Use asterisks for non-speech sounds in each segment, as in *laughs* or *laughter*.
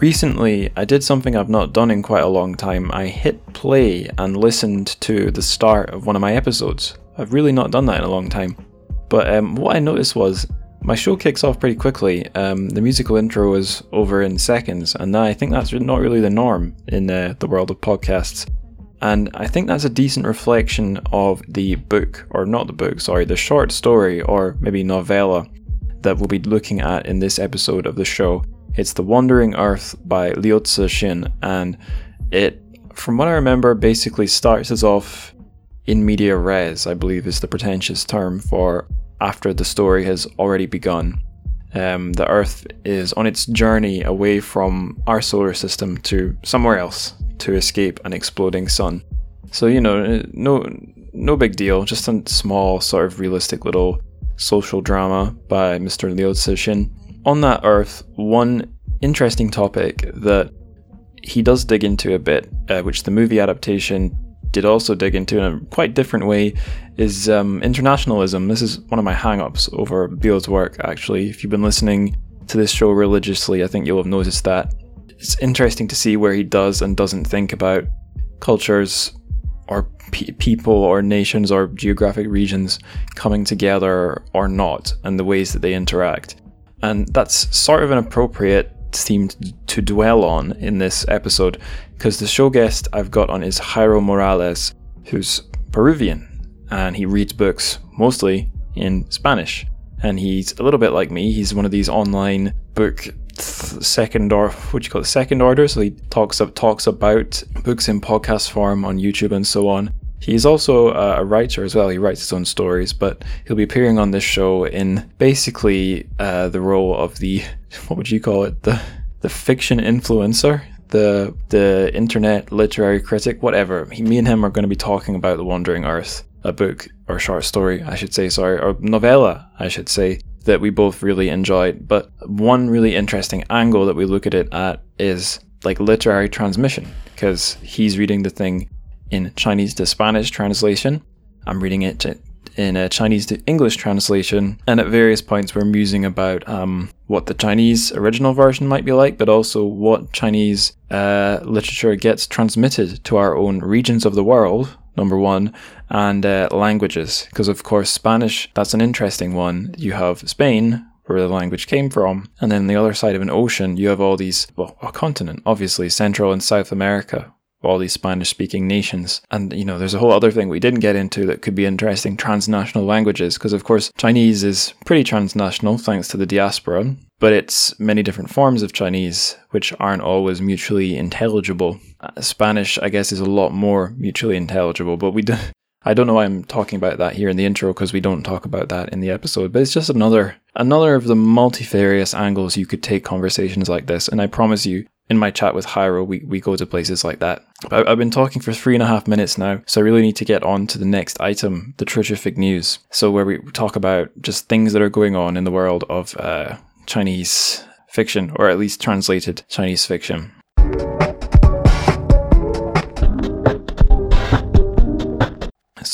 Recently, I did something I've not done in quite a long time. I hit play and listened to the start of one of my episodes. I've really not done that in a long time. But um, what I noticed was my show kicks off pretty quickly. Um, the musical intro is over in seconds, and I think that's not really the norm in uh, the world of podcasts. And I think that's a decent reflection of the book, or not the book, sorry, the short story, or maybe novella that we'll be looking at in this episode of the show. It's The Wandering Earth by Liu Cixin, and it, from what I remember, basically starts us off in media res, I believe is the pretentious term for after the story has already begun. Um, the Earth is on its journey away from our solar system to somewhere else to escape an exploding sun. So you know, no no big deal, just a small sort of realistic little social drama by Mr. Liu Cixin on that Earth, one interesting topic that he does dig into a bit, uh, which the movie adaptation did also dig into in a quite different way, is um, internationalism. This is one of my hang ups over Liu's work, actually. If you've been listening to this show religiously, I think you'll have noticed that. It's interesting to see where he does and doesn't think about cultures or pe- people or nations or geographic regions coming together or not and the ways that they interact. And that's sort of an appropriate theme to dwell on in this episode because the show guest I've got on is Jairo Morales, who's Peruvian and he reads books mostly in Spanish. And he's a little bit like me. He's one of these online book second or what you call it second order. So he talks up talks about books in podcast form on YouTube and so on. He's also a writer as well. He writes his own stories, but he'll be appearing on this show in basically uh, the role of the *laughs* what would you call it the the fiction influencer, the the internet literary critic, whatever. He, me and him are going to be talking about the Wandering Earth, a book or short story, I should say, sorry, or novella, I should say, that we both really enjoyed. But one really interesting angle that we look at it at is like literary transmission, because he's reading the thing in Chinese to Spanish translation. I'm reading it in a Chinese to English translation, and at various points we're musing about um, what the Chinese original version might be like, but also what Chinese uh, literature gets transmitted to our own regions of the world. Number one, and uh, languages, because of course Spanish that's an interesting one. You have Spain, where the language came from. And then the other side of an ocean, you have all these, well, a continent, obviously, Central and South America, all these Spanish speaking nations. And, you know, there's a whole other thing we didn't get into that could be interesting transnational languages, because of course, Chinese is pretty transnational thanks to the diaspora, but it's many different forms of Chinese, which aren't always mutually intelligible. Uh, Spanish, I guess, is a lot more mutually intelligible, but we do. I don't know why I'm talking about that here in the intro because we don't talk about that in the episode, but it's just another another of the multifarious angles you could take conversations like this. And I promise you, in my chat with Jairo, we, we go to places like that. But I've been talking for three and a half minutes now, so I really need to get on to the next item, the terrific news. So where we talk about just things that are going on in the world of uh, Chinese fiction, or at least translated Chinese fiction.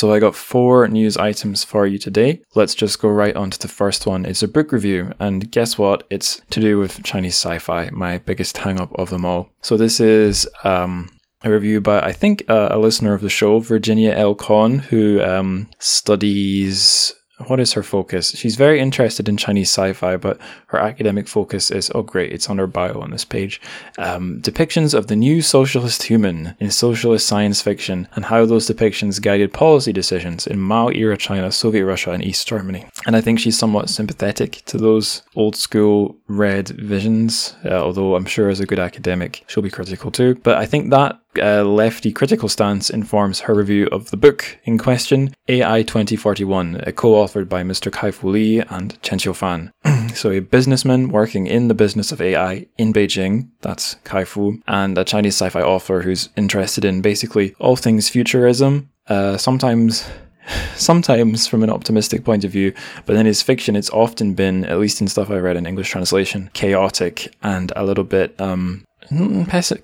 So I got four news items for you today. Let's just go right on to the first one. It's a book review, and guess what? It's to do with Chinese sci-fi, my biggest hang-up of them all. So this is um, a review by I think uh, a listener of the show, Virginia L. Conn, who um, studies what is her focus? She's very interested in Chinese sci-fi, but her academic focus is oh great, it's on her bio on this page. Um, depictions of the new socialist human in socialist science fiction and how those depictions guided policy decisions in Mao-era China, Soviet Russia, and East Germany. And I think she's somewhat sympathetic to those old school red visions, uh, although I'm sure as a good academic she'll be critical too. But I think that uh, lefty critical stance informs her review of the book in question, AI 2041, co-authored by Mr. Kai-Fu Lee and Chen Qiufan. *clears throat* so a businessman working in the business of AI in Beijing, that's Kai-Fu, and a Chinese sci-fi author who's interested in basically all things futurism, uh, sometimes *laughs* sometimes from an optimistic point of view, but in his fiction, it's often been, at least in stuff I read in English translation, chaotic and a little bit um,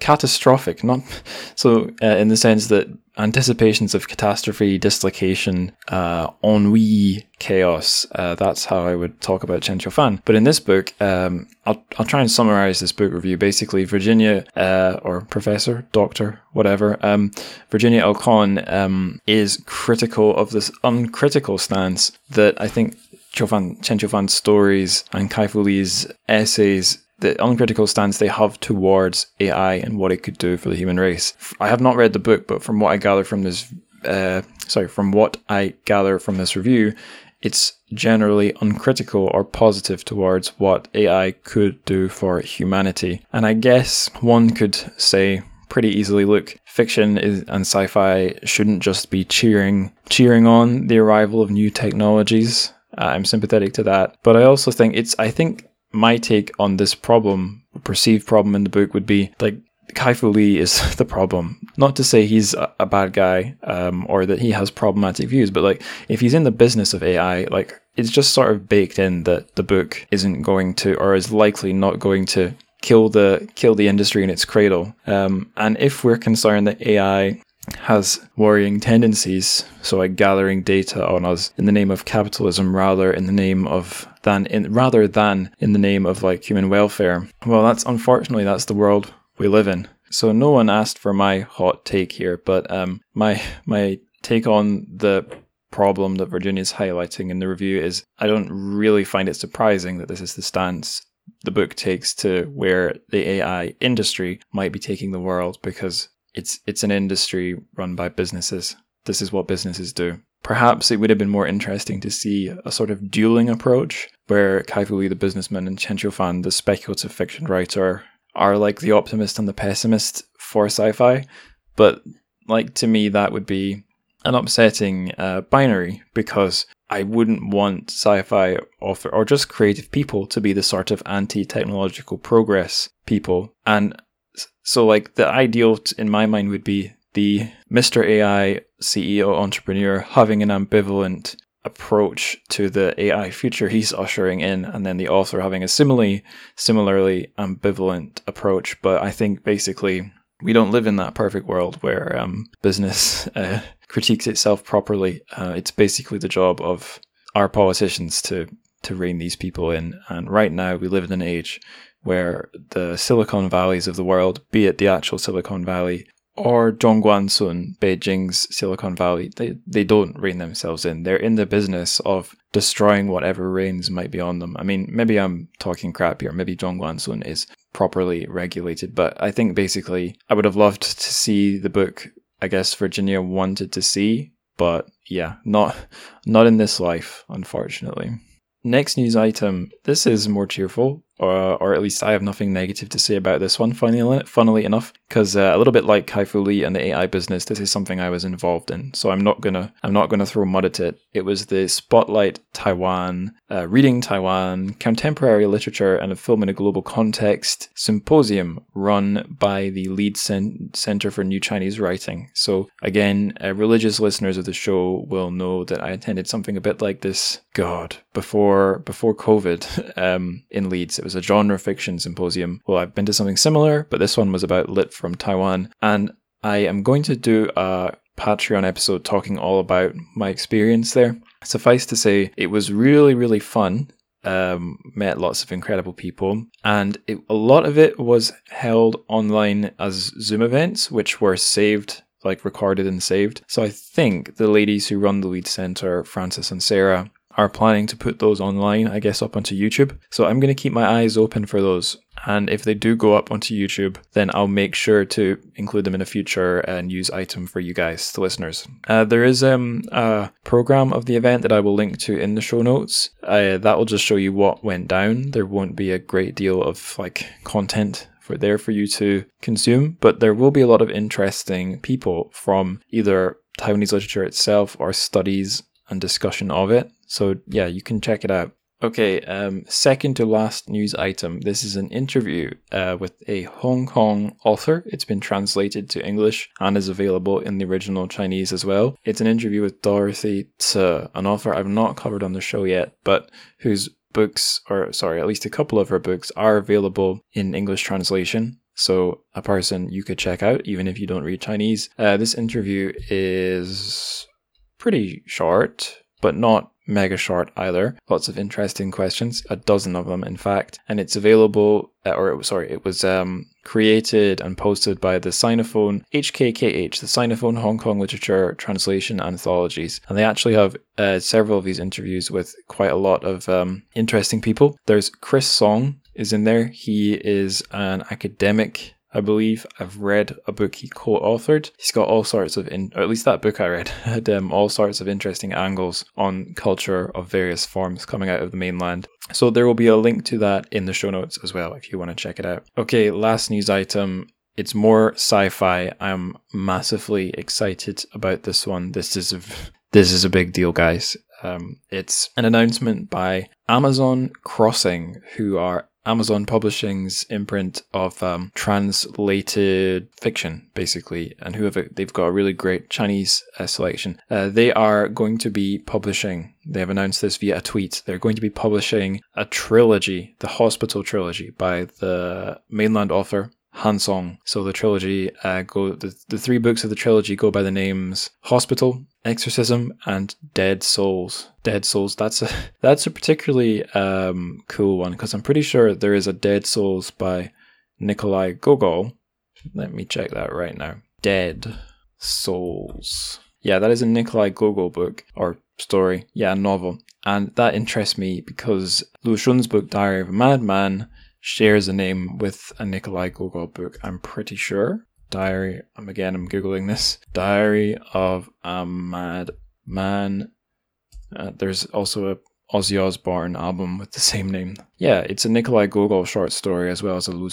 catastrophic. Not *laughs* so uh, in the sense that anticipations of catastrophe, dislocation, uh, ennui, chaos. Uh, that's how I would talk about Chen Qiufan. But in this book, um, I'll, I'll try and summarize this book review. Basically, Virginia, uh, or professor, doctor, whatever, um, Virginia L. Conn um, is critical of this uncritical stance that I think Qiufan, Chen Qiufan's stories and Kai-Fu Lee's essays the uncritical stance they have towards AI and what it could do for the human race. I have not read the book, but from what I gather from this, uh, sorry, from what I gather from this review, it's generally uncritical or positive towards what AI could do for humanity. And I guess one could say pretty easily, look, fiction is, and sci-fi shouldn't just be cheering cheering on the arrival of new technologies. I'm sympathetic to that, but I also think it's. I think my take on this problem, perceived problem in the book, would be like Kai-Fu Lee is *laughs* the problem. Not to say he's a, bad guy um, or that he has problematic views, but like if he's in the business of AI, like it's just sort of baked in that the book isn't going to or is likely not going to kill the kill the industry in its cradle. Um, and if we're concerned that AI has worrying tendencies, so like gathering data on us in the name of capitalism rather in the name of than in rather than in the name of like human welfare. Well, that's unfortunately that's the world we live in. So no one asked for my hot take here, but um, my my take on the problem that Virginia's highlighting in the review is I don't really find it surprising that this is the stance the book takes to where the AI industry might be taking the world because it's it's an industry run by businesses. This is what businesses do. Perhaps it would have been more interesting to see a sort of dueling approach where Kai-Fu Lee, the businessman, and Chen Fan, the speculative fiction writer, are like the optimist and the pessimist for sci-fi. But like to me, that would be an upsetting uh, binary because I wouldn't want sci-fi author or just creative people to be the sort of anti-technological progress people. And so, like, the ideal in my mind would be the Mr. AI CEO entrepreneur having an ambivalent approach to the AI future he's ushering in, and then the author having a similarly similarly ambivalent approach. But I think basically we don't live in that perfect world where um, business uh, critiques itself properly. Uh, it's basically the job of our politicians to to rein these people in. And right now, we live in an age where the Silicon Valleys of the world, be it the actual Silicon Valley or Zhongguancun, Beijing's Silicon Valley, they, they don't rein themselves in. They're in the business of destroying whatever reins might be on them. I mean, maybe I'm talking crap here. Maybe Zhongguancun is properly regulated, but I think basically I would have loved to see the book I guess Virginia wanted to see, but yeah, not not in this life, unfortunately. Next news item. This is more cheerful or, or at least I have nothing negative to say about this one, funnily, funnily enough, because uh, a little bit like Kai-Fu Lee and the AI business, this is something I was involved in, so I'm not gonna I'm not gonna throw mud at it. It was the Spotlight Taiwan, uh, Reading Taiwan, Contemporary Literature and a Film in a Global Context symposium run by the Leeds Cen- Center for New Chinese Writing. So again, uh, religious listeners of the show will know that I attended something a bit like this. God, before before COVID, *laughs* um, in Leeds. Was a genre fiction symposium. Well, I've been to something similar, but this one was about lit from Taiwan. And I am going to do a Patreon episode talking all about my experience there. Suffice to say, it was really, really fun. Um, met lots of incredible people, and it, a lot of it was held online as Zoom events, which were saved like recorded and saved. So I think the ladies who run the Leeds Center, Frances and Sarah, are planning to put those online, I guess, up onto YouTube. So I'm going to keep my eyes open for those. And if they do go up onto YouTube, then I'll make sure to include them in a future uh, news item for you guys, the listeners. Uh, there is um, a program of the event that I will link to in the show notes. Uh, that will just show you what went down. There won't be a great deal of like content for there for you to consume, but there will be a lot of interesting people from either Taiwanese literature itself or studies and discussion of it. So yeah, you can check it out. Okay, um, second to last news item. This is an interview uh, with a Hong Kong author. It's been translated to English and is available in the original Chinese as well. It's an interview with Dorothy Tse, an author I've not covered on the show yet, but whose books, or sorry, at least a couple of her books, are available in English translation. So, a person you could check out even if you don't read Chinese. Uh, this interview is pretty short, but not mega short either. Lots of interesting questions, a dozen of them, in fact. And it's available, uh, or sorry, it was um, created and posted by the Sinophone HKKH, the Sinophone Hong Kong Literature Translation Anthologies. And they actually have uh, several of these interviews with quite a lot of um, interesting people. There's Chris Song is in there. He is an academic I believe. I've read a book he co-authored. He's got all sorts of, in, or at least that book I read *laughs* had um, all sorts of interesting angles on culture of various forms coming out of the mainland. So there will be a link to that in the show notes as well if you want to check it out. Okay, last news item. It's more sci-fi. I'm massively excited about this one. This is a, this is a big deal, guys. Um, it's an announcement by Amazon Crossing, who are Amazon Publishing's imprint of um, translated fiction, basically, and who have a, they've got a really great Chinese uh, selection. Uh, they are going to be publishing. They have announced this via a tweet. They're going to be publishing a trilogy, the Hospital trilogy, by the mainland author Han Song. So the trilogy uh, go the, the three books of the trilogy go by the names Hospital, Exorcism, and Dead Souls. Dead Souls. That's a *laughs* that's a particularly um, cool one because I'm pretty sure there is a Dead Souls by Nikolai Gogol. Let me check that right now. Dead Souls. Yeah, that is a Nikolai Gogol book or story. Yeah, novel. And that interests me because Lu Xun's book Diary of a Madman shares a name with a Nikolai Gogol book, I'm pretty sure. Diary, I'm again, I'm Googling this. Diary of a Mad Man. Uh, there's also a Ozzy Osbourne album with the same name. Yeah, it's a Nikolai Gogol short story as well as a Lu,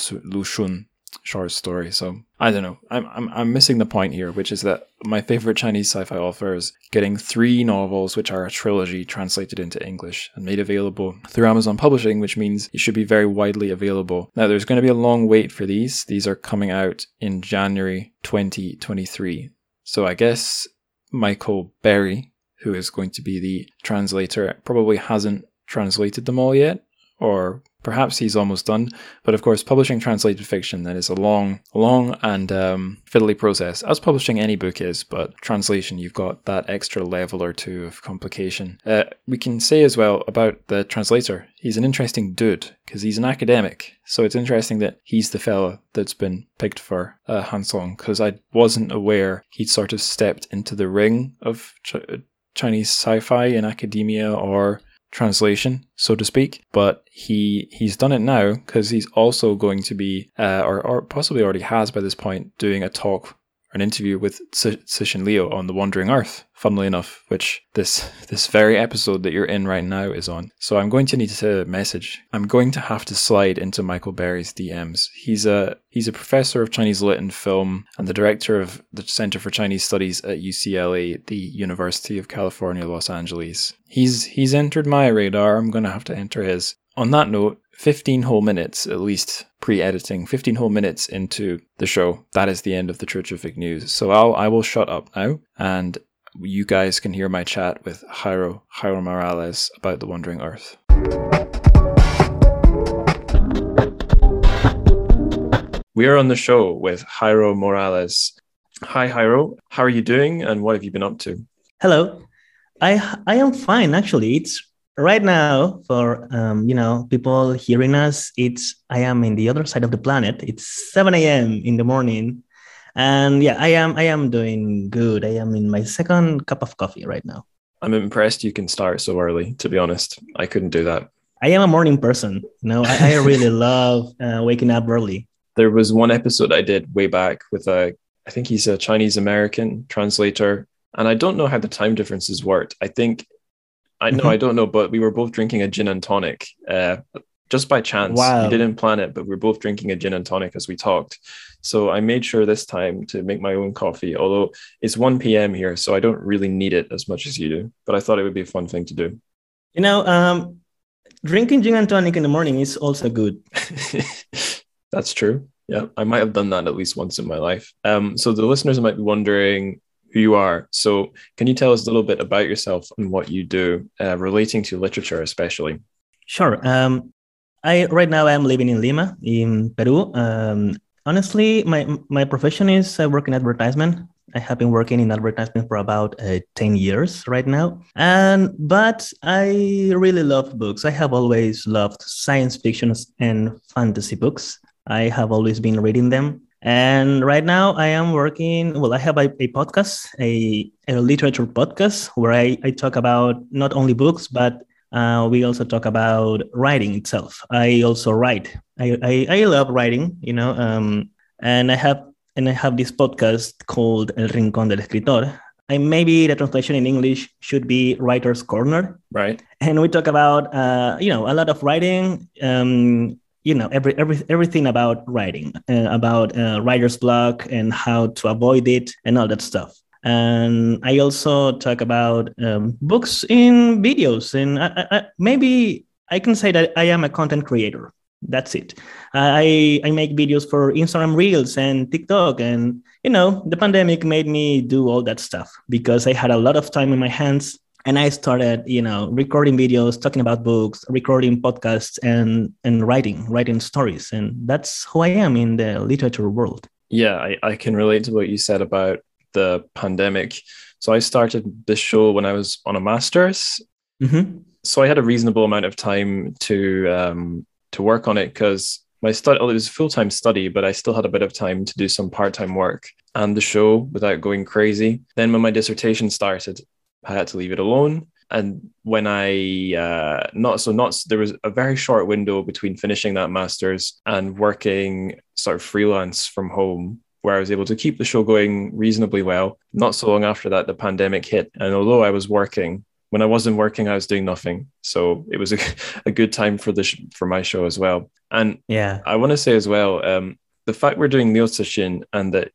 Short story. So I don't know. I'm, I'm I'm missing the point here, which is that my favorite Chinese sci-fi author is getting three novels, which are a trilogy, translated into English and made available through Amazon Publishing, which means it should be very widely available. Now, there's going to be a long wait for these. These are coming out in January 2023. So I guess Michael Berry, who is going to be the translator, probably hasn't translated them all yet, or Perhaps he's almost done, but of course, publishing translated fiction that is a long, long and um, fiddly process, as publishing any book is. But translation, you've got that extra level or two of complication. Uh, we can say as well about the translator. He's an interesting dude because he's an academic, so it's interesting that he's the fella that's been picked for uh, Han Song. Because I wasn't aware he'd sort of stepped into the ring of Ch- Chinese sci-fi in academia or translation, so to speak. But he he's done it now because he's also going to be, uh, or, or possibly already has by this point, doing a talk an interview with Cixin Liu on The Wandering Earth, funnily enough, which this this very episode that you're in right now is on. So I'm going to need to message. I'm going to have to slide into Michael Berry's DMs. He's a he's a professor of Chinese lit and film and the director of the Center for Chinese Studies at UCLA, the University of California, Los Angeles. He's he's entered my radar. I'm going to have to enter his. On that note, 15 whole minutes, at least pre editing, 15 whole minutes into the show. That is the end of the Church of Fake News. So I'll, I will shut up now and you guys can hear my chat with Jairo, Jairo Morales about the Wandering Earth. We are on the show with Jairo Morales. Hi, Jairo. How are you doing and what have you been up to? Hello. I I am fine actually. It's right now for um, you know people hearing us it's i am in the other side of the planet. It's 7 a.m in the morning. And yeah i am i am doing good. I am in my second cup of coffee right now. I'm impressed you can start so early to be honest. I couldn't do that. I am a morning person you know. I, I really *laughs* love uh, waking up early. There was one episode i did way back with a i think he's a chinese american translator and i don't know how the time differences worked. I think I know, I *laughs* don't know, but we were both drinking a gin and tonic, uh, just by chance. Wow. We didn't plan it, but we were both drinking a gin and tonic as we talked. So I made sure this time to make my own coffee, although it's 1 p.m. here, so I don't really need it as much as you do. But I thought it would be a fun thing to do. You know, um, drinking gin and tonic in the morning is also good. *laughs* That's true. Yeah, I might have done that at least once in my life. Um, so the listeners might be wondering who you are. So, can you tell us a little bit about yourself and what you do, uh, relating to literature, especially? Sure. Um, I right now I'm living in Lima, in Peru. Um, honestly, my my profession is I work in advertisement. I have been working in advertisement for about uh, 10 years right now. And but I really love books. I have always loved science fiction and fantasy books. I have always been reading them. And right now I am working, well, I have a, a podcast, a, a literature podcast where I, I talk about not only books, but uh, we also talk about writing itself. I also write. I, I, I love writing, you know, um, and I have and I have this podcast called El Rincón del Escritor. And maybe the translation in English should be Writer's Corner. Right. And we talk about, uh, you know, a lot of writing, um, you know, every, every, everything about writing, uh, about uh, writer's block and how to avoid it and all that stuff. And I also talk about um, books in videos. And I, I, maybe I can say that I am a content creator that's it i i make videos for instagram reels and tiktok and you know the pandemic made me do all that stuff because i had a lot of time in my hands and i started you know recording videos talking about books recording podcasts and and writing writing stories. And that's who i am in the literature world. Yeah i, I can relate to what you said about the pandemic. So i started this show when i was on a master's. Mm-hmm. so i had a reasonable amount of time to um, to work on it because my study well, it was a full-time study but i still had a bit of time to do some part-time work. And the show without going crazy then when my dissertation started i had to leave it alone and when i uh, not so not there was a very short window between finishing that master's and working sort of freelance from home where I was able to keep the show going reasonably well. Not so long after that, the pandemic hit. And although I was working, when I wasn't working, I was doing nothing. So it was *laughs* a, a good time for the sh- for my show as well. And yeah, I want to say as well, um, the fact we're doing Liu Cixin and that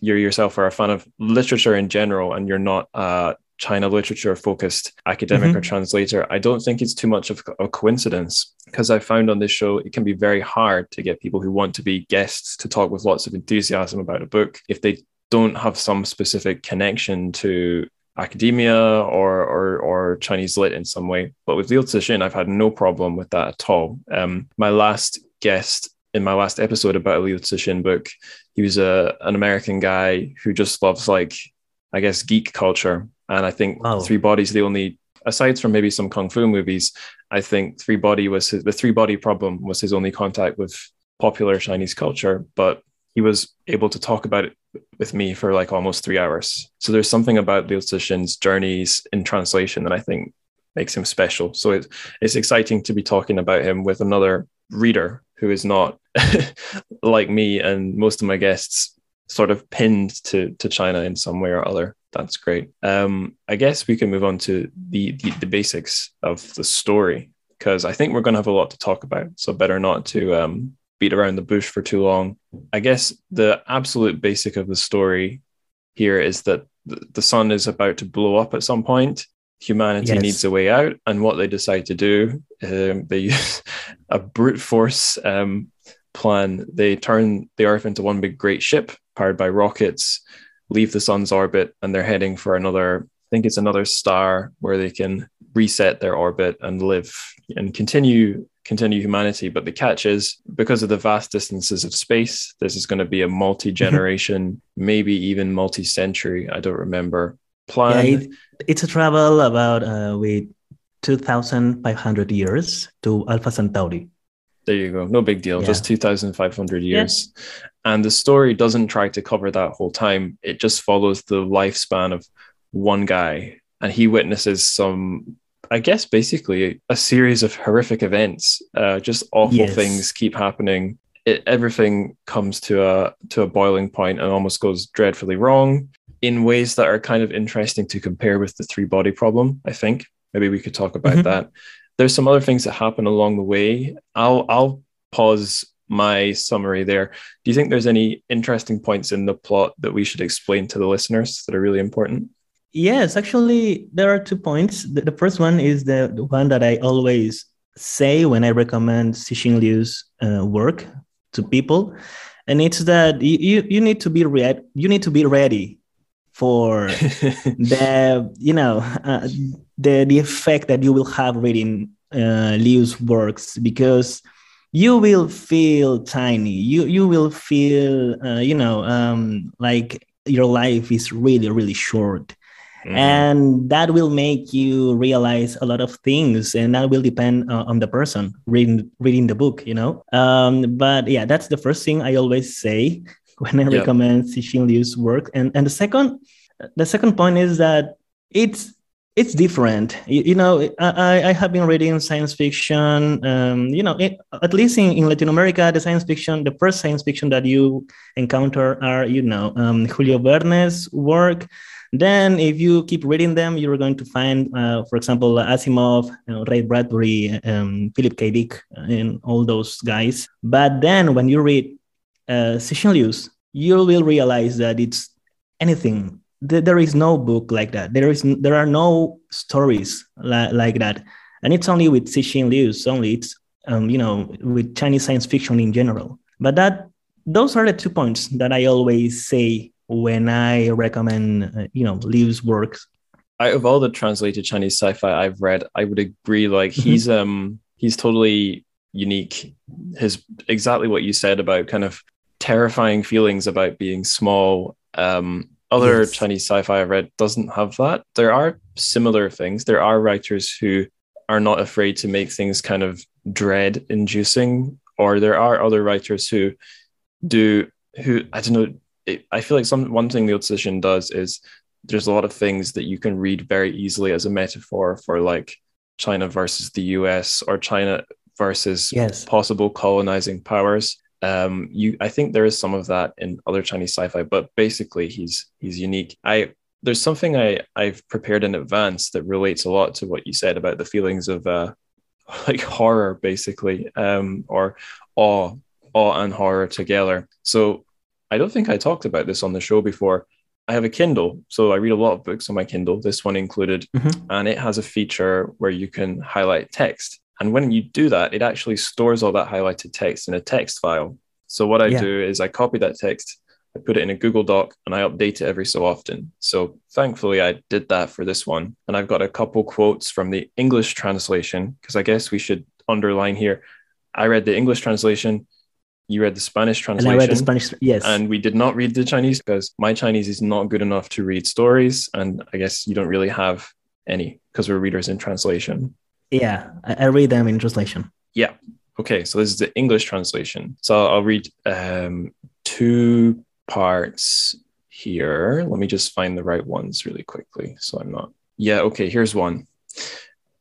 you yourself are a fan of literature in general, and you're not a China literature focused academic mm-hmm. or translator, I don't think it's too much of a coincidence because I found on this show it can be very hard to get people who want to be guests to talk with lots of enthusiasm about a book if they don't have some specific connection to academia or, or or Chinese lit in some way. But with Liu Cixin, I've had no problem with that at all. Um, my last guest in my last episode about a Liu Cixin book, he was a an American guy who just loves like I guess geek culture. And I think wow. Three Bodies, the only aside from maybe some kung fu movies, I think Three Body was his, the Three Body problem was his only contact with popular Chinese culture. But he was able to talk about it with me for like almost three hours. So there's something about Liu Cixin's journeys in translation that I think makes him special. So it, it's exciting to be talking about him with another reader who is not *laughs* like me and most of my guests sort of pinned to to China in some way or other. That's great. Um, I guess we can move on to the, the, the basics of the story because I think we're going to have a lot to talk about. So better not to um, beat around the bush for too long. I guess the absolute basic of the story here is that the sun is about to blow up at some point. Humanity yes. needs a way out, and what they decide to do, um, they use *laughs* a brute force um, plan. They turn the Earth into one big great ship powered by rockets, leave the sun's orbit, and they're heading for another. I think it's another star where they can reset their orbit and live and continue continue humanity. But the catch is because of the vast distances of space, this is going to be a multi generation, *laughs* maybe even multi century, I don't remember, plan. Yeah, it, it's a travel about uh, with 2,500 years to Alpha Centauri. There you go. No big deal. Yeah. Just 2,500 years. Yeah. And the story doesn't try to cover that whole time. It just follows the lifespan of one guy. And he witnesses some I guess basically a series of horrific events. Uh, just awful yes. things keep happening. It, everything comes to a to a boiling point and almost goes dreadfully wrong in ways that are kind of interesting to compare with the three body problem. I think maybe we could talk about mm-hmm. that. There's some other things that happen along the way. I'll I'll pause my summary there. Do you think there's any interesting points in the plot that we should explain to the listeners that are really important? Yes, actually, there are two points. The, the first one is the, the, one that I always say when I recommend Cixin Liu's uh, work to people, and it's that you, you need to be ready. You need to be ready for *laughs* the you know uh, the the effect that you will have reading uh, Liu's works because you will feel tiny. You you will feel uh, you know um, like your life is really really short. Mm-hmm. And that will make you realize a lot of things, and that will depend uh, on the person reading reading the book, you know. Um, but yeah, that's the first thing I always say when I recommend Cixin Liu's work. And and the second the second point is that it's it's different. You, you, know I, I have been reading science fiction um, you know it, at least in, in latin america the science fiction the first science fiction that you encounter are you know um, julio verne's work. Then if you keep reading them you're going to find uh, for example asimov know, ray bradbury um, philip k. Dick and all those guys. But then when you read uh, Liu's, you will realize that it's anything there is no book like that. There is there are no stories li- like that, and it's only with Cixin Liu's only. It's um, you know with Chinese science fiction in general. But that those are the two points that I always say when I recommend uh, you know Liu's works. Out of all the translated Chinese sci-fi I've read, I would agree. Like mm-hmm. he's um he's totally unique. His exactly what you said about kind of terrifying feelings about being small um other yes. Chinese sci-fi I've read doesn't have that. There are similar things. There are writers who are not afraid to make things kind of dread inducing, or there are other writers who do who I don't know. It, I feel like some one thing the Cixin does is there's a lot of things that you can read very easily as a metaphor for like China versus the US or China versus yes. possible colonizing powers um you i think there is some of that in other chinese sci-fi but basically he's he's unique. I there's something i i've prepared in advance that relates a lot to what you said about the feelings of uh *laughs* like horror basically um or awe awe and horror together. So i don't think i talked about this on the show before. I have a kindle so i read a lot of books on my kindle. This one included mm-hmm. and it has a feature where you can highlight text and when you do that, it actually stores all that highlighted text in a text file. So what I yeah. do is I copy that text, I put it in a Google Doc, and I update it every so often. So thankfully, I did that for this one. And I've got a couple quotes from the English translation, because I guess we should underline here. I read the English translation. You read the Spanish translation. And I read the Spanish, yes. And we did not read the Chinese because my Chinese is not good enough to read stories. And I guess you don't really have any because we're readers in translation. Yeah, I, read them in translation. Yeah. Okay, so this is the English translation. So I'll read um, two parts here. Let me just find the right ones really quickly so I'm not. Yeah, okay, here's one.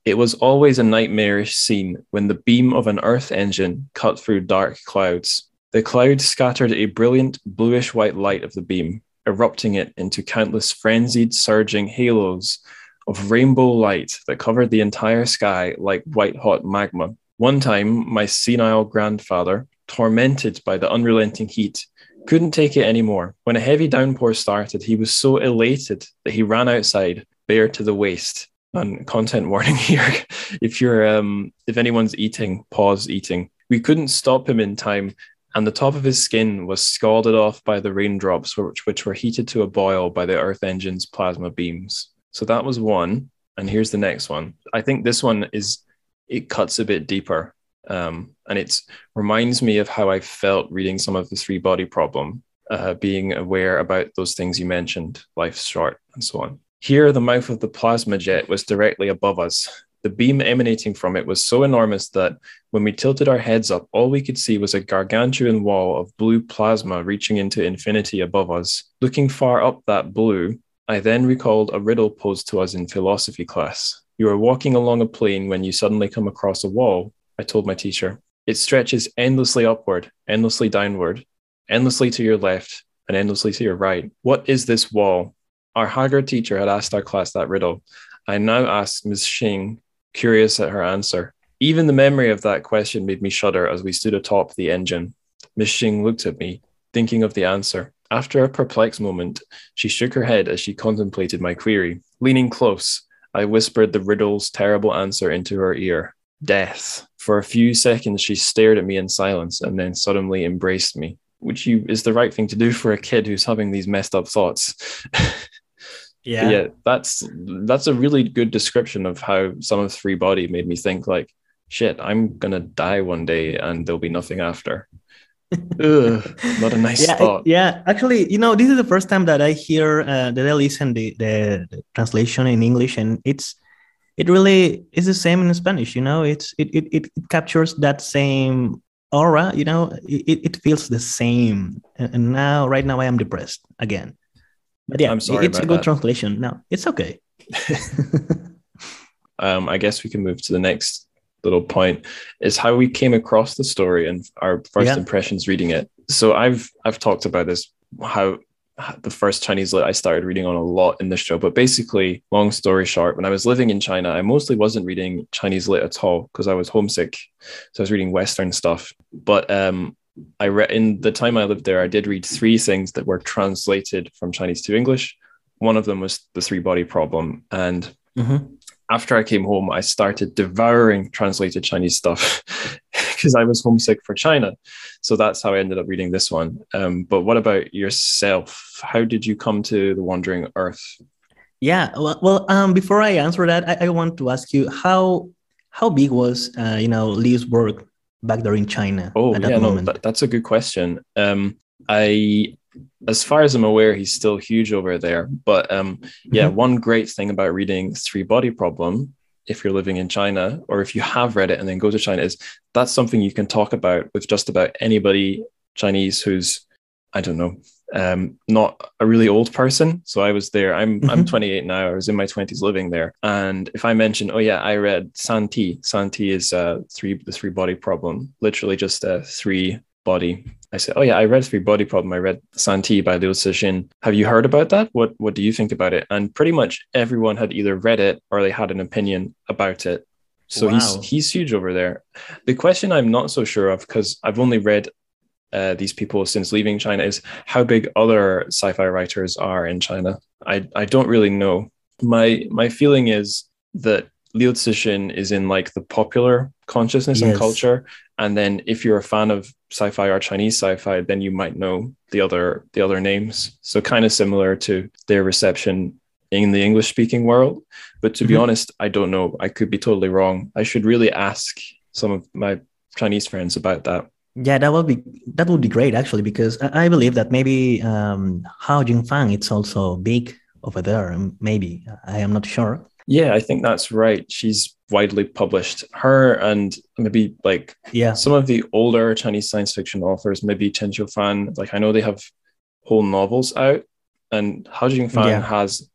It was always a nightmarish scene when the beam of an Earth engine cut through dark clouds. The clouds scattered a brilliant bluish white light of the beam, erupting it into countless frenzied, surging halos of rainbow light that covered the entire sky like white hot magma. One time, my senile grandfather, tormented by the unrelenting heat, couldn't take it anymore. When a heavy downpour started, he was so elated that he ran outside, bare to the waist. And content warning *laughs* here: if you're, um, if anyone's eating, pause eating. We couldn't stop him in time, and the top of his skin was scalded off by the raindrops, which, which were heated to a boil by the Earth engine's plasma beams. So that was one. And here's the next one. I think this one is, it cuts a bit deeper. Um, and it reminds me of how I felt reading some of the three body problem, uh, being aware about those things you mentioned, life's short, and so on. Here, the mouth of the plasma jet was directly above us. The beam emanating from it was so enormous that when we tilted our heads up, all we could see was a gargantuan wall of blue plasma reaching into infinity above us. Looking far up that blue, I then recalled a riddle posed to us in philosophy class. You are walking along a plane when you suddenly come across a wall, I told my teacher. It stretches endlessly upward, endlessly downward, endlessly to your left, and endlessly to your right. What is this wall? Our haggard teacher had asked our class that riddle. I now asked Ms. Xing, curious at her answer. Even the memory of that question made me shudder as we stood atop the engine. Miss Xing looked at me, thinking of the answer. After a perplexed moment, she shook her head as she contemplated my query. Leaning close, I whispered the riddle's terrible answer into her ear death. For a few seconds, she stared at me in silence and then suddenly embraced me, which you, is the right thing to do for a kid who's having these messed up thoughts. *laughs* yeah. yeah, that's that's a really good description of how some of Three Body made me think like shit, I'm gonna die one day and there'll be nothing after. Ugh, not a nice yeah, thought. Yeah, actually, you know, this is the first time that I hear uh, that I listen the, the, the translation in English, and it's it really is the same in Spanish. You know, it's it it, it captures that same aura. You know, it, it feels the same. And now, right now, I am depressed again. But yeah, I'm sorry it's a good that. translation. No, it's okay. *laughs* um, I guess we can move to the next little point is how we came across the story and our first Yeah. impressions reading it. So I've I've talked about this how the first Chinese lit I started reading on a lot in this show, but basically, long story short, when I was living in China, I mostly wasn't reading Chinese lit at all because I was homesick, so I was reading Western stuff. But um, I read in the time I lived there, I did read three things that were translated from Chinese to English. One of them was the three body problem, and Mhm. After I came home, I started devouring translated Chinese stuff *laughs* because I was homesick for China. So that's how I ended up reading this one. Um, but what about yourself? How did you come to The Wandering Earth? Yeah. Well, well um, before I answer that, I, I want to ask you how how big was uh, you know Liu's work back there in China Oh, at that yeah, no, that, that's a good question. Um, I, as far as I'm aware, he's still huge over there. But um, yeah, Mhm. one great thing about reading Three Body Problem, if you're living in China or if you have read it and then go to China, is that's something you can talk about with just about anybody Chinese who's, I don't know, um, not a really old person. So I was there. I'm I'm Mhm. 28 now. I was in my 20s living there. And if I mention, oh yeah, I read Santi. Santi is uh three the three body problem, literally just a three body. I said, oh yeah, I read three body problem. I read Santi by Liu Cixin. Have you heard about that? What what do you think about it? And pretty much everyone had either read it or they had an opinion about it. So Wow. he's he's huge over there. The question I'm not so sure of because I've only read uh, these people since leaving China is how big other sci-fi writers are in China. I, I don't really know. My my feeling is that Liu Cixin is in like the popular consciousness and culture, and then if you're a fan of sci-fi or Chinese sci-fi, then you might know the other the other names. So kind of similar to their reception in the English speaking world. But to be Mhm. honest, I don't know. I could be totally wrong. I should really ask some of my Chinese friends about that. Yeah, that would be that would be great actually because I, believe that maybe um, Hao Jingfang it's also big over there. Maybe I am not sure. Yeah, I think that's right. She's widely published. Her and maybe like Yeah, some of the older Chinese science fiction authors, maybe Chen Qiufan, like I know they have whole novels out, and Hao Jingfang Yeah. has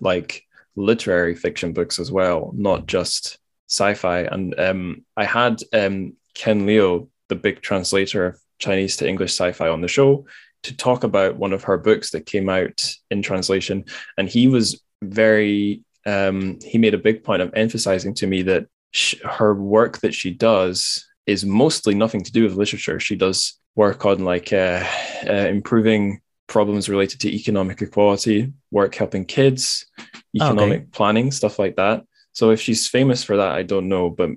like literary fiction books as well, not just sci-fi. And um, I had um, Ken Liu, the big translator of Chinese to English sci-fi, on the show to talk about one of her books that came out in translation, and he was very um, he made a big point of emphasizing to me that sh- her work that she does is mostly nothing to do with literature. She does work on like uh, uh, improving problems related to economic equality, work helping kids, economic planning, stuff like that. So if she's famous for that, I don't know, but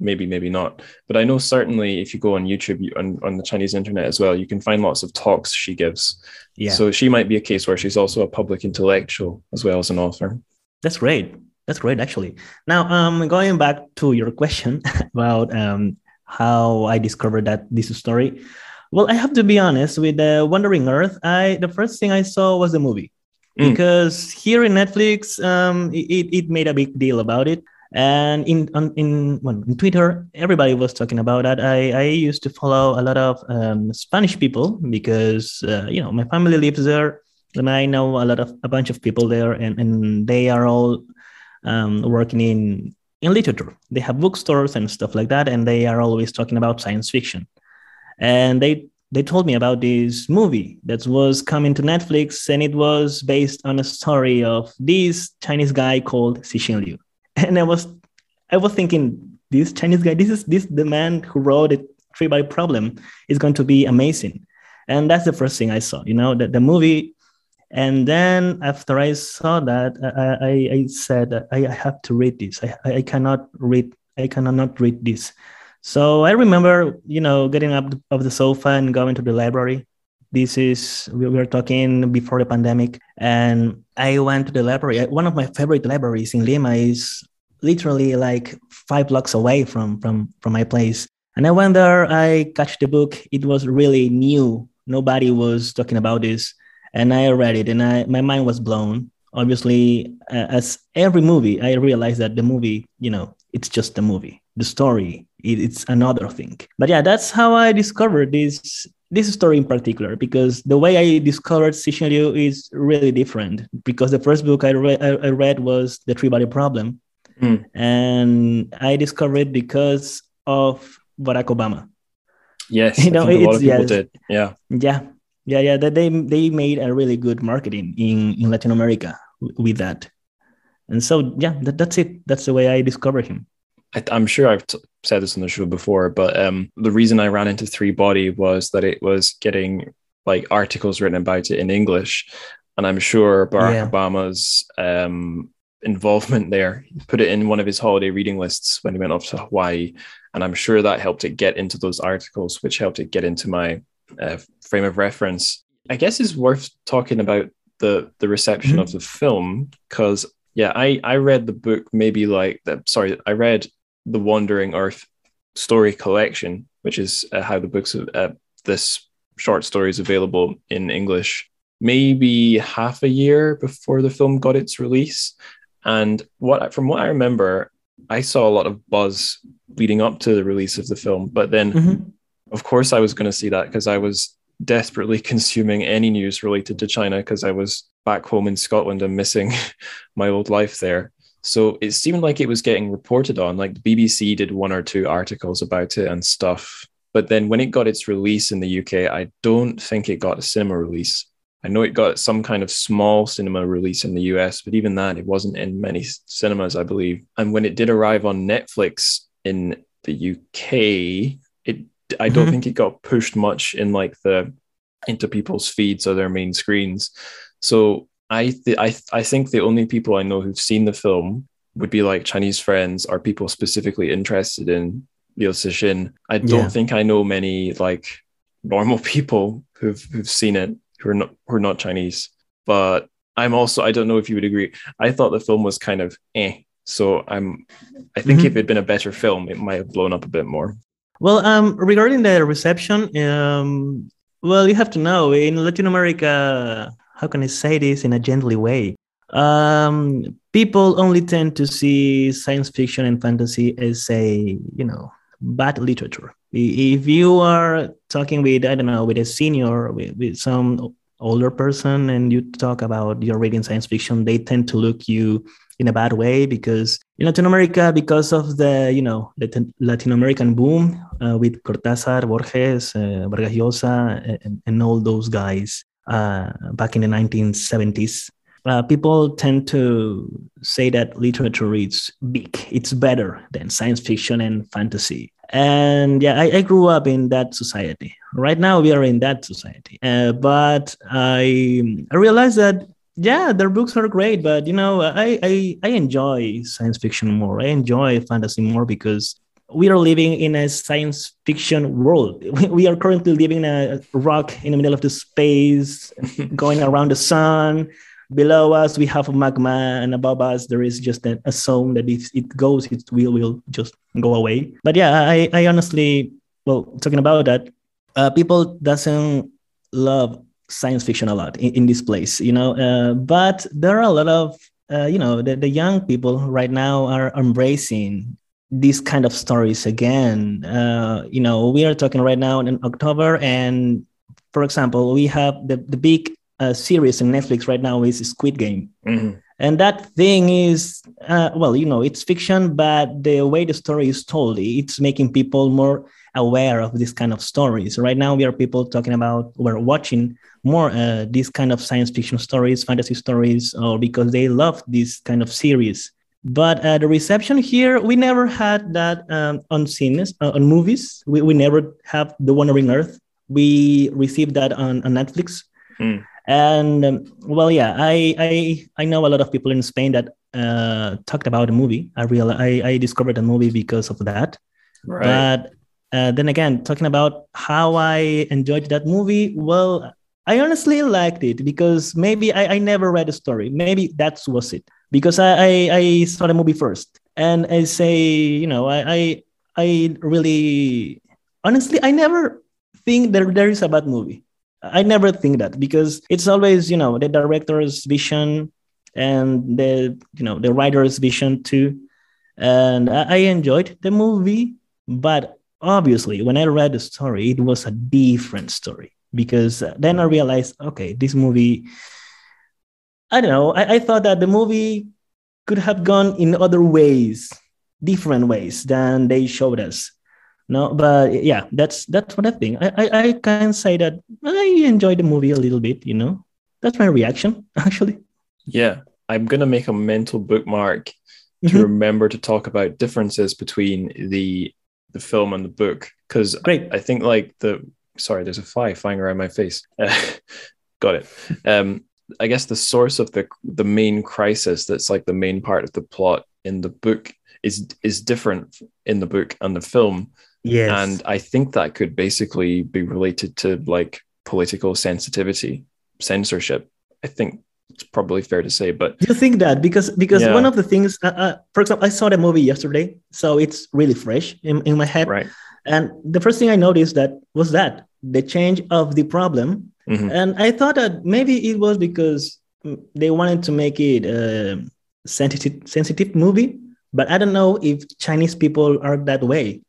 maybe, maybe not. But I know certainly if you go on YouTube on, on the Chinese internet as well, you can find lots of talks she gives. yeah, So she might be a case where she's also a public intellectual as well as an author. That's great. That's great actually. Now, um, going back to your question *laughs* about um how I discovered that this story. Well, I have to be honest with the Wandering Earth. I the first thing I saw was the movie. Mm. because here in Netflix, um, it, it made a big deal about it. And in on, in well, in Twitter, everybody was talking about that. I, I used to follow a lot of um, Spanish people because uh, you know my family lives there, and I know a lot of a bunch of people there, and, and they are all um, working in in literature. They have bookstores and stuff like that, and they are always talking about science fiction. And they they told me about this movie that was coming to Netflix, and it was based on a story of this Chinese guy called Cixin Liu. *laughs* And I was, I was thinking, this Chinese guy, this is this the man who wrote it. Three Body Problem is going to be amazing, and that's the first thing I saw. You know, the, the movie, and then after I saw that, I, I, I said I have to read this. I, I cannot read. I cannot read this. So I remember, you know, getting up of the sofa and going to the library. This is we were talking before the pandemic, and I went to the library. One of my favorite libraries in Lima is literally like five blocks away from from from my place. And I went there. I catch the book. It was really new. Nobody was talking about this, and I read it, and I my mind was blown. Obviously, uh, as every movie, I realized that the movie, you know, it's just a movie. The story, it, it's another thing. But yeah, that's how I discovered this this story in particular because the way I discovered Cixin Liu is really different because the first book I, re- I read was The Three Body Problem. Mm. And I discovered it because of Barack Obama. Yes, *laughs* you know, a lot of people yes, did. Yeah. Yeah. Yeah. Yeah. That they, they made a really good marketing in, in Latin America with that. And so, yeah, that, that's it. That's the way I discovered him. I, am sure I've t- said this on the show before, but um, the reason I ran into Three Body was that it was getting like articles written about it in English, and I'm sure Barack yeah. Obama's um, involvement there put it in one of his holiday reading lists when he went off to Hawaii, and I'm sure that helped it get into those articles, which helped it get into my uh, frame of reference. I guess it's worth talking about the the reception mm-hmm. of the film because yeah, I I read the book maybe like that. Sorry, I read the Wandering Earth story collection, which is uh, how the books of uh, this short story is available in English, maybe half a year before the film got its release. And what from what I remember, I saw a lot of buzz leading up to the release of the film. But then, mm-hmm. Of course, I was going to see that because I was desperately *laughs* consuming any news related to China because I was back home in Scotland and missing *laughs* my old life there. So it seemed like it was getting reported on. Like the BBC did one or two articles about it and stuff. But then when it got its release in the UK, I don't think it got a cinema release. I know it got some kind of small cinema release in the US, but even that, it wasn't in many cinemas, I believe. And when it did arrive on Netflix in the UK, I don't mm-hmm. think it got pushed much in like the into people's feeds or their main screens. So I th- I th- I think the only people I know who've seen the film would be like Chinese friends or people specifically interested in Liu Cixin. I don't yeah. think I know many like normal *laughs* people who've who've seen it who are not who are not Chinese. But I'm also I don't know if you would agree. I thought the film was kind of eh. So I'm I think mm-hmm. if it'd been a better film, it might have blown up a bit more. Well, um, regarding the reception, um, well, you have to know in Latin America, how can I say this in a gently way? Um, people only tend to see science fiction and fantasy as a, you know, bad literature. If you are talking with, I don't know, with a senior, with, with some older person, and you talk about you're reading science fiction, they tend to look you in a bad way because in Latin America, because of the you know the Latin American boom uh, with Cortázar, Borges, uh, Vargas Llosa, and, and, all those guys uh, back in the 1970s, uh, people tend to say that literature is big, it's better than science fiction and fantasy. And yeah, I, I grew up in that society. Right now, we are in that society. But I, I realized that yeah their books are great but you know I, I i enjoy science fiction more i enjoy fantasy more because we are living in a science fiction world *laughs* we are currently living in a rock in the middle of the space *laughs* going around the sun below us we have magma and above us there is just a, a zone that if it goes it will will just go away but yeah i i honestly well talking about that uh, people doesn't love science fiction a lot in, in this place, you know. Uh, but there are a lot of, uh, you know, the, the young people right now are embracing these kind of stories again. Uh, you know, we are talking right now in October, and for example, we have the the big uh, series in Netflix right now is Squid Game. Mm-hmm. And that thing is, uh, well, you know, it's fiction, but the way the story is told, it's making people more aware of this kind of stories. Right now, we are people talking about, we're watching more uh, these kind of science fiction stories, fantasy stories, or because they love this kind of series. But uh, the reception here, we never had that um, on scenes, uh, on movies. We, we never have The Wandering Earth. We received that on, on Netflix. Mm. And um, well, yeah, I, I I know a lot of people in Spain that uh, talked about the movie. I real I, I discovered the movie because of that. Right. But uh, then again, talking about how I enjoyed that movie, well, I honestly liked it because maybe I, I never read the story. Maybe that was it because I, I, I saw the movie first. and I say, you know, I I, I really honestly I never think that there is a bad movie. I never think that because it's always, you know, the director's vision and the you know the writer's vision too. And I, I enjoyed the movie, but obviously when I read the story, it was a different story because then I realized, okay, this movie. I don't know. I, I thought that the movie could have gone in other ways, different ways than they showed us. No, but yeah, that's that's what I think. I, I, I can say that I enjoyed the movie a little bit, you know. That's my reaction, *laughs* actually. Yeah. I'm gonna make a mental bookmark to Mhm. remember to talk about differences between the the film and the book. Because Great. I think like the sorry, there's a fly flying around my face. *laughs* got it. Um I guess the source of the the main crisis that's like the main part of the plot in the book is is different in the book and the film. Yes. And I think that could basically be related to like political sensitivity, censorship. I think it's probably fair to say, but you think that because because Yeah. one of the things, uh, uh, for example, I saw the movie yesterday, so it's really fresh in, in my head. right. And the first thing I noticed that was that the change of the problem, Mhm. and I thought that maybe it was because they wanted to make it a sensitive sensitive movie, but I don't know if Chinese people are that way.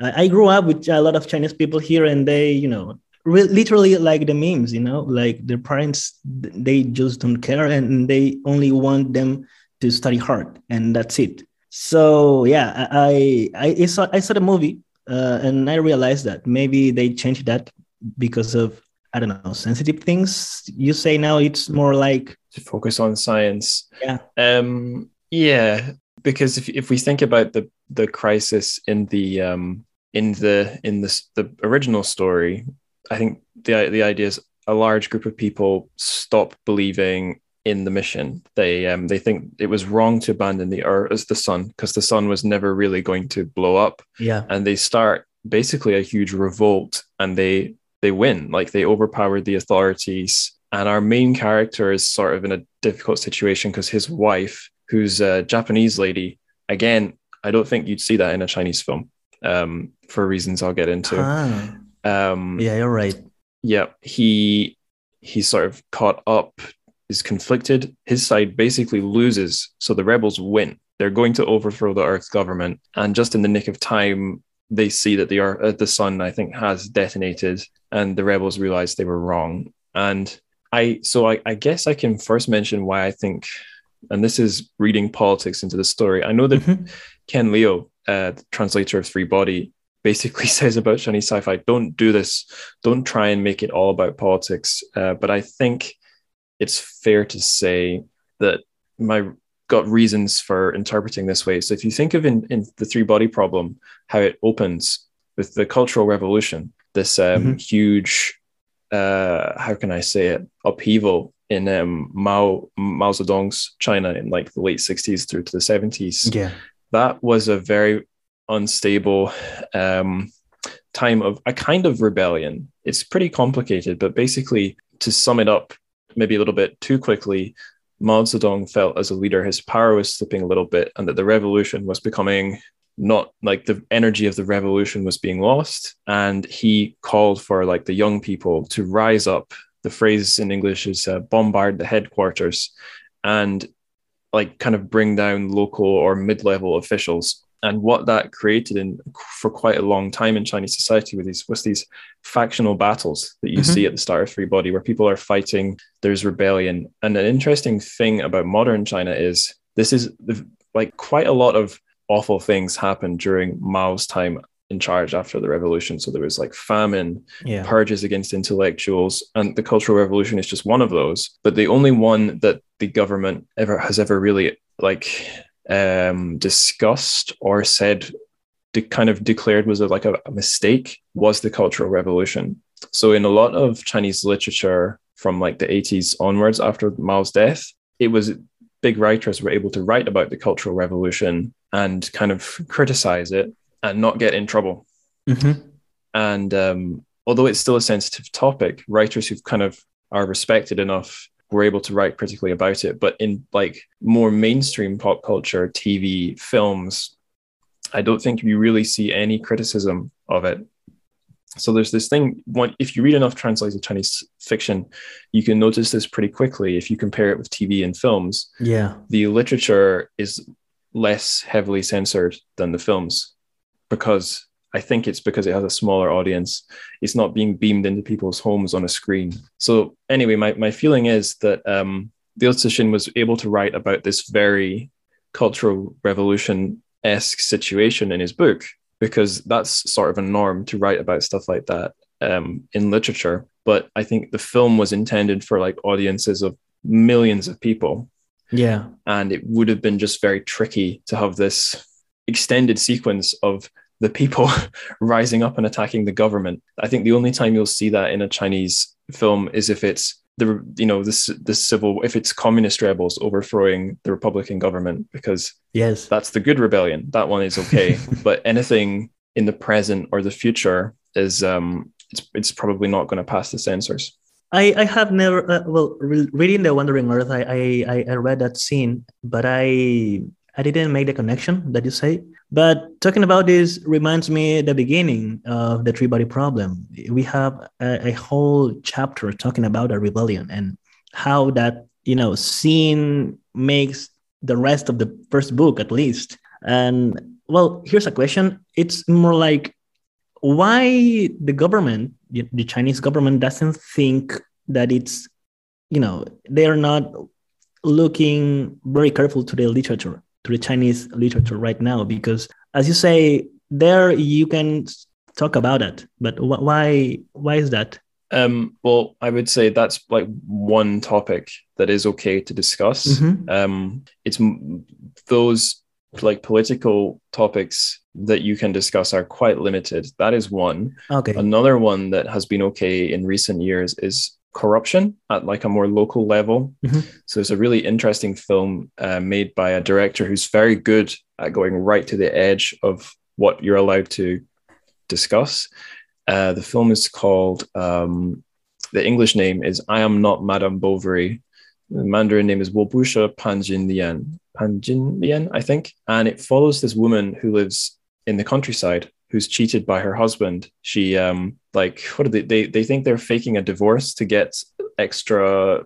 I, I grew up with a lot of Chinese people here, and they, you know, re- literally like the memes, you know, like their parents, they just don't care, and they only want them to study hard, and that's it. So yeah, I I, I saw I saw the movie, uh, and I realized that maybe they changed that because of I don't know sensitive things. You say now it's more like to focus on science. Yeah. Um, yeah, because if if we think about the the crisis in the um in the in this the original story, I think the the idea is a large group of people stop believing in the mission. They um they think it was wrong to abandon the earth as the sun because the sun was never really going to blow up yeah and they start basically a huge revolt and they they win like they overpowered the authorities. And our main character is sort of in a difficult situation because his wife who's a japanese lady again i don't think you'd see that in a chinese film um, for reasons i'll get into. Ah, um, yeah you're right. yeah he he's sort of caught up is conflicted. His side basically loses so the rebels win. They're going to overthrow the earth's government. And just in the nick of time they see that the earth uh, the sun i think has detonated and the rebels realize they were wrong and i so I, I guess i can first mention why i think and this is reading politics into the story i know that Mhm. Ken Liu, uh, the translator of Three Body, basically *laughs* says about Chinese sci-fi, don't do this. Don't try and make it all about politics. Uh, but I think it's fair to say that my got reasons for interpreting this way. So if you think of in, in the Three Body problem, how it opens with the Cultural Revolution, this um, Mhm. huge, uh, how can I say it, upheaval in um, Mao Mao Zedong's China in like the late 60s through to the 70s Yeah. that was a very unstable um, time of a kind of rebellion. It's pretty complicated, but basically, to sum it up maybe a little bit too quickly, Mao Zedong felt as a leader his power was slipping a little bit and that the revolution was becoming not like the energy of the revolution was being lost. And he called for like the young people to rise up. The phrase in English is uh, bombard the headquarters and like kind of bring down local or mid-level officials and what that created in for quite a long time in Chinese society with these was these factional battles that you Mhm. see at the start of Three Body where people are fighting there's rebellion and an interesting thing about modern China is this is the, like quite a lot of awful things happened during Mao's time in charge after the revolution so there was like famine Yeah. purges against intellectuals and the cultural revolution is just one of those but the only one that the government ever has ever really like um discussed or said de- kind of declared was a, like a, a mistake was the cultural revolution so in a lot of chinese literature from like the 80s onwards after mao's death it was big writers were able to write about the cultural revolution and kind of criticize it and not get in trouble Mhm. and um, although it's still a sensitive topic, writers who've kind of are respected enough were able to write critically about it. But in like more mainstream pop culture, TV, films, I don't think you really see any criticism of it. So there's this thing. One, if you read enough translated Chinese fiction, you can notice this pretty quickly. If you compare it with TV and films, Yeah. the literature is less heavily censored than the films because I think it's because it has a smaller audience. It's not being beamed into people's homes on a screen. So anyway, my, my feeling is that um, Liu Cixin was able to write about this very cultural revolution esque situation in his book because that's sort of a norm to write about stuff like that um, in literature. But I think the film was intended for like audiences of millions of people Yeah. and it would have been just very tricky to have this extended sequence of the people *laughs* rising up and attacking the government. I think the only time you'll see that in a Chinese film is if it's the you know this the civil if it's communist rebels overthrowing the republican government because Yes. that's the good rebellion that one is okay *laughs* but anything in the present or the future is um it's it's probably not going to pass the censors I, I have never uh, well re- reading the Wandering Earth I, I I I read that scene but I I didn't make the connection that you say. But talking about this reminds me the beginning of the three body problem. We have a, a whole chapter talking about a rebellion and how that you know scene makes the rest of the first book at least. And well here's a question. It's more like why the government the chinese government doesn't think that it's you know they're not looking very careful to the literature to the chinese literature right now because as you say there you can talk about it but wh- why why is that? Um well i would say that's like one topic that is okay to discuss. Mhm. um it's those like political topics that you can discuss are quite limited. That is one. Okay. Another one that has been okay in recent years is corruption at like a more local level. Mhm. So it's a really interesting film uh, made by a director who's very good at going right to the edge of what you're allowed to discuss. Uh, the film is called, um, the English name is I Am Not Madame Bovary. The Mandarin name is Wobusha Pan Jinlian. Pan Jinlian, I think. And it follows this woman who lives in the countryside who's cheated by her husband. She um like what do they they they think they're faking a divorce to get extra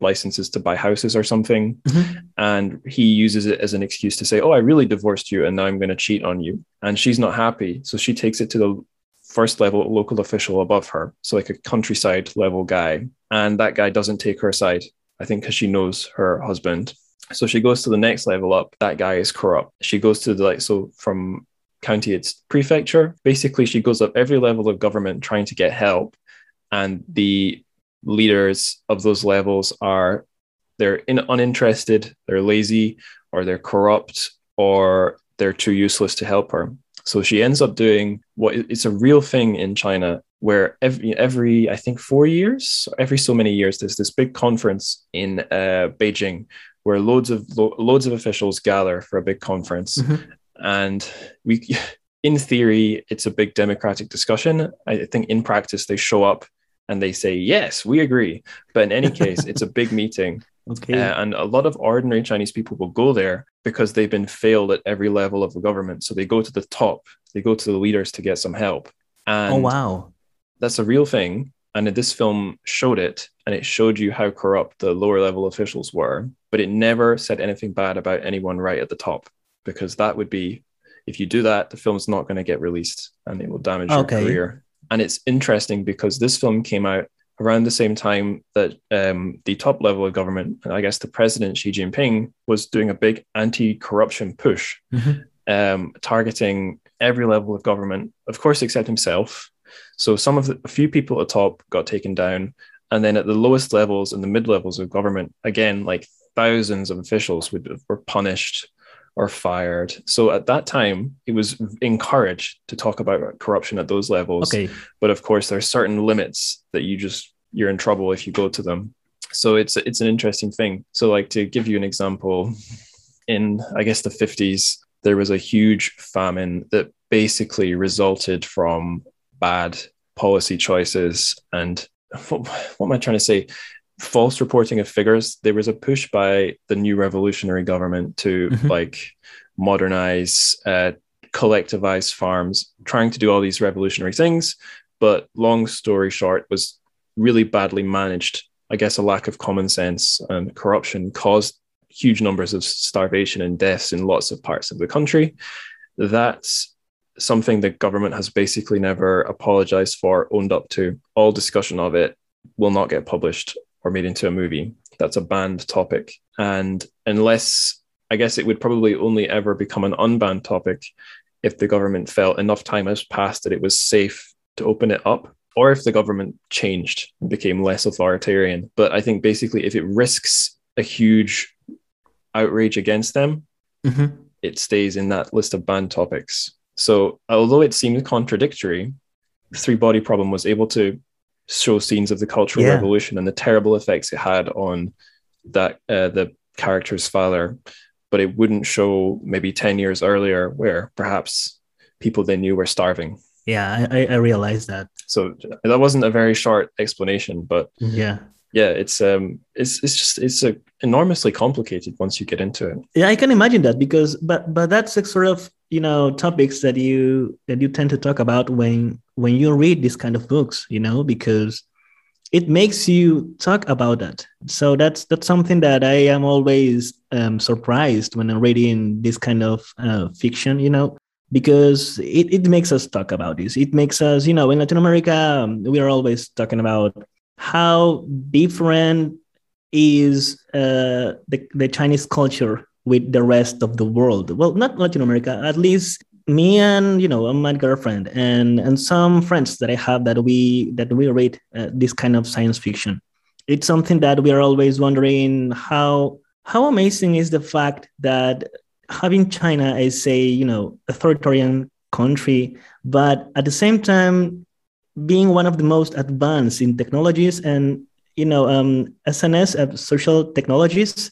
licenses to buy houses or something. Mhm. And he uses it as an excuse to say, Oh, I really divorced you and now I'm gonna cheat on you. And she's not happy. So she takes it to the first level local official above her. So like a countryside level guy. And that guy doesn't take her side. I think because she knows her husband. So she goes to the next level up. That guy is corrupt. She goes to the like so from county it's prefecture. Basically, she goes up every level of government trying to get help, and the leaders of those levels are they're in, uninterested, they're lazy, or they're corrupt, or they're too useless to help her. So she ends up doing what it's a real thing in China where every every I think four years, every so many years, there's this big conference in uh, Beijing where loads of lo- loads of officials gather for a big conference, Mhm. And we, in theory, it's a big democratic discussion. I think in practice they show up and they say yes, we agree. But in any *laughs* case, it's a big meeting, okay uh, and a lot of ordinary Chinese people will go there because they've been failed at every level of the government. So they go to the top, they go to the leaders to get some help. And oh wow that's a real thing. And this film showed it, and it showed you how corrupt the lower level officials were, but it never said anything bad about anyone right at the top, because that would be, if you do that, the film's not going to get released and it will damage Okay. your career. And it's interesting because this film came out around the same time that um, the top level of government, and I guess the president Xi Jinping, was doing a big anti corruption push Mhm. um, targeting every level of government, of course, except himself. So some of the, a few people at the top got taken down, and then at the lowest levels and the mid levels of government, again, like thousands of officials would were punished or fired. So at that time, it was encouraged to talk about corruption at those levels. okay But of course, there are certain limits that you just you're in trouble if you go to them. So it's it's an interesting thing. So like to give you an example, in I guess the 50s, there was a huge famine that basically resulted from bad policy choices and *laughs* what, what am I trying to say? False reporting of figures. There was a push by the new revolutionary government to mm-hmm. like modernize, uh, collectivize farms, trying to do all these revolutionary things. But long story short, was really badly managed. I guess a lack of common sense and corruption caused huge numbers of starvation and deaths in lots of parts of the country. That's something the government has basically never apologized for, owned up to. All discussion of it will not get published or made into a movie. That's a banned topic. And unless, I guess it would probably only ever become an unbanned topic if the government felt enough time has passed that it was safe to open it up, or if the government changed and became less authoritarian. But I think basically, if it risks a huge outrage against them, mm-hmm. it stays in that list of banned topics. So, although it seems contradictory, the Three Body Problem was able to show scenes of the Cultural yeah. Revolution and the terrible effects it had on that uh, the character's father, but it wouldn't show maybe ten years earlier where perhaps people they knew were starving. Yeah, I, I realized that. So that wasn't a very short explanation, but yeah, yeah, it's um, it's it's just it's a enormously complicated once you get into it. Yeah, I can imagine that because but but that's the sort of you know topics that you that you tend to talk about when when you read these kind of books, you know, because it makes you talk about that. So that's that's something that I am always um, surprised when I'm reading this kind of uh, fiction, you know, because it, it makes us talk about this. It makes us, you know, in Latin America, um, we are always talking about how different is uh, the, the Chinese culture with the rest of the world. Well, not Latin America, at least me and you know my girlfriend and and some friends that I have that we that we read uh, this kind of science fiction. It's something that we are always wondering how how amazing is the fact that having China as a you know authoritarian country, but at the same time being one of the most advanced in technologies and you know um, SNS uh, social technologies,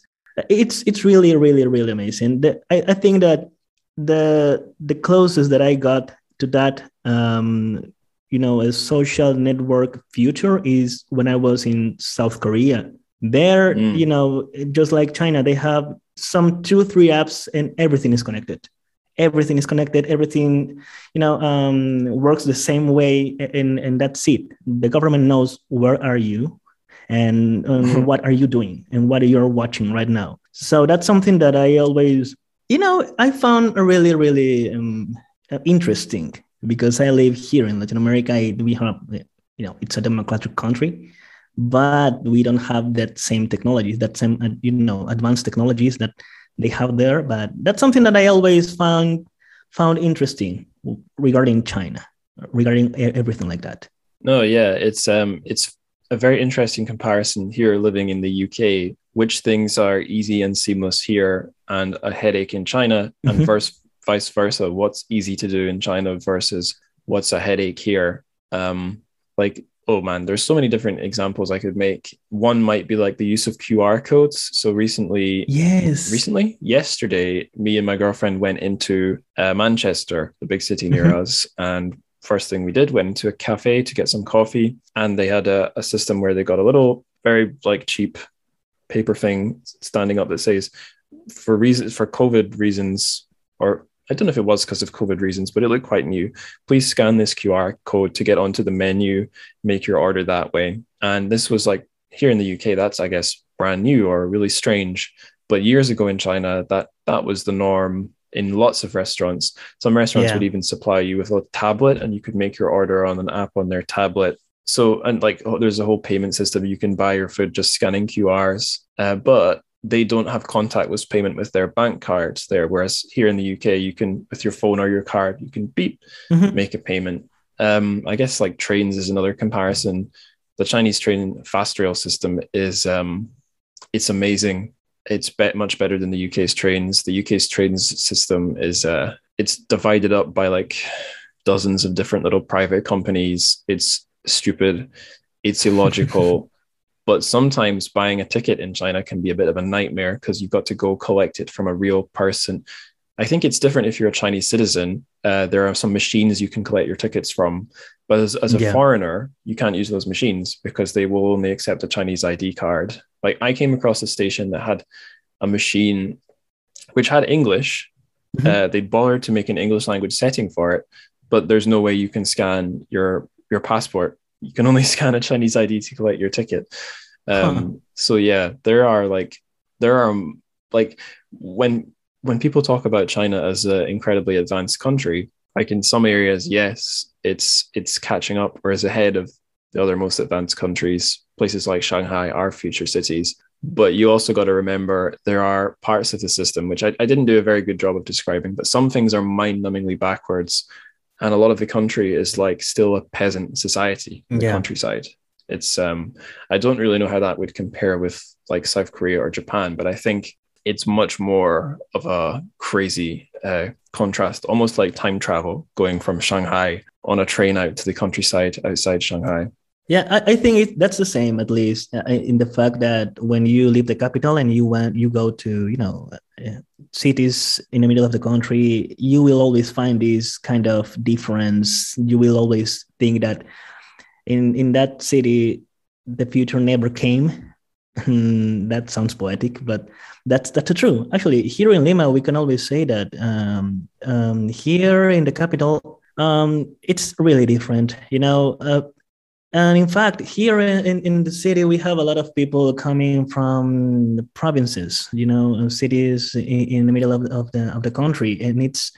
it's it's really really really amazing. The, I, I think that the the closest that I got to that um, you know a social network future is when I was in South Korea. There, mm. you know, just like China, they have some two three apps and everything is connected everything is connected everything you know um, works the same way and and that's it the government knows where are you and um, *laughs* what are you doing and what you're watching right now. So that's something that i always you know i found really really um, interesting because i live here in latin america. We have you know it's a democratic country but we don't have that same technologies that same uh, you know advanced technologies that they have there. But that's something that I always found found interesting regarding China, regarding everything like that. No, yeah, it's um, it's a very interesting comparison here living in the UK. Which things are easy and seamless here, and a headache in China, and mm-hmm. vice vice versa. What's easy to do in China versus what's a headache here? Um, like oh man, there's so many different examples I could make. One might be like the use of QR codes. So recently, yes, recently, yesterday, me and my girlfriend went into uh, Manchester, the big city near mm-hmm. us, and first thing we did went into a cafe to get some coffee, and they had a, a system where they got a little very like cheap paper thing standing up that says for reasons for COVID reasons or I don't know if it was because of COVID reasons, but it looked quite new. Please scan this QR code to get onto the menu, make your order that way. And this was like here in the UK, that's I guess brand new or really strange. But years ago in China, that that was the norm in lots of restaurants. Some restaurants yeah. would even supply you with a tablet and you could make your order on an app on their tablet. So, and like, oh, there's a whole payment system. You can buy your food just scanning QRs. Uh, but they don't have contactless payment with their bank cards there. Whereas here in the UK, you can with your phone or your card, you can beep, mm-hmm. make a payment. Um, I guess like trains is another comparison. The Chinese train fast rail system is um, it's amazing. It's much better than the UK's trains. The UK's trains system is uh, it's divided up by like dozens of different little private companies. It's stupid. It's illogical. *laughs* But sometimes buying a ticket in China can be a bit of a nightmare because you've got to go collect it from a real person. I think it's different if you're a Chinese citizen. Uh, there are some machines you can collect your tickets from, but as, as a yeah. foreigner, you can't use those machines because they will only accept a Chinese ID card. Like I came across a station that had a machine which had English. Mm-hmm. Uh, they bothered to make an English language setting for it, but there's no way you can scan your your passport. You can only *laughs* scan a Chinese ID to collect your ticket. Um, huh. So yeah, there are like there are like when when people talk about China as an incredibly advanced country, like in some areas, yes, it's it's catching up or is ahead of the other most advanced countries. Places like Shanghai are future cities. But you also got to remember there are parts of the system which I, I didn't do a very good job of describing, but some things are mind-numbingly backwards. And a lot of the country is like still a peasant society in the yeah. countryside. It's um I don't really know how that would compare with like South Korea or Japan, but I think it's much more of a crazy uh, contrast, almost like time travel, going from Shanghai on a train out to the countryside outside Shanghai. Yeah, I, I think it, that's the same, at least uh, in the fact that when you leave the capital and you went, you go to you know uh, cities in the middle of the country, you will always find this kind of difference. You will always think that in in that city, the future never came. *laughs* that sounds poetic, but that's that's true. Actually, here in Lima, we can always say that um, um, here in the capital, um, it's really different. You know, uh, and in fact, here in, in the city, we have a lot of people coming from the provinces. You know, cities in, in the middle of, of the of the country, and it's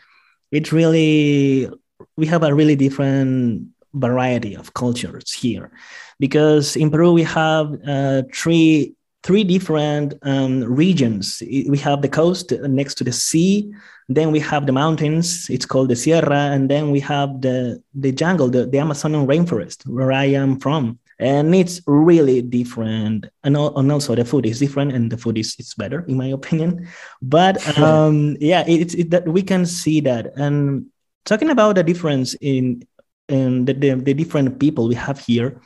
it's really we have a really different variety of cultures here because in peru we have uh, three three different um, regions. We have the coast next to the sea, then we have the mountains, it's called the Sierra, and then we have the, the jungle, the, the Amazonian rainforest, where I am from. And it's really different. And, and also the food is different, and the food is it's better, in my opinion. But um, yeah, it's it, that we can see that. And talking about the difference in, in the, the, the different people we have here,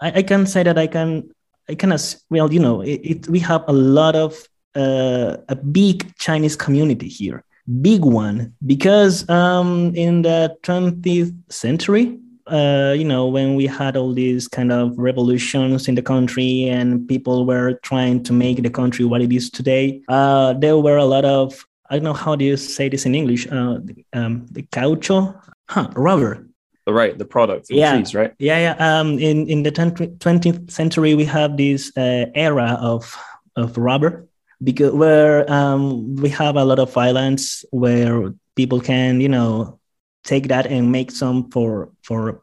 I, I can say that I can I kind of well, you know, it, it, we have a lot of uh, a big Chinese community here, big one, because um, in the 20th century, uh, you know, when we had all these kind of revolutions in the country and people were trying to make the country what it is today, uh, there were a lot of I don't know how do you say this in English, uh, um, the caucho, huh, rubber right the product yeah. trees, right? Yeah yeah. Um in in the 20th century we have this uh, era of of rubber because where um we have a lot of islands where people can you know take that and make some for for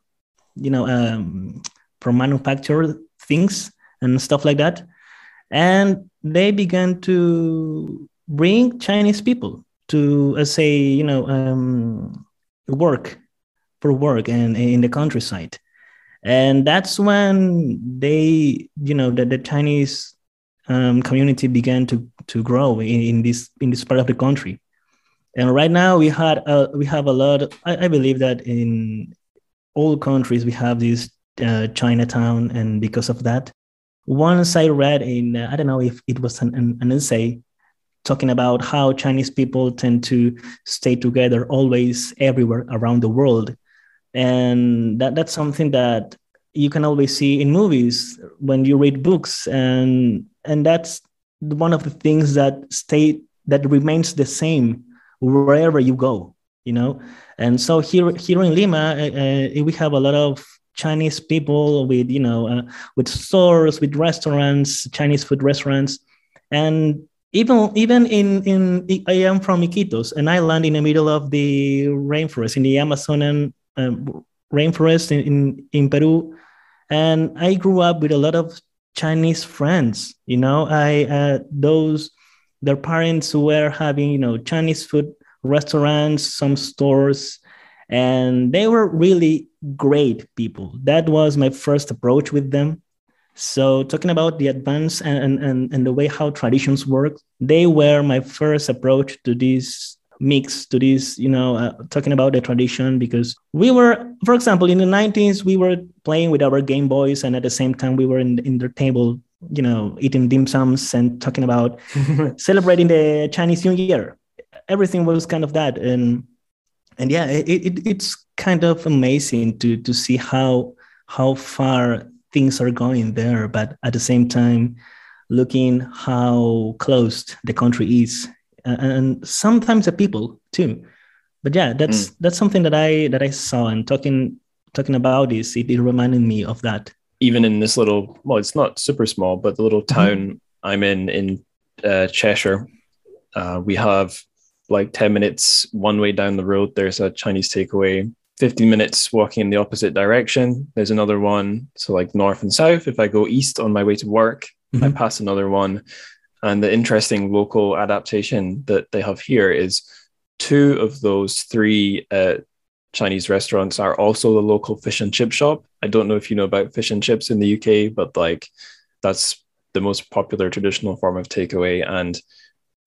you know um for manufacture things and stuff like that. And they began to bring chinese people to uh, say you know um work for work and in the countryside. And that's when they you know the, the chinese um, community began to to grow in, in, this in this part of the country. And right now we had we have a lot I, I, believe that in all countries we have this uh, chinatown. And because of that once i read in uh, i don't know if it was an, an, an essay talking about how chinese people tend to stay together always everywhere around the world and that that's something that you can always see in movies when you read books. And and that's one of the things that stay that remains the same wherever you go you know? And so here here in lima uh, uh we have a lot of chinese people with you know uh, with stores with restaurants chinese food restaurants. And even even in in i am from iquitos an island in the middle of the rainforest in the amazonian um, rainforest in, in, in Peru. And I grew up with a lot of Chinese friends. You know, I uh, those their parents were having you know Chinese food restaurants, some stores, and they were really great people. That was my first approach with them. So talking about the advance and, and, and the way how traditions work, they were my first approach to this mix to this you know uh, talking about the tradition because we were for example in the 90s we were playing with our game boys and at the same time we were in, in their table you know eating dim sums and talking about *laughs* celebrating the chinese new year. Everything was kind of that and and yeah it, it, it's kind of amazing to to see how how far things are going there but at the same time looking how closed the country is and sometimes the people too but yeah that's mm. that's something that i that i saw and talking talking about this it, it reminded me of that even in this little well it's not super small but the little mm-hmm. town mm-hmm. i'm in in uh, cheshire uh, we have like 10 minutes one way down the road there's a chinese takeaway 15 minutes walking in the opposite direction there's another one so like north and south if i go east on my way to work mm-hmm. i pass another one and the interesting local adaptation that they have here is two of those three uh, chinese restaurants are also the local fish and chip shop i don't know if you know about fish and chips in the uk but like that's the most popular traditional form of takeaway and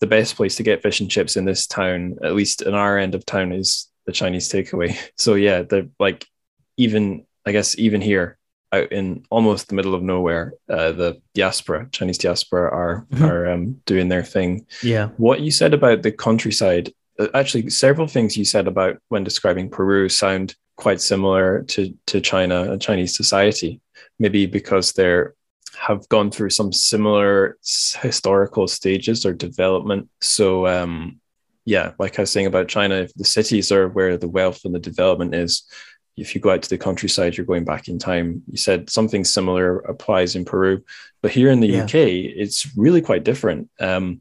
the best place to get fish and chips in this town, at least in our end of town, is the Chinese takeaway. *laughs* So yeah, they're like even I guess even here out in almost the middle of nowhere, uh, the diaspora, Chinese diaspora, are mm-hmm. are um, doing their thing. Yeah. What you said about the countryside, uh, actually, several things you said about when describing Peru sound quite similar to to China and Chinese society. Maybe because they're have gone through some similar historical stages or development. So, um, yeah, like I was saying about China, if the cities are where the wealth and the development is, if you go out to the countryside, you're going back in time. You said something similar applies in Peru, but here in the yeah. UK, it's really quite different. Um,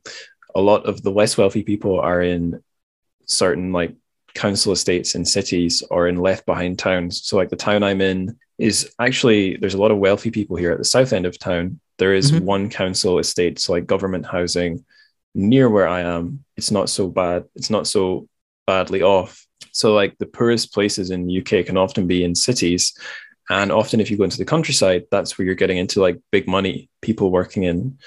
a lot of the less wealthy people are in certain like council estates in cities or in left behind towns. So, like the town I'm in is actually there's a lot of wealthy people here at the south end of town. There is mm-hmm. one council estate, so like government housing near where I am. It's not so bad. It's not so badly off. So like the poorest places in the UK can often be in cities. And often if you go into the countryside, that's where you're getting into like big money, people working in,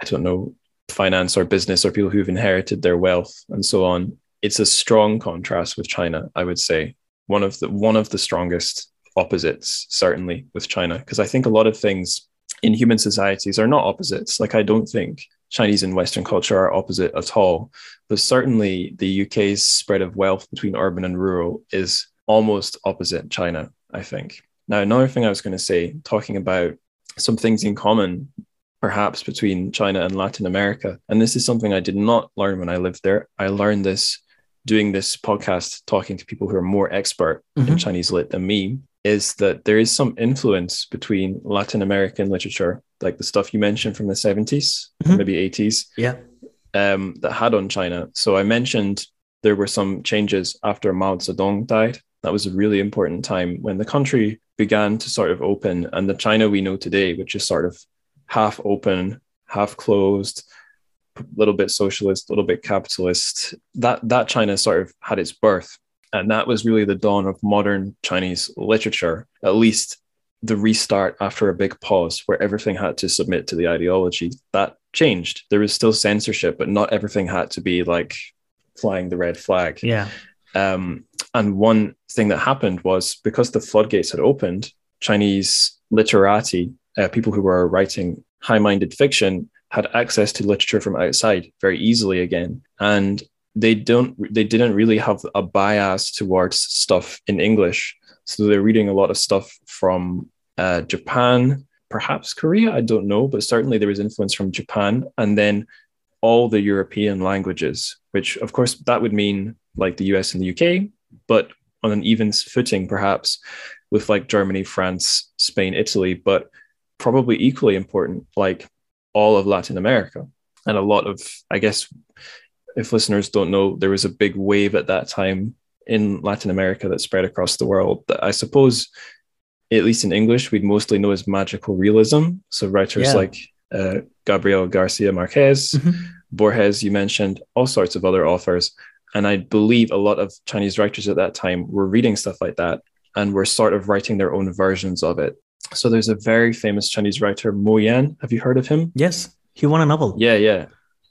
I don't know, finance or business or people who've inherited their wealth and so on. It's a strong contrast with China, I would say. One of the one of the strongest opposites, certainly with China, because I think a lot of things in human societies are not opposites. Like, I don't think Chinese and Western culture are opposite at all. But certainly, the UK's spread of wealth between urban and rural is almost opposite China, I think. Now, another thing I was going to say, talking about some things in common, perhaps between China and Latin America, and this is something I did not learn when I lived there. I learned this doing this podcast, talking to people who are more expert mm-hmm. in Chinese lit than me is that there is some influence between Latin American literature, like the stuff you mentioned from the 70s, mm-hmm. maybe 80s, yeah, um, that had on China. So I mentioned there were some changes after Mao Zedong died. That was a really important time when the country began to sort of open, and the China we know today, which is sort of half open, half closed, a little bit socialist, a little bit capitalist. That that China sort of had its birth and that was really the dawn of modern Chinese literature, at least the restart after a big pause where everything had to submit to the ideology. That changed. There was still censorship, but not everything had to be like flying the red flag. Yeah. Um, and one thing that happened was because the floodgates had opened, Chinese literati, uh, people who were writing high minded fiction, had access to literature from outside very easily again. And they don't they didn't really have a bias towards stuff in English. So they're reading a lot of stuff from uh, Japan, perhaps Korea, I don't know, but certainly there was influence from Japan, and then all the European languages, which of course that would mean like the US and the UK, but on an even footing perhaps with like Germany, France, Spain, Italy, but probably equally important, like all of Latin America. And a lot of, I guess, if listeners don't know, there was a big wave at that time in Latin America that spread across the world that I suppose, at least in English, we'd mostly know as magical realism. So writers yeah. like uh, Gabriel Garcia Marquez, mm-hmm. Borges, you mentioned, all sorts of other authors. And I believe a lot of Chinese writers at that time were reading stuff like that and were sort of writing their own versions of it. So there's a very famous Chinese writer, Mo Yan. Have you heard of him? Yes, he won a Nobel. Yeah, yeah.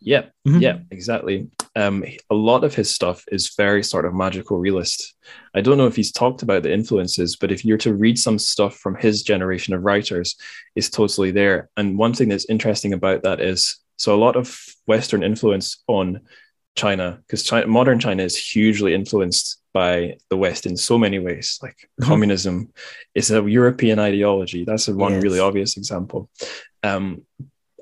Yeah, mm-hmm. yeah, exactly. Um, a lot of his stuff is very sort of magical realist. I don't know if he's talked about the influences, but if you're to read some stuff from his generation of writers, it's totally there. And one thing that's interesting about that is so a lot of Western influence on China because China, modern China is hugely influenced by the West in so many ways. Like *laughs* Mhm. communism is a European ideology. That's a one Yes. really obvious example. Um,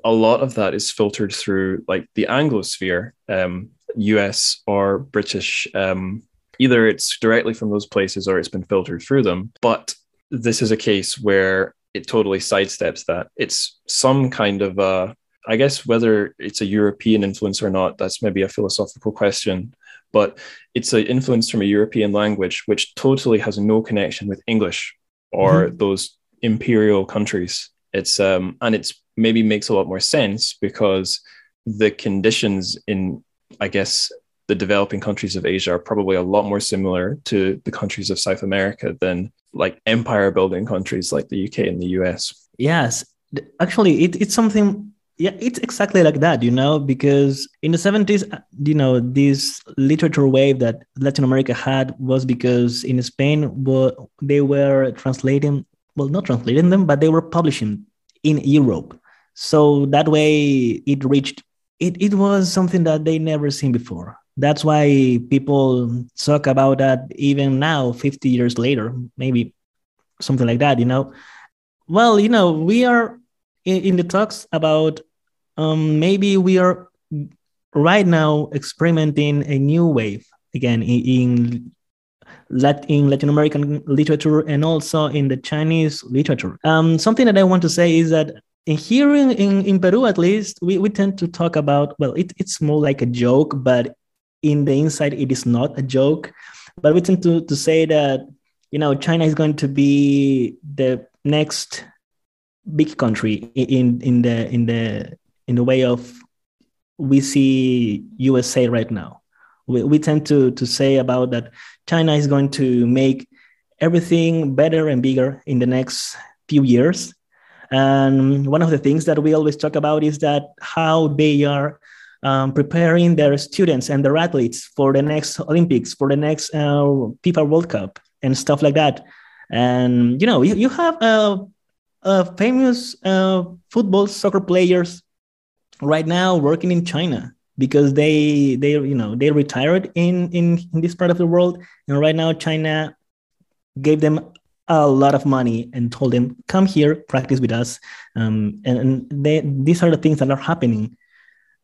a lot of that is filtered through like the Anglosphere, um, US or British. Um, either it's directly from those places or it's been filtered through them. But this is a case where it totally sidesteps that. It's some kind of a, I guess whether it's a European influence or not, that's maybe a philosophical question. But it's an influence from a European language which totally has no connection with English or those imperial countries. It's um, and it's maybe makes a lot more sense because the conditions in, I guess, the developing countries of Asia are probably a lot more similar to the countries of South America than like empire building countries like the UK and the US. Yes, actually, it, it's something. Yeah, it's exactly like that, you know, because in the 70s, uh, you know, this literature wave that Latin America had was because in Spain, wa- they were translating, well, not translating them, but they were publishing in Europe. So that way it reached, it, it was something that they never seen before. That's why people talk about that even now, 50 years later, maybe something like that, you know. Well, you know, we are in, in the talks about um, maybe we are right now experimenting a new wave again in, in Lat- in Latin American literature and also in the Chinese literature. Um, something that I want to say is that in here in, in, in Peru, at least, we, we tend to talk about, well, it, it's more like a joke, but in the inside, it is not a joke. But we tend to, to say that, you know, China is going to be the next big country in, in the in the in the way of we see USA right now. We, we tend to to say about that China is going to make everything better and bigger in the next few years. And one of the things that we always talk about is that how they are um, preparing their students and their athletes for the next Olympics, for the next uh, FIFA World Cup, and stuff like that. And you know, you, you have a, uh, famous uh, football soccer players right now working in China because they they you know they retired in in in this part of the world, and right now China gave them a lot of money and told them come here practice with us. Um, and, and they, these are the things that are happening.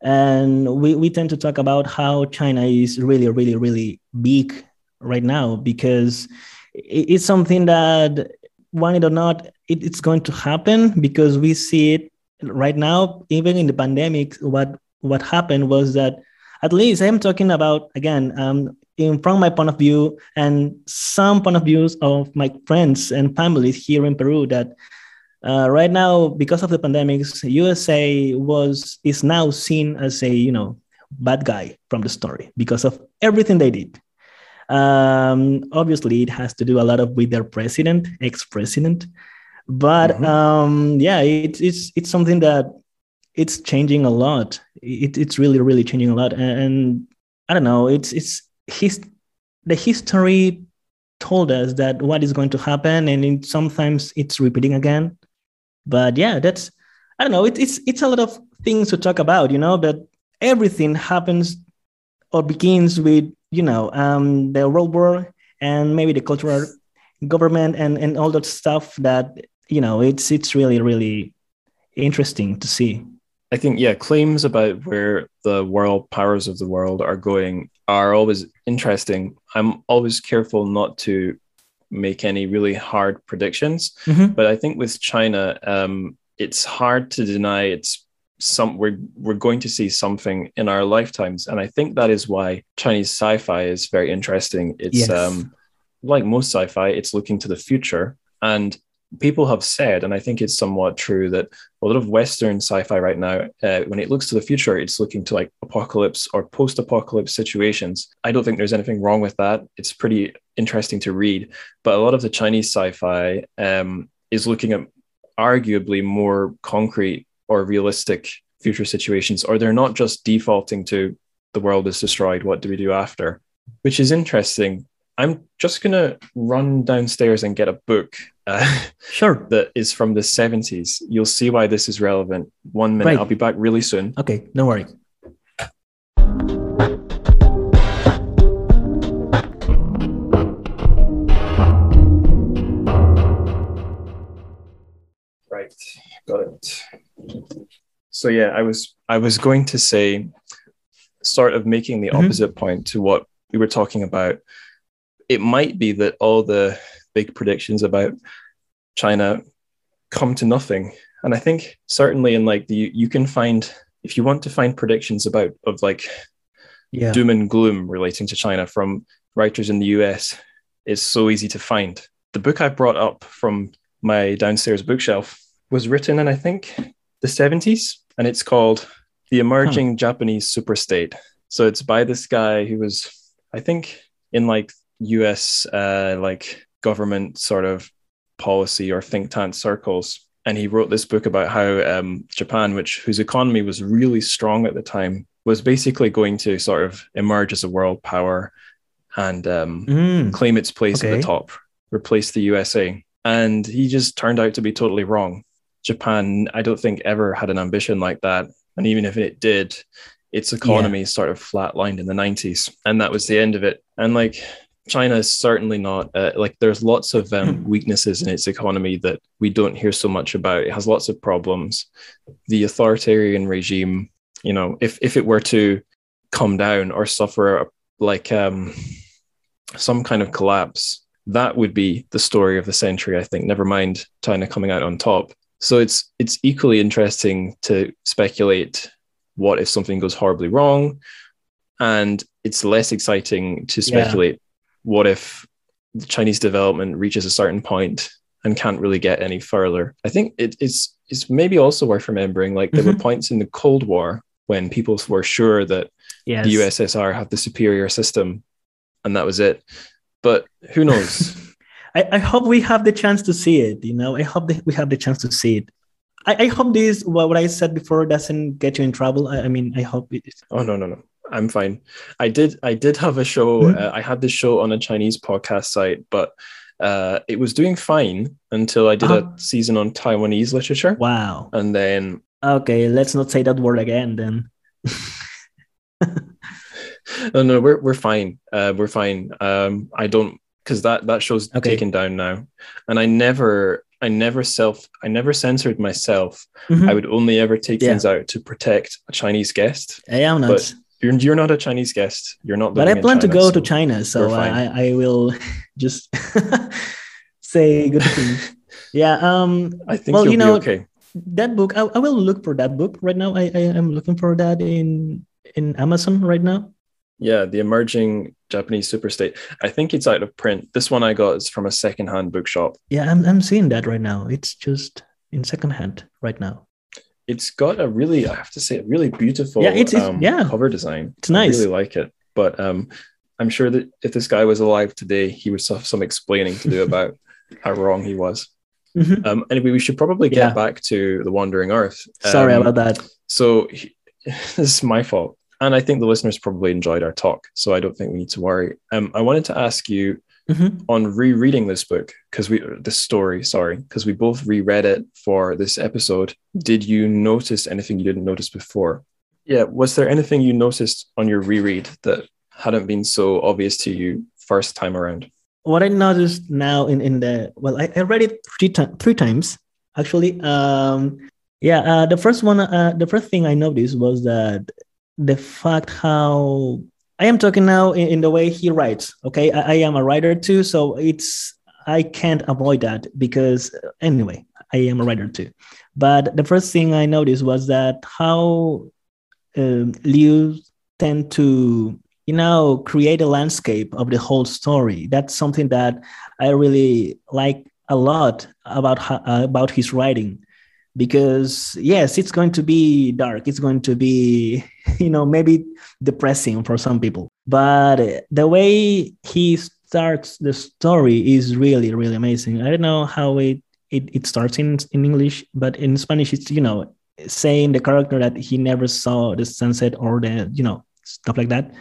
And we, we tend to talk about how china is really really really big right now because it, it's something that want it or not it, it's going to happen because we see it right now even in the pandemic what what happened was that at least i'm talking about again um, in from my point of view and some point of views of my friends and families here in Peru that uh, right now because of the pandemics, USA was is now seen as a you know bad guy from the story because of everything they did. Um, obviously, it has to do a lot of with their president, ex-president, but Mhm. um, yeah, it, it's it's something that it's changing a lot. It, it's really really changing a lot, and, and I don't know. It's it's his the history told us that what is going to happen, and it, sometimes it's repeating again. But yeah, that's I don't know. It, it's it's a lot of things to talk about. You know that everything happens or begins with you know um, the world war and maybe the cultural government and and all that stuff that you know it's it's really really interesting to see. I think, yeah, claims about where the world powers of the world are going are always interesting. I'm always careful not to make any really hard predictions, Mhm. but I think with China, um, it's hard to deny it's some we're we're going to see something in our lifetimes, and I think that is why Chinese sci-fi is very interesting. It's Yes. um, like most sci-fi, it's looking to the future, and people have said, and I think it's somewhat true that a lot of Western sci-fi right now, uh, when it looks to the future, it's looking to like apocalypse or post-apocalypse situations. I don't think there's anything wrong with that. It's pretty interesting to read, but a lot of the Chinese sci-fi um, is looking at arguably more concrete or realistic future situations, or they're not just defaulting to the world is destroyed. What do we do after? Which is interesting. I'm just going to run downstairs and get a book. Uh, *laughs* sure. That is from the 70s. You'll see why this is relevant. One minute. Right. I'll be back really soon. Okay, no worry. Right, got it. So yeah, I was I was going to say sort of making the mm-hmm. opposite point to what we were talking about it might be that all the big predictions about China come to nothing, and I think certainly in like the you can find if you want to find predictions about of like Yeah. doom and gloom relating to China from writers in the US is so easy to find. The book I brought up from my downstairs bookshelf was written in, I think, the 70s, and it's called The Emerging hmm. Japanese Superstate. So it's by this guy who was, I think, in like US uh, like government sort of policy or think tank circles. And he wrote this book about how um, Japan, which whose economy was really strong at the time, was basically going to sort of emerge as a world power and um, Mm. claim its place at the top, replace the USA. And he just turned out to be totally wrong. Japan, I don't think, ever had an ambition like that. And even if it did, its economy sort of flatlined in the 90s. And that was the end of it. And like, China is certainly not uh, like there's lots of um, weaknesses in its economy that we don't hear so much about. It has lots of problems. The authoritarian regime, you know, if if it were to come down or suffer like um, some kind of collapse, that would be the story of the century. I think. Never mind China coming out on top. So it's it's equally interesting to speculate what if something goes horribly wrong, and it's less exciting to Yeah. Speculate what if the Chinese development reaches a certain point and can't really get any further. I think it, it's it's maybe also worth remembering like there were Mhm. points in the Cold War when people were sure that Yes. the USSR had the superior system, and that was it. But who knows? *laughs* I, I hope we have the chance to see it. You know, I hope that we have the chance to see it. I, I hope this what, what I said before doesn't get you in trouble. I, I mean, I hope it. oh no, no, no. I'm fine. I did I did have a show. Mhm. Uh, I had this show on a Chinese podcast site, but uh, it was doing fine until I did Uh-huh. a season on Taiwanese literature, Wow. and then Okay, let's not say that word again then. *laughs* no, no, we're we're fine. Uh, we're fine. Um, I don't because that that show's Okay. taken down now, and I never, I never self, I never censored myself. Mhm. I would only ever take Yeah. things out to protect a Chinese guest. I am not. But You're you're not a Chinese guest. You're not. but I plan to go so- to China, so. I, I will *laughs* just *laughs* say good things. yeah. Um. I think Well, you'll you know- be okay. That book, I, I will look for that book right now. I, I am looking for that in in Amazon right now. Yeah, the emerging Japanese superstate. I think it's out of print. This one I got is from a secondhand bookshop. Yeah, I'm I'm seeing that right now. It's just in secondhand right now. It's got a really, I have to say, a really beautiful Yeah, it's- it's- um, yeah. cover design. It's nice. I really like it. But um, I'm sure that if this guy was alive today, he would have some explaining to do *laughs* about how wrong he was. Mhm. Um, anyway, we should probably get Yeah. back to the Wandering Earth. Sorry Um, about that. So he- *laughs* this is my fault. And I think the listeners probably enjoyed our talk. So I don't think we need to worry. Um, I wanted to ask you Mhm. on rereading this book, because we, this story, sorry, because we both reread it for this episode. Did you notice anything you didn't notice before? Yeah. Was there anything you noticed on your reread that hadn't been so obvious to you first time around? What I noticed now in in the well, I, I read it three times three times actually. Um, yeah, uh, the first one, uh, the first thing I noticed was that the fact how I am talking now in, in the way he writes. Okay, I, I am a writer too, so it's I can't avoid that because uh, anyway, I am a writer too. But the first thing I noticed was that how um, Liu tend to you know create a landscape of the whole story. That's something that I really like a lot about uh, about his writing because yes it's going to be dark. It's going to be *laughs* you know maybe depressing for some people. But the way he starts the story is really really amazing. I don't know how it it, it starts in in english but in spanish it's you know saying the character that he never saw the sunset or the you know stuff like that.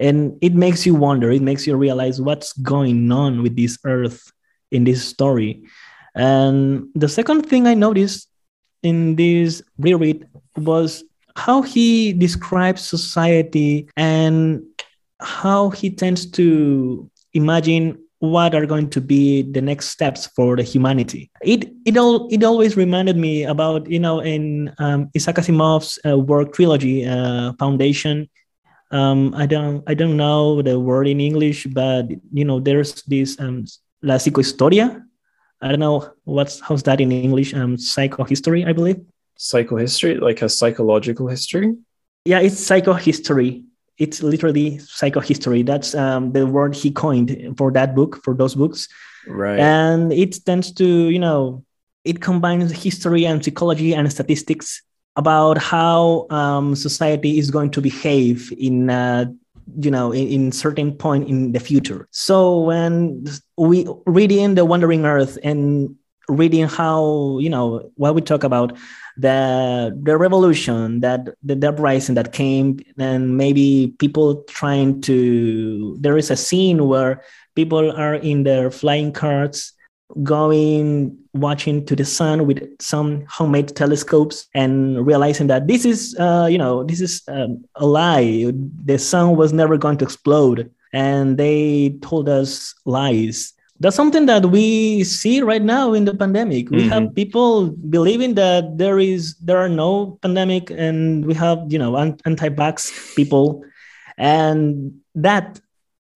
And it makes you wonder. It makes you realize what's going on with this earth in this story. And the second thing i noticed in this reread was how he describes society and how he tends to imagine what are going to be the next steps for the humanity. It it all it always reminded me about you know in um, Isaac Asimov's uh, work trilogy uh, Foundation. Um, I don't I don't know the word in English, but you know there's this um, La Psicohistoria. I don't know what's how's that in English. Um, psychohistory, I believe. Psychohistory, like a psychological history. Yeah, it's psychohistory it's literally psychohistory. That's um, the word he coined for that book, for those books. Right. And it tends to, you know, it combines history and psychology and statistics about how um, society is going to behave in, uh, you know, in, in certain point in the future. So when we reading the Wandering Earth and reading how, you know, what we talk about the the revolution that the, the uprising that came and maybe people trying to there is a scene where people are in their flying carts going watching to the sun with some homemade telescopes and realizing that this is uh, you know this is um, a lie. The sun was never going to explode. And they told us lies. That's something that we see right now in the pandemic. We mm-hmm. have people believing that there is there are no pandemic and we have you know anti-vax people. And that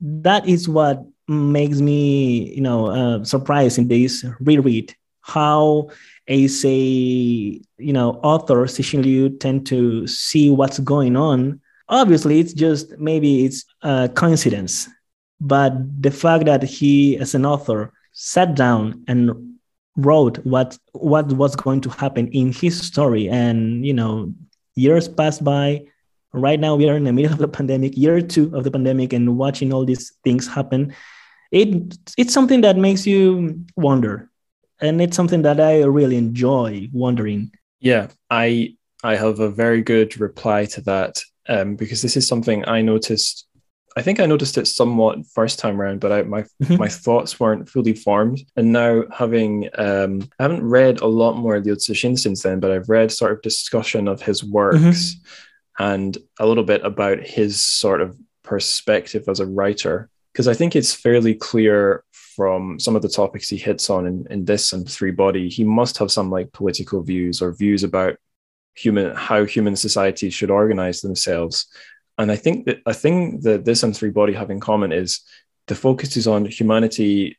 that is what makes me you know uh, surprised in this reread how a say you know author authors essentially tend to see what's going on. Obviously it's just maybe it's a coincidence but the fact that he as an author sat down and wrote what what was going to happen in his story and you know years passed by. Right now we are in the middle of the pandemic year two of the pandemic and watching all these things happen it it's something that makes you wonder and it's something that i really enjoy wondering yeah i i have a very good reply to that um, because this is something i noticed I think I noticed it somewhat first time around, but I, my mm-hmm. my thoughts weren't fully formed. And now having um, I haven't read a lot more Liu Cixin since then, but I've read sort of discussion of his works mm-hmm. and a little bit about his sort of perspective as a writer. Because I think it's fairly clear from some of the topics he hits on in, in this and Three Body, he must have some like political views or views about human how human societies should organize themselves and I think that a thing that this and Three Body have in common is the focus is on humanity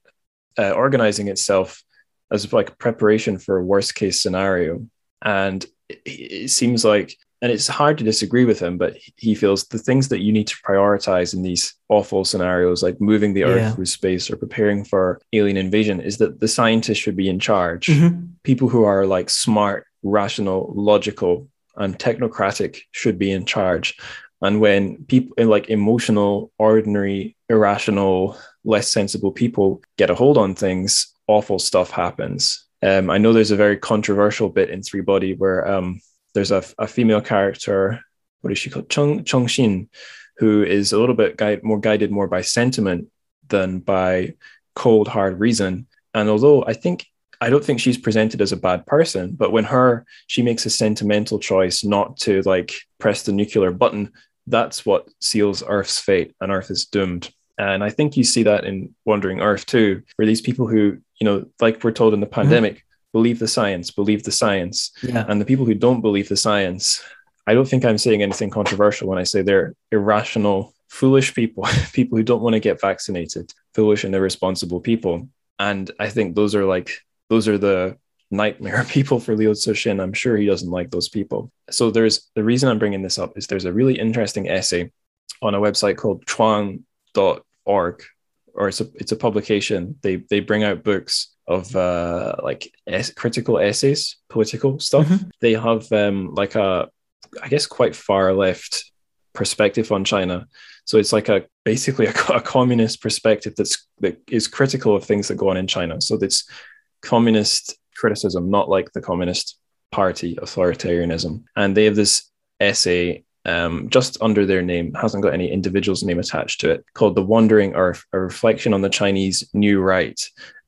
uh, organizing itself as like preparation for a worst case scenario. And it, it seems like, and it's hard to disagree with him, but he feels the things that you need to prioritize in these awful scenarios, like moving the Earth yeah. through space or preparing for alien invasion, is that the scientists should be in charge. Mm-hmm. People who are like smart, rational, logical, and technocratic should be in charge and when people like emotional ordinary irrational less sensible people get a hold on things awful stuff happens um, i know there's a very controversial bit in three body where um, there's a, a, female character what is she called Cheng Cheng Xin who is a little bit guide, more guided more by sentiment than by cold hard reason and although i think I don't think she's presented as a bad person, but when her she makes a sentimental choice not to like press the nuclear button, that's what seals Earth's fate, and Earth is doomed. And I think you see that in Wandering Earth too, where these people who, you know, like we're told in the mm-hmm. pandemic, mm-hmm. Believe the science, believe the science. Yeah. And the people who don't believe the science, I don't think I'm saying anything controversial when I say they're irrational, foolish people, *laughs* people who don't want to get vaccinated, foolish and irresponsible people. And I think those are like, those are the nightmare *laughs* people for Liu Cixin. I'm sure he doesn't like those people. So there's the reason I'm bringing this up is there's a really interesting essay on a website called chuang.org, or it's a, it's a publication. They, they bring out books of uh, like es- critical essays, political stuff. Mm-hmm. They have um, like a, I guess, quite far left perspective on China. So it's like a basically a, a communist perspective that's that is critical of things that go on in China. So it's communist criticism, not like the Communist Party authoritarianism. And they have this essay um, just under their name, hasn't got any individual's name attached to it, called The Wandering Earth, a reflection on the Chinese New Right.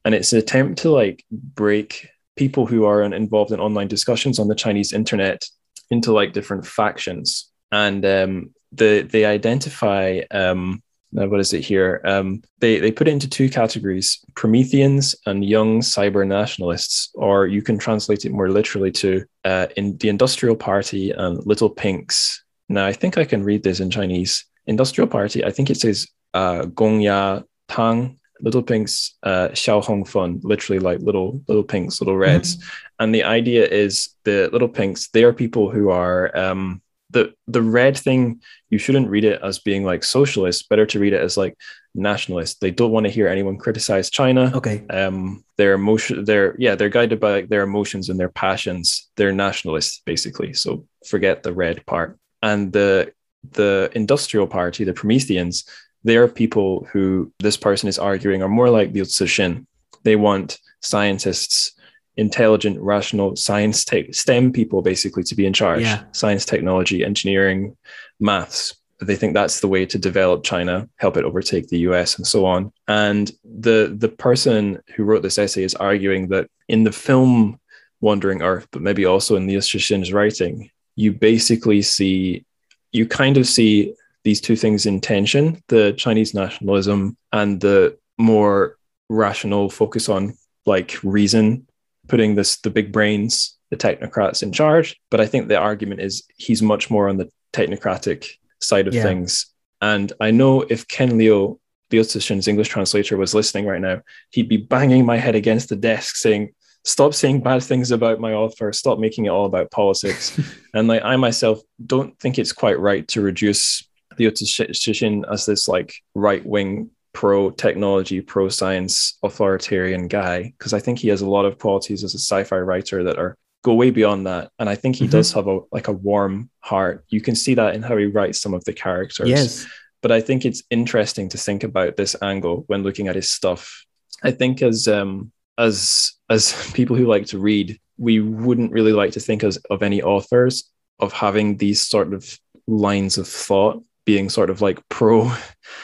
And it's an attempt to like break people who are involved in online discussions on the Chinese internet into like different factions. And um, the, they identify um, uh, what is it here? Um, they they put it into two categories: Prometheans and young cyber nationalists, or you can translate it more literally to uh, in the Industrial Party and Little Pinks. Now, I think I can read this in Chinese. Industrial Party. I think it says uh, Gong Ya Tang. Little Pinks, uh, Xiao Hong Fun, literally like little little pinks, little reds. Mm-hmm. And the idea is the little pinks. They are people who are um, the the red thing you shouldn't read it as being like socialist better to read it as like nationalist they don't want to hear anyone criticize china okay um their emotion they're yeah they're guided by like, their emotions and their passions they're nationalists basically so forget the red part and the the industrial party the prometheans they are people who this person is arguing are more like the Cixin. they want scientists intelligent, rational science, te- STEM people basically to be in charge yeah. science, technology, engineering, maths. They think that's the way to develop China, help it overtake the US, and so on. And the the person who wrote this essay is arguing that in the film Wandering Earth, but maybe also in Liu Cixin's writing, you basically see, you kind of see these two things in tension: the Chinese nationalism and the more rational focus on like reason putting this the big brains, the technocrats in charge. But I think the argument is he's much more on the technocratic side of yeah. things. And I know if Ken Liu, Liu Cixin's English translator, was listening right now, he'd be banging my head against the desk saying, Stop saying bad things about my author, stop making it all about politics. *laughs* and like I myself don't think it's quite right to reduce Cixin as this like right wing pro technology, pro science, authoritarian guy because I think he has a lot of qualities as a sci-fi writer that are go way beyond that. And I think he mm-hmm. does have a like a warm heart. You can see that in how he writes some of the characters. Yes. But I think it's interesting to think about this angle when looking at his stuff. I think as um as as *laughs* people who like to read, we wouldn't really like to think as of any authors of having these sort of lines of thought being sort of like pro,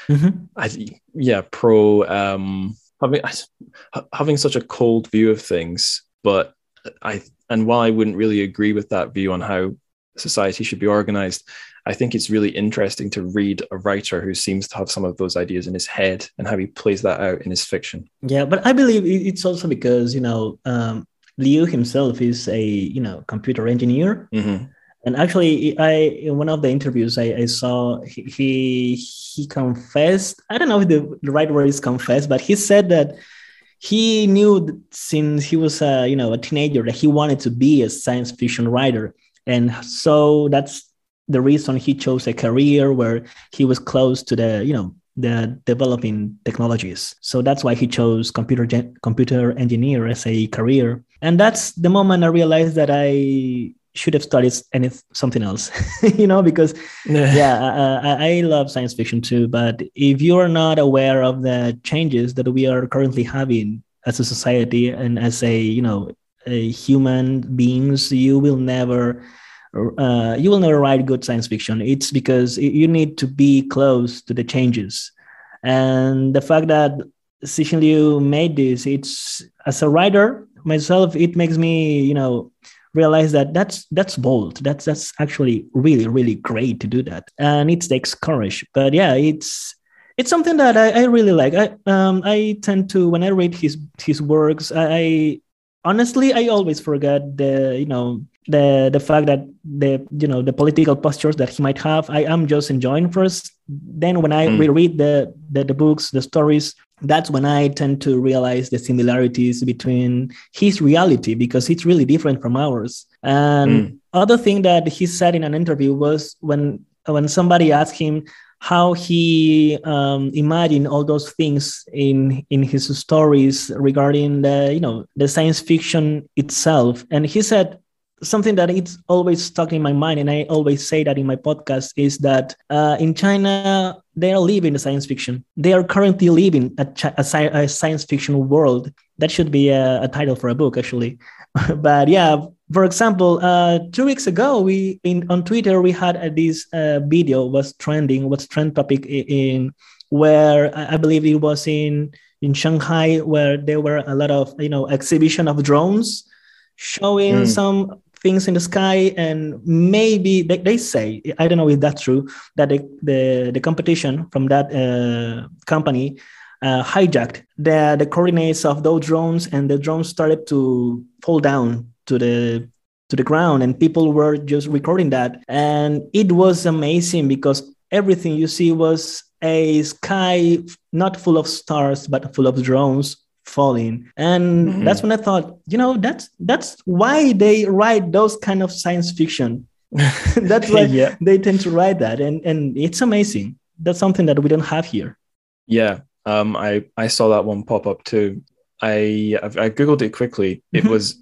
mm-hmm. I, yeah, pro um, having having such a cold view of things. But I and while I wouldn't really agree with that view on how society should be organized, I think it's really interesting to read a writer who seems to have some of those ideas in his head and how he plays that out in his fiction. Yeah, but I believe it's also because you know um, Liu himself is a you know computer engineer. Mm-hmm. And actually, I in one of the interviews I, I saw he he confessed. I don't know if the, the right word is confessed, but he said that he knew since he was a you know a teenager that he wanted to be a science fiction writer, and so that's the reason he chose a career where he was close to the you know the developing technologies. So that's why he chose computer gen- computer engineer as a career. And that's the moment I realized that I should have studied any something else *laughs* you know because yeah. I, I, love science fiction too but if you are not aware of the changes that we are currently having as a society and as a you know a human beings you will never uh, you will never write good science fiction. It's because you need to be close to the changes. And the fact that Cixin Liu made this it's as a writer myself it makes me you know realize that that's that's bold. That's that's actually really really great to do that. And it takes courage. But yeah it's it's something that I, I really like. I um i tend to when i read his his works I, I honestly i always forget the you know the the fact that the you know the political postures that he might have. I am just enjoying first. Then when i mm. reread the, the the books the stories that's when I tend to realize the similarities between his reality because it's really different from ours. And mm. other thing that he said in an interview was when when somebody asked him how he um, imagined all those things in in his stories regarding the you know the science fiction itself, and he said something that it's always stuck in my mind, and I always say that in my podcast is that uh, in China they are living the science fiction. They are currently living a, a, a science fiction world. That should be a, a title for a book, actually. *laughs* but yeah, for example, uh, two weeks ago, we in on Twitter we had uh, this uh, video was trending, was trend topic in, in where I believe it was in in Shanghai, where there were a lot of you know exhibition of drones showing mm. some things in the sky and maybe they, they say i don't know if that's true that the the, the competition from that uh, company uh, hijacked the, the coordinates of those drones and the drones started to fall down to the to the ground and people were just recording that. And it was amazing because everything you see was a sky not full of stars but full of drones falling. And mm-hmm. that's when i thought you know that's that's why they write those kind of science fiction. *laughs* That's why *laughs* yeah. they tend to write that. And and it's amazing. That's something that we don't have here. Yeah. Um i i saw that one pop up too. I i googled it quickly. It mm-hmm. was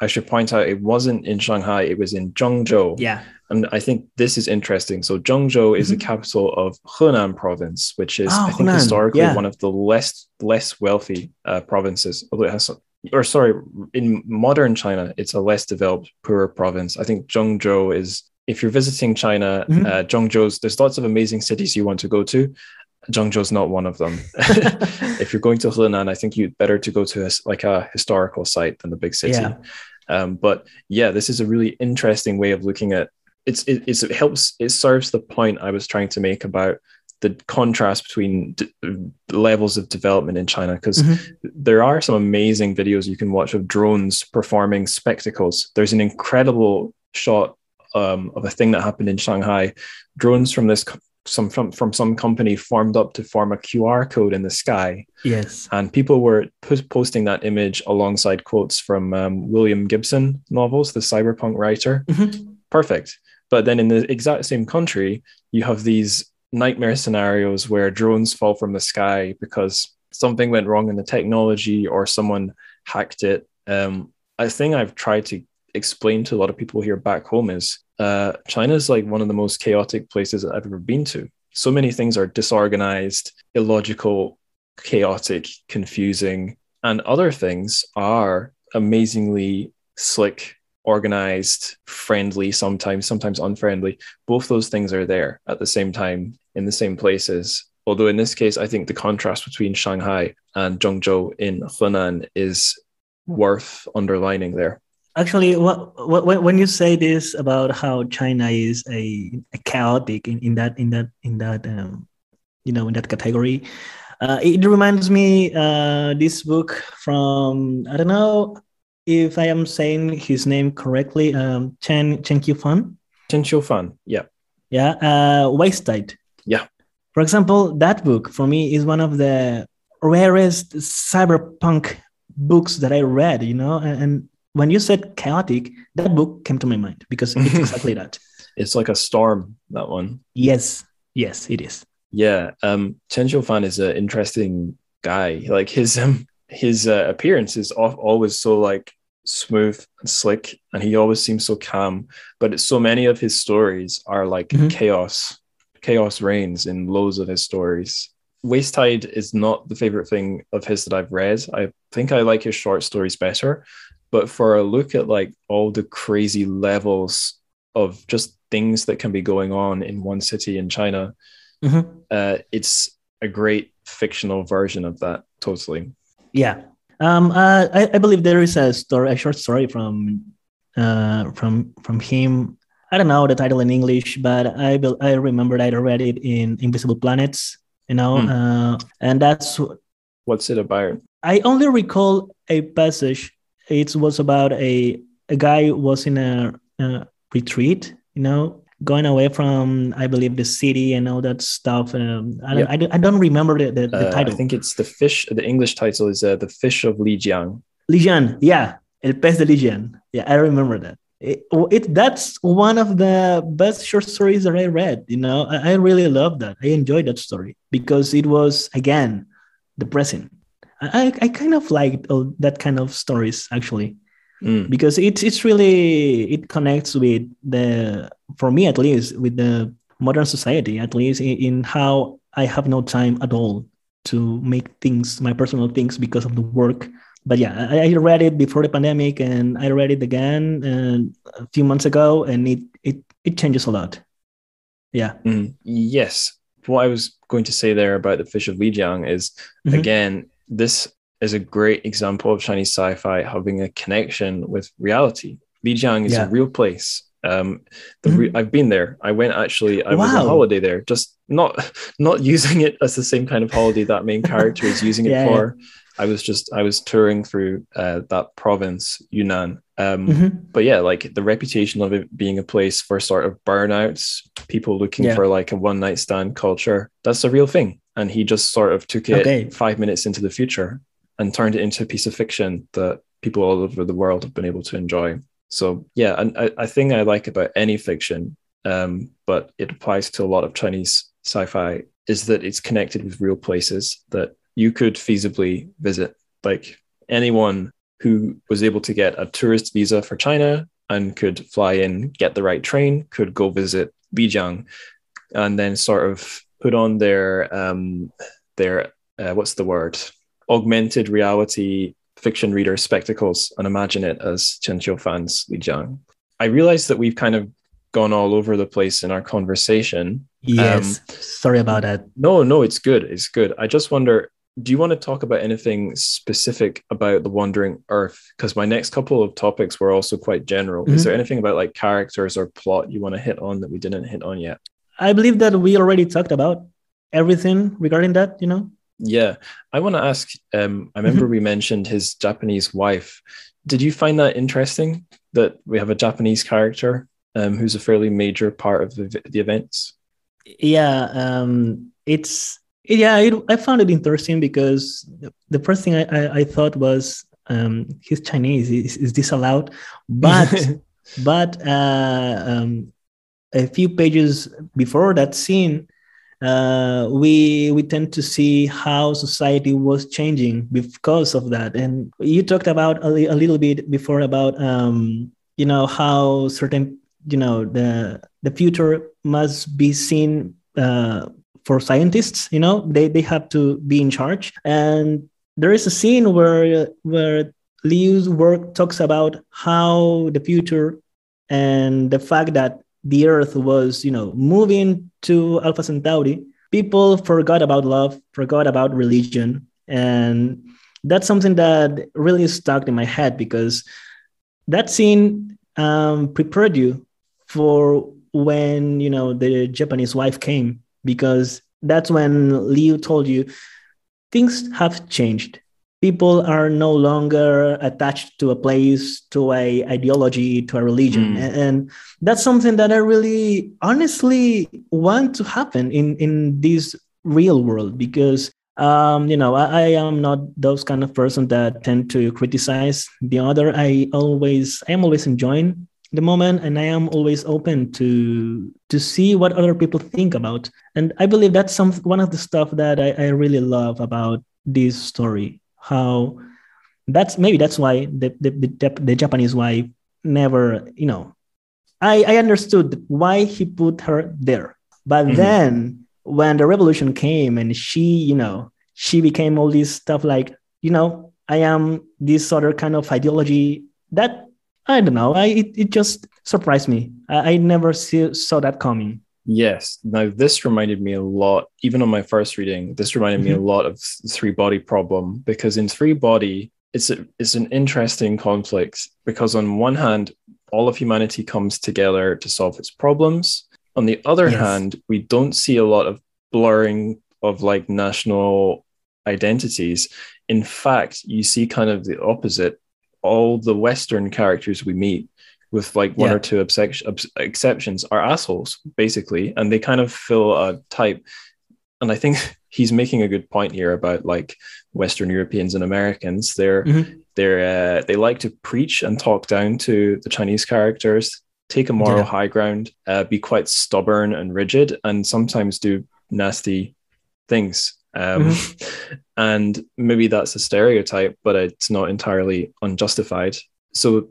I should point out it wasn't in Shanghai, it was in Zhengzhou. Yeah. And I think this is interesting. So Zhengzhou is mm-hmm. the capital of Henan province, which is oh, I think Henan. historically yeah. one of the less less wealthy uh, provinces. Although it has or sorry, in modern China, it's a less developed, poorer province. I think Zhengzhou is if you're visiting China, mm-hmm. uh, Zhengzhou's there's lots of amazing cities you want to go to. Zhengzhou's not one of them. *laughs* *laughs* if you're going to Henan, I think you'd better to go to a, like a historical site than the big city. Yeah. Um, but yeah, this is a really interesting way of looking at it's, it, it's, it helps, it serves the point I was trying to make about the contrast between d- levels of development in China because mm-hmm. there are some amazing videos you can watch of drones performing spectacles. There's an incredible shot um, of a thing that happened in Shanghai. Drones from this some from, from some company formed up to form a QR code in the sky. Yes. And people were posting that image alongside quotes from um, William Gibson novels, the cyberpunk writer. Mm-hmm. Perfect. But then in the exact same country, you have these nightmare scenarios where drones fall from the sky because something went wrong in the technology or someone hacked it. Um, a thing I've tried to explain to a lot of people here back home is uh, China is like one of the most chaotic places I've ever been to. So many things are disorganized, illogical, chaotic, confusing, and other things are amazingly slick, organized, friendly, sometimes, sometimes unfriendly. Both those things are there at the same time in the same places. Although in this case, I think the contrast between Shanghai and Zhengzhou in Henan is worth underlining there. Actually, what, what, when you say this about how China is a, a chaotic in, in that in that in that um, you know in that category, uh, it reminds me uh, this book from I don't know if I am saying his name correctly, um, Chen Chen Qiufan. Chen Qiufan, yeah, yeah, uh, Waste Tide. Yeah. For example, that book for me is one of the rarest cyberpunk books that I read. You know, and, and when you said chaotic, that book came to my mind because it's *laughs* exactly that. It's like a storm, that one. Yes, yes, it is. Yeah, um, Chen Qiufan is an interesting guy. Like his um, his uh, appearance is always so like smooth and slick, and he always seems so calm. But so many of his stories are like mm-hmm. chaos. Chaos reigns in loads of his stories. Waste Tide is not the favorite thing of his that I've read. I think I like his short stories better but for a look at like all the crazy levels of just things that can be going on in one city in China, mm-hmm. uh, it's a great fictional version of that. Totally. Yeah. Um, uh, I, I believe there is a story, a short story from uh, from from him. I don't know the title in English, but I be, I remember I read it in Invisible Planets. You know, mm. uh, and that's what's it about. I only recall a passage it was about a a guy was in a, a retreat, you know, going away from I believe the city and all that stuff. Um, I, don't, I, don't remember the, the, the uh, title. I think it's the fish. The English title is uh, the fish of Lijiang. Lijiang, yeah, El pez de Lijiang. Yeah, I remember that. It, it, that's one of the best short stories that I read. You know, I, I really love that. I enjoyed that story because it was again depressing. I, I kind of like that kind of stories actually mm. because it's it's really it connects with the for me at least with the modern society at least in, in how I have no time at all to make things my personal things because of the work but yeah I, I read it before the pandemic and I read it again and a few months ago and it it it changes a lot yeah mm. yes what I was going to say there about the fish of Lijiang is mm-hmm. again this is a great example of Chinese sci fi having a connection with reality. Lijiang is Yeah. a real place. Um, the re- Mhm. I've been there. I went actually. I was on Wow. holiday there. Just not *laughs* not using it as the same kind of holiday that main character is using it Yeah, *laughs* yeah. for. I was just I was touring through uh, that province Yunnan. Um, Mhm. but yeah, like the reputation of it being a place for sort of burnouts, people looking Yeah. for like a one night stand culture, that's a real thing. And he just sort of took it Okay. five minutes into the future and turned it into a piece of fiction that people all over the world have been able to enjoy. So yeah, and I, I think I like about any fiction, um, but it applies to a lot of Chinese sci-fi, is that it's connected with real places that you could feasibly visit. Like anyone who was able to get a tourist visa for China and could fly in, get the right train, could go visit Lijiang, and then sort of put on their um, their uh, what's the word augmented reality fiction reader spectacles and imagine it as Chen Qiufan's Lijiang. I realize that we've kind of gone all over the place in our conversation. Yes. Sorry about that. No, no, it's good. It's good. I just wonder do you want to talk about anything specific about the Wandering Earth? Because my next couple of topics were also quite general. Is Mhm. there anything about like characters or plot you want to hit on that we didn't hit on yet? I believe that we already talked about everything regarding that, you know? Yeah, I want to ask. Um, I remember we *laughs* mentioned his Japanese wife. Did you find that interesting that we have a Japanese character um, who's a fairly major part of the, the events? Yeah, um, it's yeah. It, I found it interesting because the, the first thing I, I, I thought was um, he's Chinese. Is, is this allowed? But *laughs* but uh, um, a few pages before that scene, uh, we we tend to see how society was changing because of that. And you talked about a, li- a little bit before about um, you know how certain you know the the future must be seen uh, for scientists. You know they they have to be in charge. And there is a scene where where Liu's work talks about how the future and the fact that the Earth was, you know, moving to Alpha Centauri, people forgot about love, forgot about religion, and that's something that really stuck in my head because that scene um, prepared you for when you know the Japanese wife came because that's when Liu told you things have changed people are no longer attached to a place to a ideology to a religion. Mm. and, that's something that i really honestly want to happen in in this real world because um you know I, I am not those kind of person that tend to criticize the other. I always i am always enjoying the moment and i am always open to to see what other people think about. And i believe that's some one of the stuff that i, I really love about this story how that's maybe that's why the the, the, the japanese wife never you know i i understood why he put her there. But Mhm. then when the revolution came and she you know she became all this stuff like you know i am this other kind of ideology that i don't know i it, it just surprised me. I, I never see, saw that coming Yes. Now, this reminded me a lot, even on my first reading, this reminded me a mm-hmm. lot of th- Three Body Problem because in Three Body, it's, a, it's an interesting conflict because, on one hand, all of humanity comes together to solve its problems. On the other Yes. hand, we don't see a lot of blurring of like national identities. In fact, you see kind of the opposite. All the Western characters we meet with like one Yeah. or two exceptions are assholes basically and they kind of fill a type and i think *laughs* he's making a good point here about like western europeans and americans they're Mhm. they're uh, they like to preach and talk down to the chinese characters take a moral Yeah. high ground uh, be quite stubborn and rigid and sometimes do nasty things um, and maybe that's a stereotype but it's not entirely unjustified so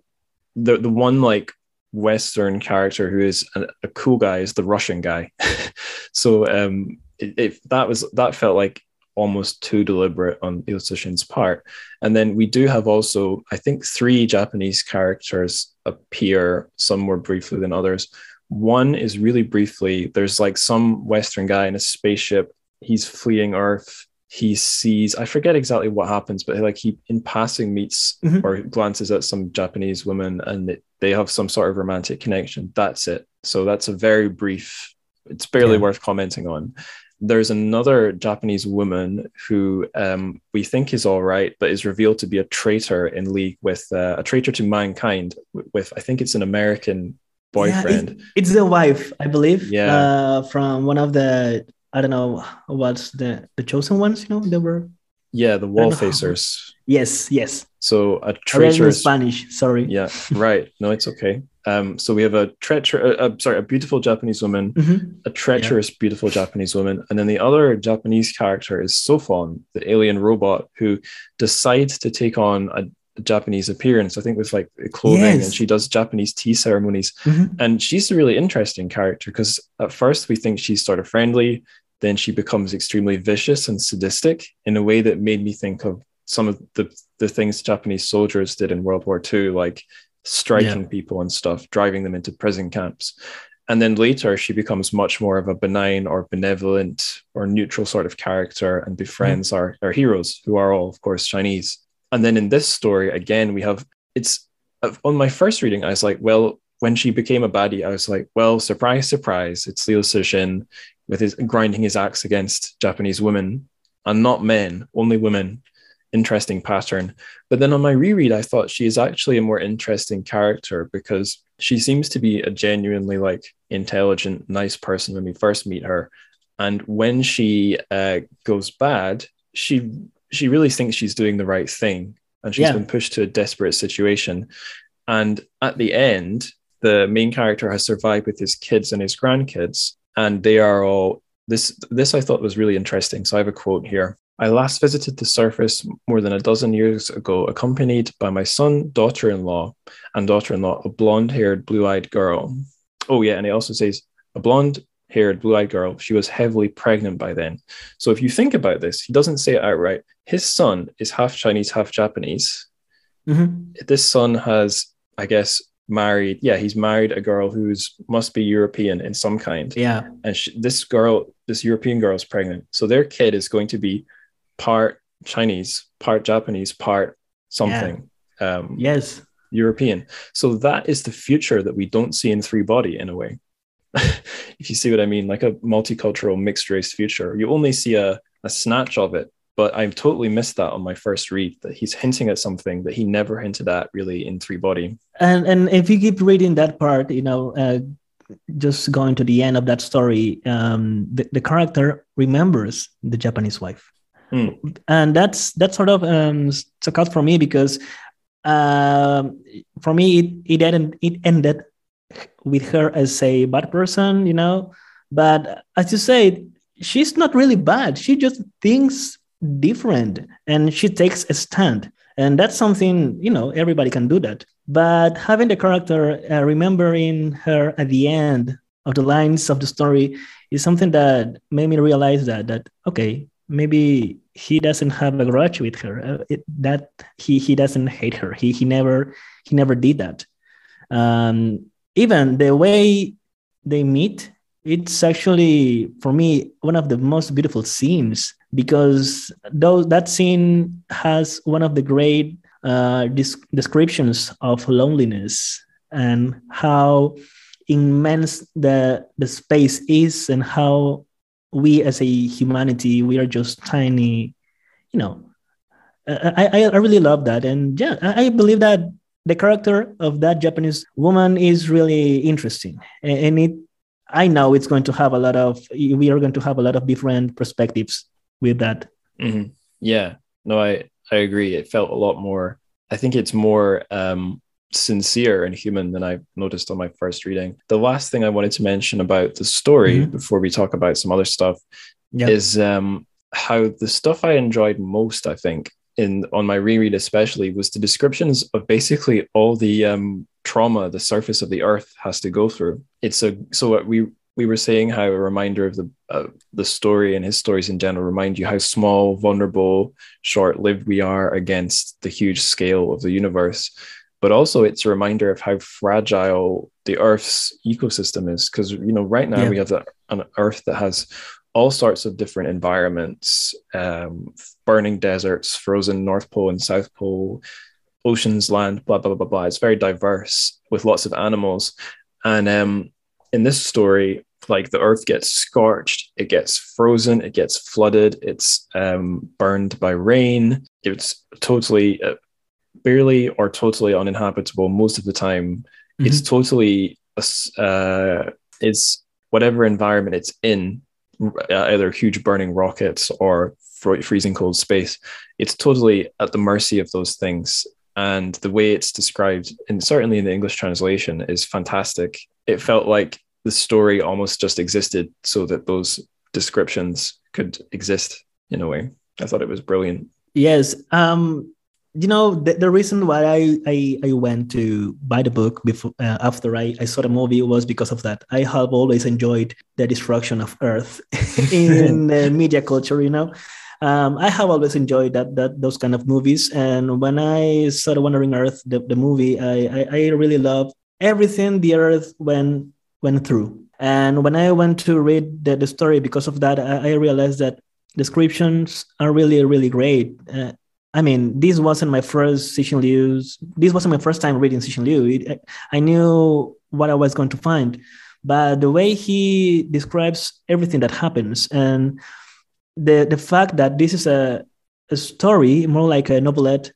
the the one like Western character who is a, a cool guy is the Russian guy. *laughs* so um, it, that was that felt like almost too deliberate on Liu Cixin's part. And then we do have also, I think, three Japanese characters appear, some more briefly than others. One is really briefly. There's like some Western guy in a spaceship. He's fleeing Earth he sees I forget exactly what happens, but like he in passing meets Mhm. or glances at some Japanese woman and they- they have some sort of romantic connection. That's it. So that's a very brief. It's barely Yeah. worth commenting on. There's another Japanese woman who um, we think is all right, but is revealed to be a traitor in league with uh, a traitor to mankind. With I think it's an American boyfriend. Yeah, it- it's the wife, I believe. Yeah. Uh, from one of the I don't know what's the the chosen ones. You know, they were. Yeah, the wall facers. Yes, yes. So a I read in traitorous. Spanish. Sorry. Yeah, right. No, it's okay. Um, so we have a treacher, uh, uh, sorry, a beautiful Japanese woman, Mhm. a treacherous, beautiful Japanese woman, and then the other Japanese character is Sophon, the alien robot who decides to take on a Japanese appearance. I think with like clothing, Yes. and she does Japanese tea ceremonies. Mhm. And she's a really interesting character because at first we think she's sort of friendly, then she becomes extremely vicious and sadistic in a way that made me think of some of the, the things Japanese soldiers did in World War II, like striking people and stuff, driving them into prison camps. And then later she becomes much more of a benign or benevolent or neutral sort of character and befriends our, our heroes, who are all, of course, Chinese. And then in this story, again, we have it's uh, on my first reading, I was like, well, when she became a baddie, I was like, well, surprise, surprise, it's Liu Cixin with his grinding his axe against Japanese women and not men, only women. Interesting pattern. But then on my reread, I thought she is actually a more interesting character because she seems to be a genuinely like intelligent, nice person when we first meet her. And when she uh, goes bad, she she really thinks she's doing the right thing, and she's Yeah. been pushed to a desperate situation. And at the end, the main character has survived with his kids and his grandkids, and they are all this. This I thought was really interesting. So I have a quote here. I last visited the surface more than a dozen years ago, accompanied by my son, daughter-in-law, and daughter-in-law, a blonde-haired, blue-eyed girl. Oh yeah, and it also says a blonde-haired, blue-eyed girl. She was heavily pregnant by then. So if you think about this, he doesn't say it outright. His son is half Chinese, half Japanese Mhm. this son has, I guess, married. Yeah, he's married a girl who's must be European in some kind, Yeah. and she, this girl, this European girl, is pregnant. So their kid is going to be part Chinese, part Japanese, part something. Um, Yes. European. So that is the future that we don't see in Three Body in a way. *laughs* if you see what I mean, like a multicultural mixed race future, you only see a, a snatch of it. But I totally missed that on my first read that he's hinting at something that he never hinted at really in Three Body. And and if you keep reading that part, you know, uh, just going to the end of that story, um, the, the character remembers the Japanese wife, Hmm. and that's that sort of um, stuck out for me because um, for me it it ended it ended with her as a bad person, you know. But as you say, she's not really bad. She just thinks different, and she takes a stand. And that's something you know everybody can do that. But having the character uh, remembering her at the end of the lines of the story is something that made me realize that that okay maybe he doesn't have a grudge with her. Uh, it, that he he doesn't hate her. He he never he never did that. Um even the way they meet it's actually for me one of the most beautiful scenes because though that scene has one of the great uh, descriptions of loneliness and how immense the the space is and how we as a humanity we are just tiny you know. I i, I really love that and yeah I, I believe that the character of that japanese woman is really interesting and, it i know it's going to have a lot of we are going to have a lot of different perspectives with that Mhm. Yeah, no, I I agree. It felt a lot more. I think it's more um, sincere and human than I noticed on my first reading. The last thing I wanted to mention about the story Mhm. before we talk about some other stuff yeah is um, how the stuff I enjoyed most. I think in on my reread especially was the descriptions of basically all the um, trauma the surface of the earth has to go through. It's a so what we we were saying how a reminder of the uh, the story and his stories in general remind you how small, vulnerable, short-lived we are against the huge scale of the universe. But also, it's a reminder of how fragile the Earth's ecosystem is. Because you know, right now Yeah. we have an Earth that has all sorts of different environments, um, burning deserts, frozen North Pole and South Pole, oceans, land, blah blah blah blah. It's very diverse with lots of animals, and um, in this story, like the earth gets scorched, it gets frozen, it gets flooded, it's um, burned by rain. It's totally, uh, barely or totally uninhabitable most of the time. Mm-hmm. It's totally, uh, it's whatever environment it's in, uh, either huge burning rockets or freezing cold space. It's totally at the mercy of those things. And the way it's described, and certainly in the English translation, is fantastic. It felt like the story almost just existed so that those descriptions could exist in a way. I thought it was brilliant. Yes. Um, you know, the, the reason why I, I, I went to buy the book before uh, after I, I saw the movie was because of that. I have always enjoyed the destruction of Earth *laughs* in *laughs* media culture. You know, um, I have always enjoyed that that those kind of movies. And when I saw the Wandering Earth, the, the movie, I, I, I really love everything the Earth went went through. And when I went to read the, the story, because of that, I, I realized that descriptions are really, really great. Uh, I mean, this wasn't my first Cixin Liu's. This wasn't my first time reading Cixin Liu. It, I knew what I was going to find, but the way he describes everything that happens and the the fact that this is a, a story, more like a novelette,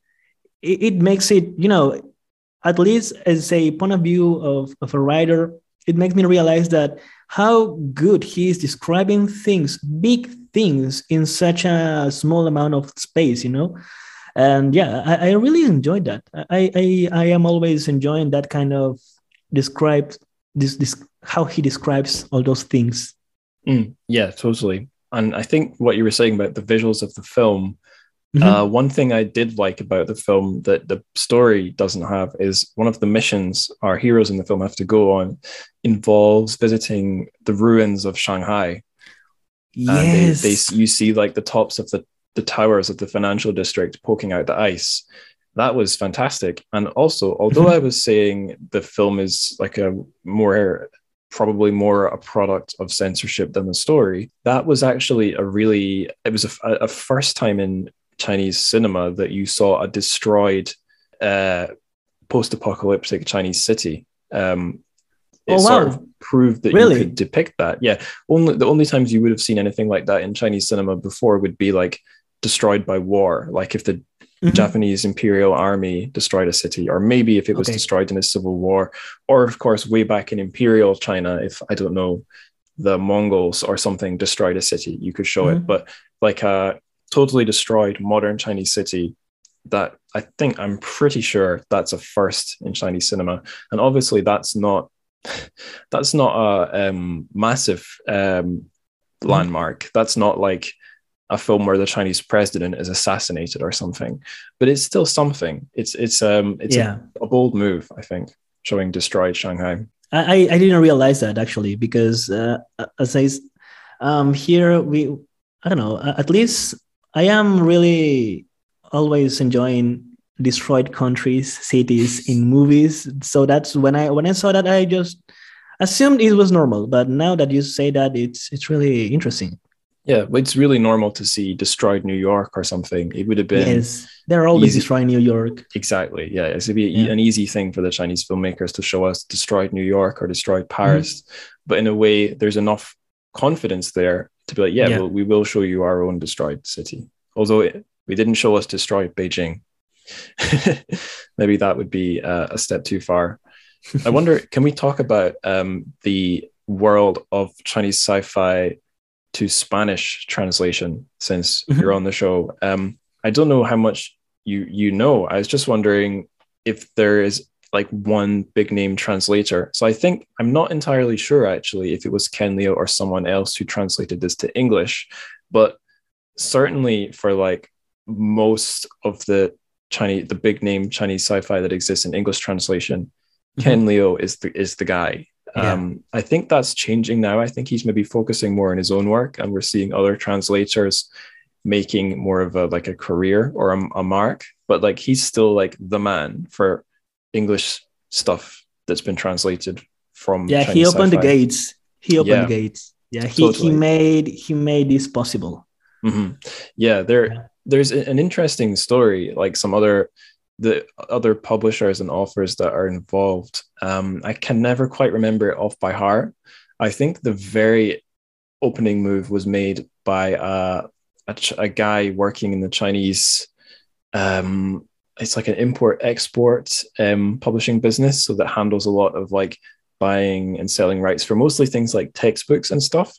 it, it makes it, you know, at least as a point of view of, of a writer, it makes me realize that how good he is describing things, big things, in such a small amount of space, you know. And yeah, I, I really enjoyed that. I, I I am always enjoying that kind of describe this this how he describes all those things. Mm, yeah, totally. And I think what you were saying about the visuals of the film Mm-hmm. Uh, one thing I did like about the film that the story doesn't have is one of the missions our heroes in the film have to go on involves visiting the ruins of Shanghai. Yes. They, they, you see like the tops of the, the towers of the financial district poking out the ice. That was fantastic. And also, although mm-hmm. I was saying the film is like a more probably more a product of censorship than the story. That was actually a really, it was a, a first time in Chinese cinema that you saw a destroyed uh, post-apocalyptic Chinese city. Um, it oh, wow. sort of proved that really? you could depict that. Yeah, only the only times you would have seen anything like that in Chinese cinema before would be like destroyed by war, like if the mm-hmm. Japanese Imperial Army destroyed a city, or maybe if it was okay. destroyed in a civil war, or of course way back in Imperial China, if I don't know the Mongols or something destroyed a city, you could show mm-hmm. it. But like a totally destroyed modern Chinese city that I think I'm pretty sure that's a first in Chinese cinema. And obviously that's not *laughs* that's not a um, massive um, landmark. That's not like a film where the Chinese president is assassinated or something, but it's still something. It's it's um it's yeah. a, a, bold move, I think, showing destroyed Shanghai. I I didn't realize that actually because uh, as I um here we I don't know at least I am really always enjoying destroyed countries, cities in movies. So that's when I when I saw that I just assumed it was normal. But now that you say that, it's it's really interesting. Yeah, it's really normal to see destroyed New York or something. It would have been yes, they're always easy. destroying New York. Exactly. Yeah, it would be yeah. an easy thing for the Chinese filmmakers to show us destroyed New York or destroyed Paris. Mm-hmm. But in a way, there's enough confidence there to be like, yeah, yeah. Well, we will show you our own destroyed city. Although it, we didn't show us destroyed Beijing. *laughs* Maybe that would be uh, a step too far. I *laughs* wonder, can we talk about um, the world of Chinese sci-fi to Spanish translation since mm-hmm. you're on the show? Um, I don't know how much you you know. I was just wondering if there is like one big name translator. So I think I'm not entirely sure actually if it was Ken Liu or someone else who translated this to English, but certainly for like most of the Chinese, the big name Chinese sci-fi that exists in English translation, mm-hmm. Ken Liu is the is the guy. Yeah. Um, I think that's changing now. I think he's maybe focusing more on his own work, and we're seeing other translators making more of a like a career or a, a mark. But like he's still like the man for English stuff that's been translated from. Yeah, Chinese he opened sci-fi. the gates. He opened yeah. the gates yeah he, totally. he made he made this possible mm-hmm. yeah there yeah. there's an interesting story like some other the other publishers and authors that are involved um i can never quite remember it off by heart. I think the very opening move was made by uh, a, a guy working in the chinese um it's like an import export um, publishing business so that handles a lot of like buying and selling rights for mostly things like textbooks and stuff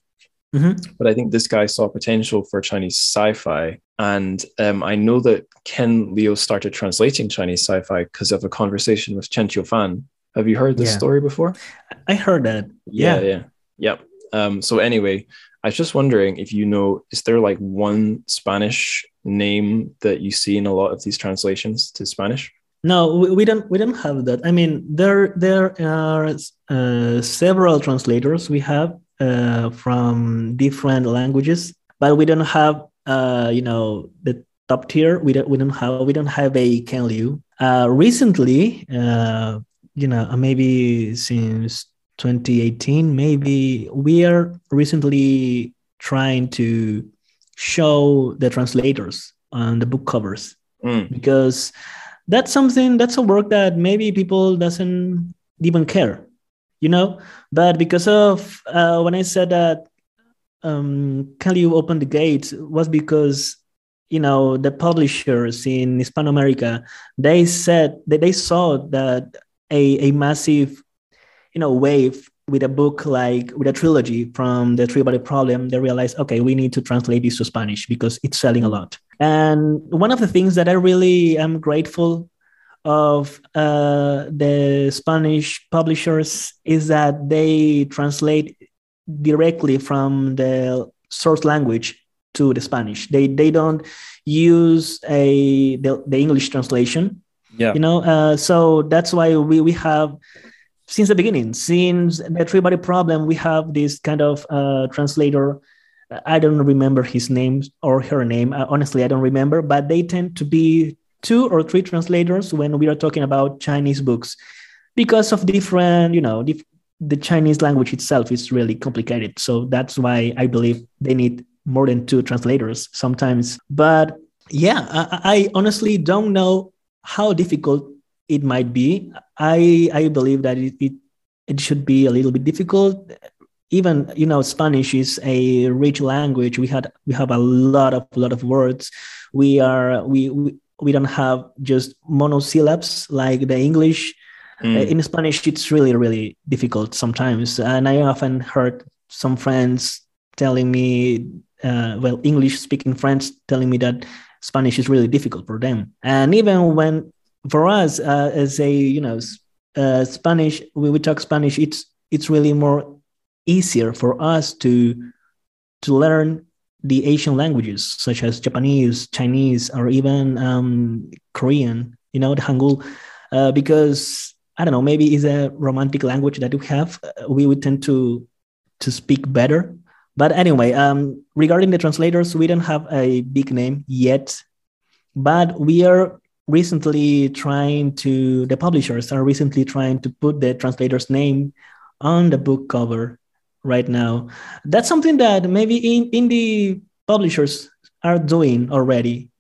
mm-hmm. but i think this guy saw potential for chinese sci-fi and um, i know that ken liu started translating chinese sci-fi because of a conversation with Chen Qiufan. have you heard this yeah. story before i heard that yeah yeah yeah, Um, so anyway I was just wondering if you know, is there like one Spanish name that you see in a lot of these translations to Spanish? No, we, we don't. We don't have that. I mean, there there are uh, several translators we have uh, from different languages, but we don't have, uh, you know, the top tier. We don't. We don't have. We don't have a Ken Liu. Uh, recently, uh, you know, maybe since 2018 maybe we are recently trying to show the translators on the book covers mm. because that's something that's a work that maybe people doesn't even care you know? But because of uh, when i said that um, Ken Liu open the gate was because you know the publishers in Hispano America they said that they saw that a, a massive you know wave with a book like with a trilogy from the three body problem they realized okay we need to translate this to spanish because it's selling a lot. And one of the things that i really am grateful of uh, the spanish publishers is that they translate directly from the source language to the spanish they they don't use a the, the english translation yeah you know uh, so that's why we we have since the beginning, since the three body problem, we have this kind of uh, translator. I don't remember his name or her name. Uh, honestly, I don't remember, but they tend to be two or three translators when we are talking about Chinese books because of different, you know, dif- the Chinese language itself is really complicated. So that's why I believe they need more than two translators sometimes. But yeah, I, I honestly don't know how difficult it might be. I I believe that it, it it should be a little bit difficult. Even you know, Spanish is a rich language. We had we have a lot of lot of words. We are we we, we don't have just monosyllables like the English. Mm. In Spanish, it's really really difficult sometimes, and I often heard some friends telling me, uh, well, English speaking friends telling me that Spanish is really difficult for them. And even when for us uh, as a you know uh, Spanish, we, we talk Spanish. It's it's really more easier for us to to learn the Asian languages such as Japanese, Chinese, or even um, Korean. You know, the Hangul, uh, because I don't know, maybe it's a romantic language that we have. Uh, we would tend to to speak better. But anyway, um, regarding the translators, we don't have a big name yet, but we are recently trying to the publishers are recently trying to put the translator's name on the book cover right now. That's something that maybe in indie publishers are doing already.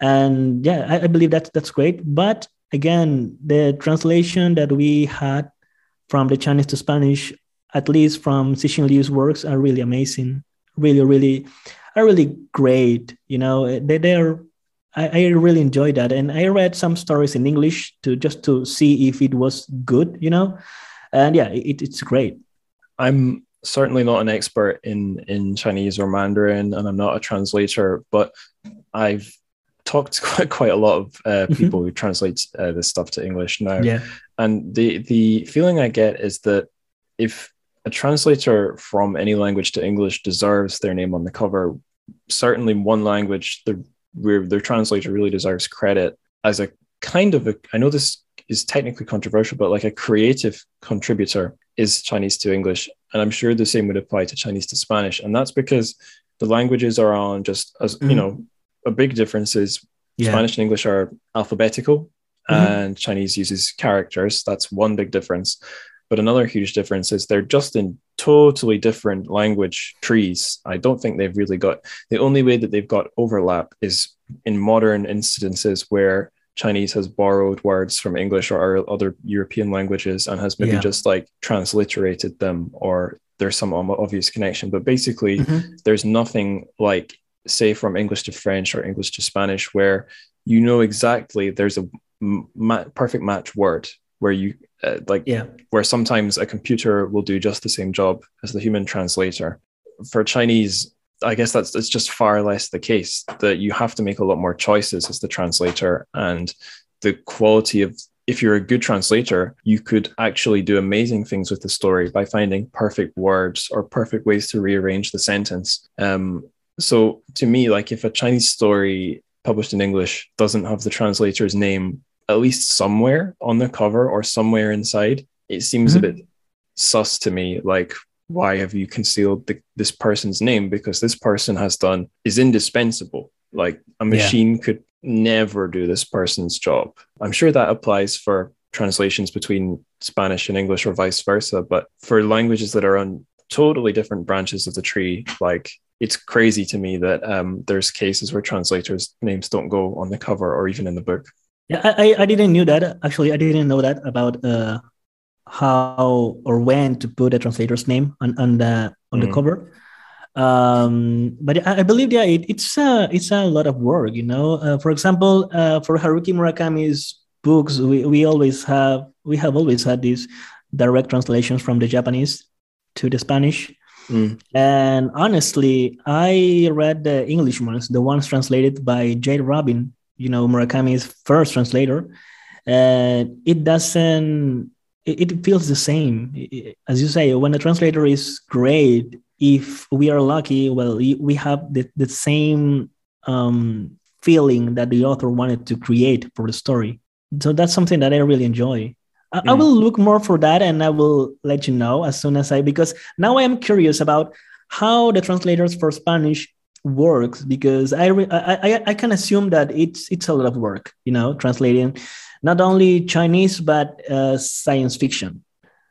And yeah I, I believe that's that's great. But again the translation that we had from the chinese to spanish at least from Cixin Liu's works are really amazing. Really really are really great you know. They, they're I, I really enjoyed that, and I read some stories in English to just to see if it was good, you know, and yeah, it, it's great. I'm certainly not an expert in in Chinese or Mandarin, and I'm not a translator, but I've talked *laughs* quite quite a lot of uh, mm-hmm. people who translate uh, this stuff to English now. Yeah, and the the feeling I get is that if a translator from any language to English deserves their name on the cover, certainly one language the where their translator really deserves credit as a kind of a I know this is technically controversial, but like a creative contributor is Chinese to English. And I'm sure the same would apply to Chinese to Spanish. And that's because the languages are on just as mm-hmm. you know, a big difference is yeah. Spanish and English are alphabetical mm-hmm. and Chinese uses characters. That's one big difference. But another huge difference is they're just in totally different language trees. I don't think they've really got the only way that they've got overlap is in modern instances where Chinese has borrowed words from English or other European languages and has maybe yeah. just like transliterated them or there's some obvious connection. But basically, mm-hmm. there's nothing like, say, from English to French or English to Spanish where you know exactly there's a ma- perfect match word where you uh, like yeah where sometimes a computer will do just the same job as the human translator for chinese i guess that's it's just far less the case that you have to make a lot more choices as the translator and the quality of if you're a good translator you could actually do amazing things with the story by finding perfect words or perfect ways to rearrange the sentence um, so to me like if a chinese story published in english doesn't have the translator's name at least somewhere on the cover or somewhere inside, it seems mm-hmm. a bit sus to me. Like, why have you concealed the, this person's name? Because this person has done is indispensable. Like a machine yeah. could never do this person's job. I'm sure that applies for translations between Spanish and English or vice versa. But for languages that are on totally different branches of the tree, like it's crazy to me that um, there's cases where translators' names don't go on the cover or even in the book. Yeah, I, I didn't knew that. Actually, I didn't know that about uh, how or when to put a translator's name on, on the on mm. the cover. Um, but I, I believe yeah, it, it's a it's a lot of work. You know, uh, for example, uh, for Haruki Murakami's books, we, we always have we have always had these direct translations from the Japanese to the Spanish. Mm. And honestly, I read the English ones, the ones translated by Jay Rubin you know Murakami's first translator, and it doesn't. It, it feels the same, as you say. When the translator is great, if we are lucky, well, we have the, the same um, feeling that the author wanted to create for the story. So that's something that I really enjoy. I, I, will look more for that and I will let you know as soon as I, because now I am curious about how the translators for Spanish works because I, re- I, I can assume that it's it's a lot of work, you know, translating not only Chinese but uh, science fiction.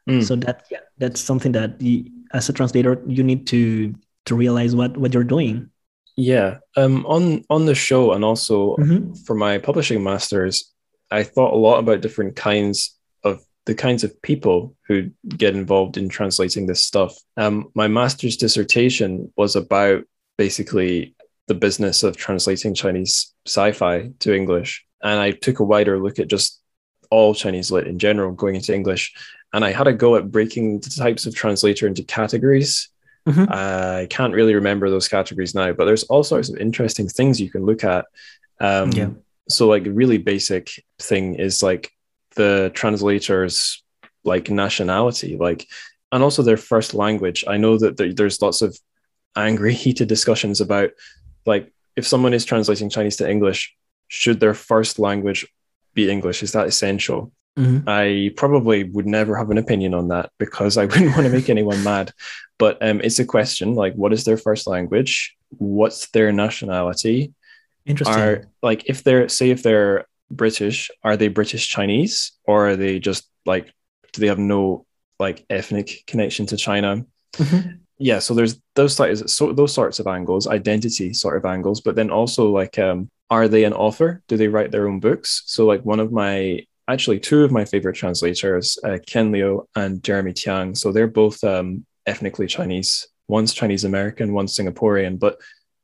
Mm. So that yeah, that's something that you, as a translator you need to to realize what what you're doing. Yeah, um, on on the show and also mm-hmm. for my publishing masters, I thought a lot about different kinds of the kinds of people who get involved in translating this stuff. Um, my master's dissertation was about basically the business of translating Chinese sci-fi to English. And I took a wider look at just all Chinese lit in general, going into English. And I had a go at breaking the types of translator into categories. Mm-hmm. I can't really remember those categories now, but there's all sorts of interesting things you can look at. Um, yeah. So, like, a really basic thing is like the translator's like nationality, like, and also their first language. I know that there, there's lots of angry, *laughs* heated discussions about like if someone is translating Chinese to English, should their first language be English? Is that essential? Mm-hmm. I probably would never have an opinion on that because I *laughs* wouldn't want to make anyone mad. But um, it's a question like, what is their first language? What's their nationality? Interesting. Are like if they're say if they're British, are they British Chinese or are they just like do they have no like ethnic connection to China? Mm-hmm yeah, so there's those sorts, so those sorts of angles, identity sort of angles, but then also like, um, are they an author? Do they write their own books? So like one of my actually two of my favorite translators, uh, Ken Liu and Jeremy Tiang. So they're both um, ethnically Chinese. One's Chinese American, one's Singaporean. But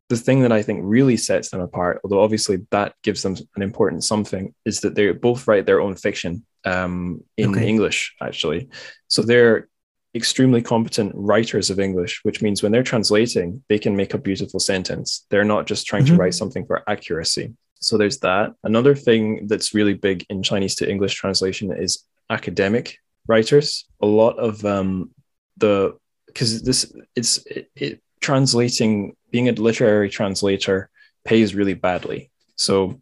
the thing that I think really sets them apart, although obviously that gives them an important something, is that they both write their own fiction um, in okay. English, actually. So they're extremely competent writers of English, which means when they're translating, they can make a beautiful sentence. They're not just trying mm-hmm. to write something for accuracy. So there's that. Another thing that's really big in Chinese to English translation is academic writers. A lot of um, the because this it's it, it, translating being a literary translator pays really badly. So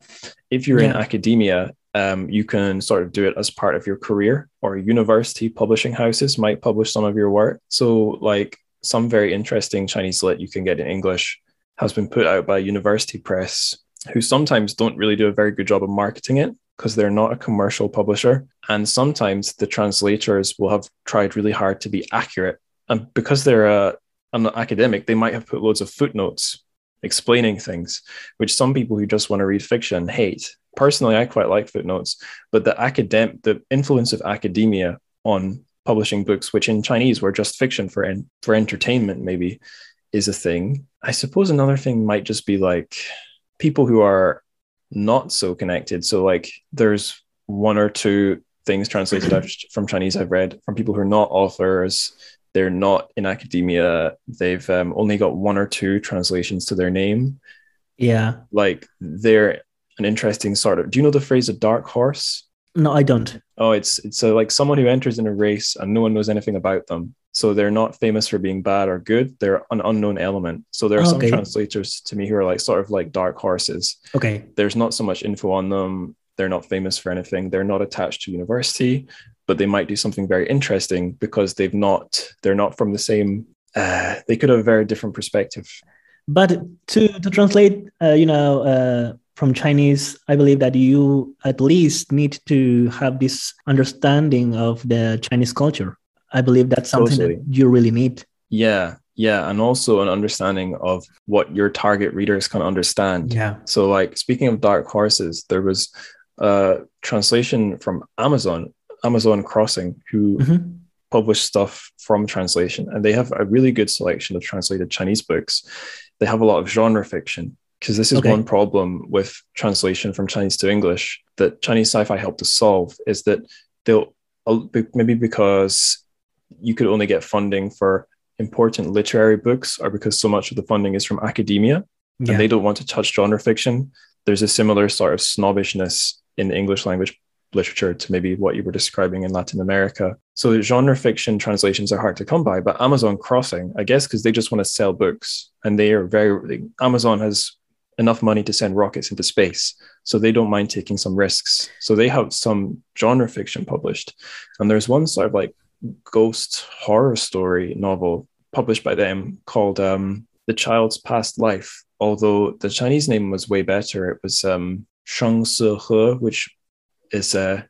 if you're yeah. in academia, um, you can sort of do it as part of your career or university publishing houses might publish some of your work so like some very interesting chinese lit you can get in english has been put out by university press who sometimes don't really do a very good job of marketing it because they're not a commercial publisher. And sometimes the translators will have tried really hard to be accurate. And because they're a, an academic, they might have put loads of footnotes explaining things, which some people who just want to read fiction hate. Personally, I quite like footnotes, but the academic, the influence of academia on publishing books, which in Chinese were just fiction for en- for entertainment, maybe, is a thing. I suppose another thing might just be like people who are not so connected. So like there's one or two things translated *laughs* from Chinese I've read from people who are not authors. They're not in academia. They've um, only got one or two translations to their name. Yeah. Like they're an interesting sort of. Do you know the phrase a dark horse? No, I don't. Oh, it's it's a, like someone who enters in a race and no one knows anything about them. So they're not famous for being bad or good. They're an unknown element. So there are okay. some translators to me who are like sort of like dark horses. Okay. There's not so much info on them. They're not famous for anything. They're not attached to university, but they might do something very interesting because they've not. They're not from the same. Uh, they could have a very different perspective. But to to translate, uh, you know, uh, from Chinese, I believe that you at least need to have this understanding of the Chinese culture. I believe that's something totally. that you really need. Yeah, yeah, and also an understanding of what your target readers can understand. Yeah. So, like speaking of dark horses, there was a translation from Amazon, Amazon Crossing, who mm-hmm. published stuff from translation, and they have a really good selection of translated Chinese books. They have a lot of genre fiction because this is okay. one problem with translation from Chinese to English that Chinese sci-fi helped to solve is that they'll uh, maybe because you could only get funding for important literary books or because so much of the funding is from academia yeah. and they don't want to touch genre fiction there's a similar sort of snobbishness in the english language literature to maybe what you were describing in latin america so genre fiction translations are hard to come by but amazon crossing i guess because they just want to sell books and they are very amazon has enough money to send rockets into space. So they don't mind taking some risks. So they have some genre fiction published. And there's one sort of like ghost horror story novel published by them called um, The Child's Past Life. Although the Chinese name was way better, it was um, Sheng Si He, which is a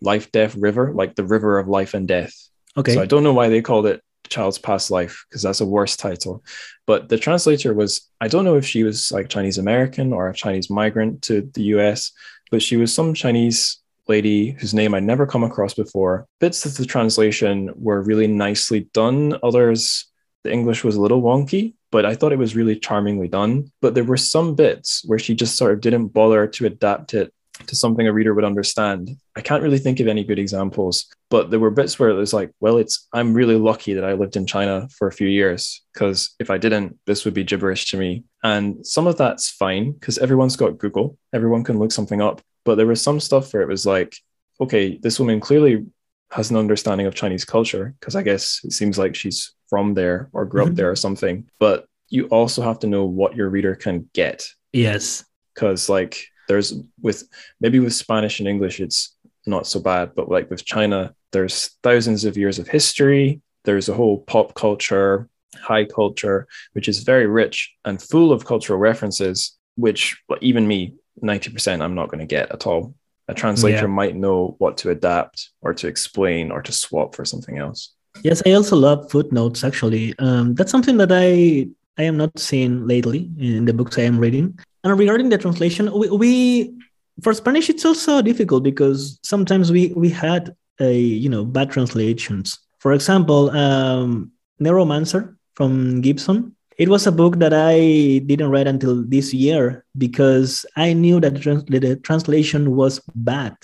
life death river, like the river of life and death. Okay. So I don't know why they called it Child's Past Life because that's a worse title. But the translator was, I don't know if she was like Chinese American or a Chinese migrant to the US, but she was some Chinese lady whose name I'd never come across before. Bits of the translation were really nicely done. Others, the English was a little wonky, but I thought it was really charmingly done. But there were some bits where she just sort of didn't bother to adapt it to something a reader would understand. I can't really think of any good examples, but there were bits where it was like, well, it's I'm really lucky that I lived in China for a few years because if I didn't, this would be gibberish to me. And some of that's fine because everyone's got Google, everyone can look something up. But there was some stuff where it was like, okay, this woman clearly has an understanding of Chinese culture because I guess it seems like she's from there or grew mm-hmm. up there or something. But you also have to know what your reader can get. Yes. Because like there's with maybe with Spanish and English, it's not so bad, but like with China, there's thousands of years of history. There's a whole pop culture, high culture, which is very rich and full of cultural references, which even me, 90% I'm not going to get at all. A translator yeah. might know what to adapt or to explain or to swap for something else. Yes, I also love footnotes actually. Um, that's something that I I am not seeing lately in the books I am reading. And regarding the translation, we, we for Spanish it's also difficult because sometimes we we had a you know bad translations. For example, um, Neuromancer from Gibson it was a book that I didn't read until this year because I knew that the, trans- the translation was bad.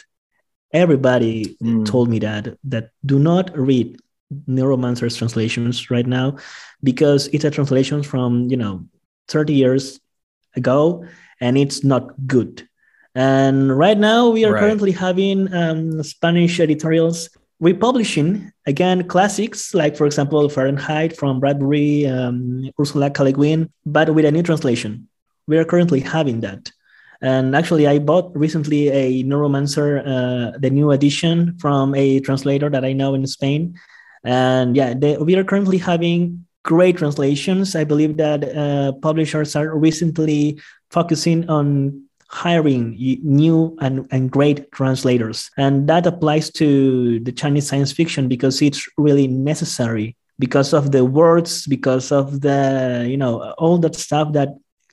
Everybody mm. told me that that do not read Neuromancer's translations right now because it's a translation from you know 30 years ago and it's not good. And right now we are right. currently having um, Spanish editorials republishing again classics like for example fahrenheit from bradbury um, ursula k le guin but with a new translation we are currently having that and actually i bought recently a neuromancer uh, the new edition from a translator that i know in spain and yeah they, we are currently having great translations i believe that uh, publishers are recently focusing on hiring new and, and great translators. And that applies to the Chinese science fiction because it's really necessary because of the words, because of the, you know, all that stuff that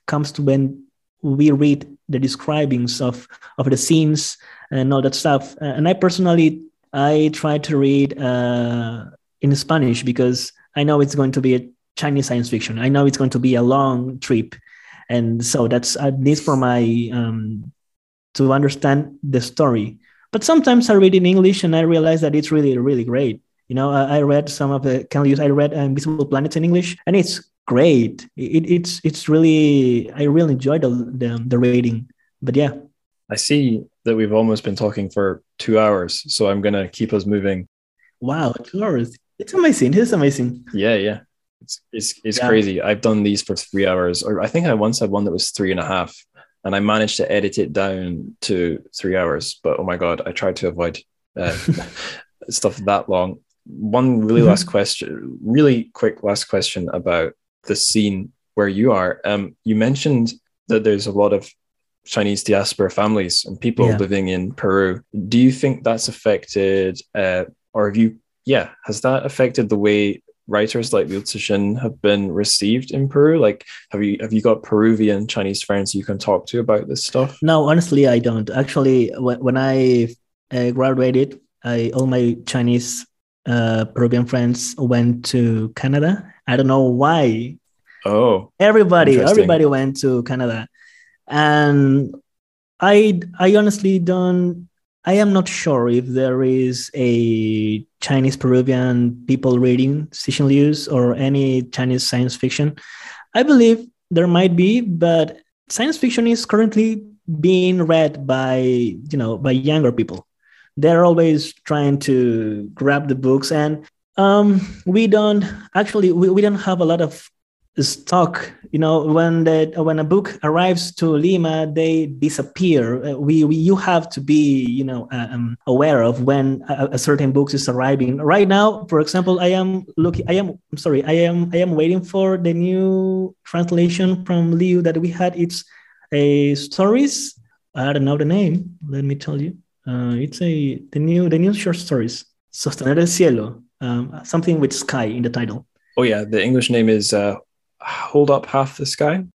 comes to when we read the describings of, of the scenes and all that stuff. And I personally, I try to read uh, in Spanish because I know it's going to be a Chinese science fiction. I know it's going to be a long trip. And so that's at least for my um, to understand the story. But sometimes i read in english and i realize that it's really really great. You know i, I read some of the Ken Liu's i read invisible planets in english and it's great. It, it's it's really i really enjoyed the, the, the reading. But yeah. I see that we've almost been talking for two hours so i'm gonna keep us moving. Wow two hours it's amazing it's amazing yeah yeah it's it's, it's yeah. crazy. I've done these for three hours, or I think I once had one that was three and a half, and I managed to edit it down to three hours. But oh my god, I tried to avoid uh, *laughs* stuff that long. One really mm-hmm. last question, really quick last question about the scene where you are. Um, you mentioned that there's a lot of Chinese diaspora families and people yeah. living in Peru. Do you think that's affected, uh, or have you? Yeah, has that affected the way writers like Liu Cixin have been received in Peru? Like, have you have you got Peruvian Chinese friends you can talk to about this stuff? No, honestly, I don't. Actually, when I uh, graduated, I all my Chinese uh, Peruvian friends went to Canada. I don't know why. Oh, everybody, everybody went to Canada, and I I honestly don't I am not sure if there is a Chinese Peruvian people reading Cixin Liu's or any Chinese science fiction. I believe there might be, but science fiction is currently being read by you know by younger people. They're always trying to grab the books, and um, we don't actually we, we don't have a lot of stock you know when the when a book arrives to lima they disappear. Uh, we, we you have to be you know uh, um, aware of when a, a, certain book is arriving. Right now for example i am looking i am I'm sorry i am i am waiting for the new translation from liu that we had. It's a stories. I don't know the name. Let me tell you. Uh, it's a the new the new short stories. Sostener el cielo um, something with sky in the title. Oh yeah. The english name is uh hold up half the sky?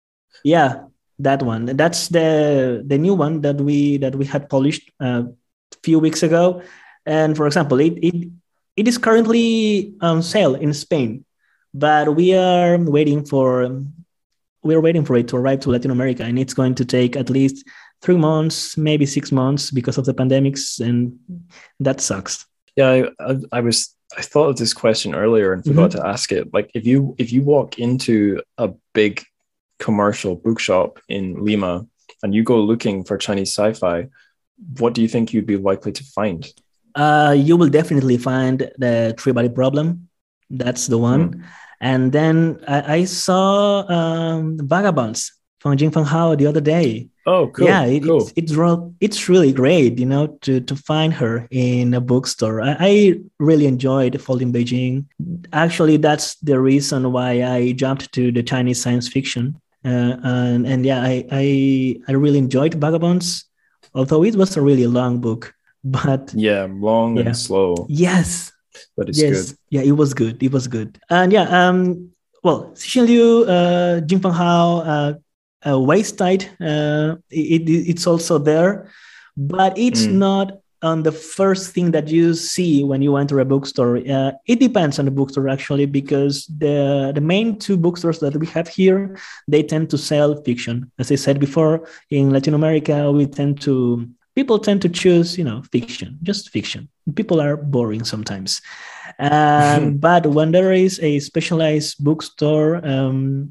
Yeah that one. That's the the new one that we that we had published a uh, few weeks ago. And for example it it, it is currently on sale in spain but we are waiting for we're waiting for it to arrive to latin america and it's going to take at least three months maybe six months because of the pandemics and that sucks. Yeah I, I was I thought of this question earlier and forgot mm-hmm. to ask it. Like if you if you walk into a big commercial bookshop in Lima and you go looking for Chinese sci-fi, what do you think you'd be likely to find? Uh, you will definitely find the three body problem. That's the one. Mm. And then I, I saw um, Vagabonds from Jingfang Hao the other day. Oh, cool. Yeah, it, cool. It's, it's it's really great, you know, to to find her in a bookstore. I, I really enjoyed Folding Beijing. Actually, that's the reason why I jumped to the Chinese science fiction. Uh, and and yeah, I, I I really enjoyed Vagabonds, although it was a really long book. *laughs* But yeah, long yeah. and slow. Yes, but it's yes. good. Yeah, it was good. It was good. And yeah, um, well, Cixin Liu, uh, Jingfang Hao, uh, uh, Waste Tide. Uh, it, it's also there, but it's mm. not on the first thing that you see when you enter a bookstore. Uh, it depends on the bookstore actually, because the the main two bookstores that we have here they tend to sell fiction. As I said before, in Latin America we tend to people tend to choose you know fiction, just fiction. People are boring sometimes. Um, *laughs* but when there is a specialized bookstore, um,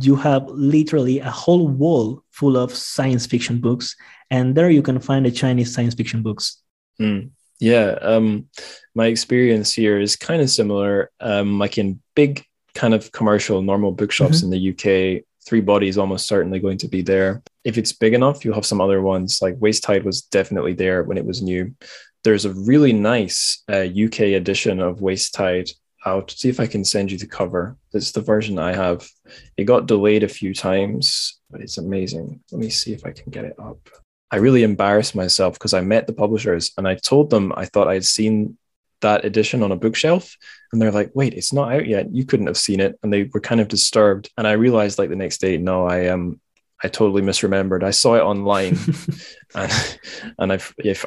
you have literally a whole wall full of science fiction books, and there you can find the Chinese science fiction books. Mm. Yeah, um, my experience here is kind of similar. Um, like in big kind of commercial normal bookshops mm-hmm. in the UK, Three Bodies almost certainly going to be there. If it's big enough, you'll have some other ones. Like Waste Tide was definitely there when it was new there's a really nice uh, UK edition of Waste Tide I'll see if I can send you the cover. It's the version I have. It got delayed a few times, but it's amazing. Let me see if I can get it up. I really embarrassed myself because I met the publishers and I told them I thought I'd seen that edition on a bookshelf. And they're like, wait, it's not out yet. You couldn't have seen it. And they were kind of disturbed. And I realized like the next day, no, I um I totally misremembered. I saw it online *laughs* and and I,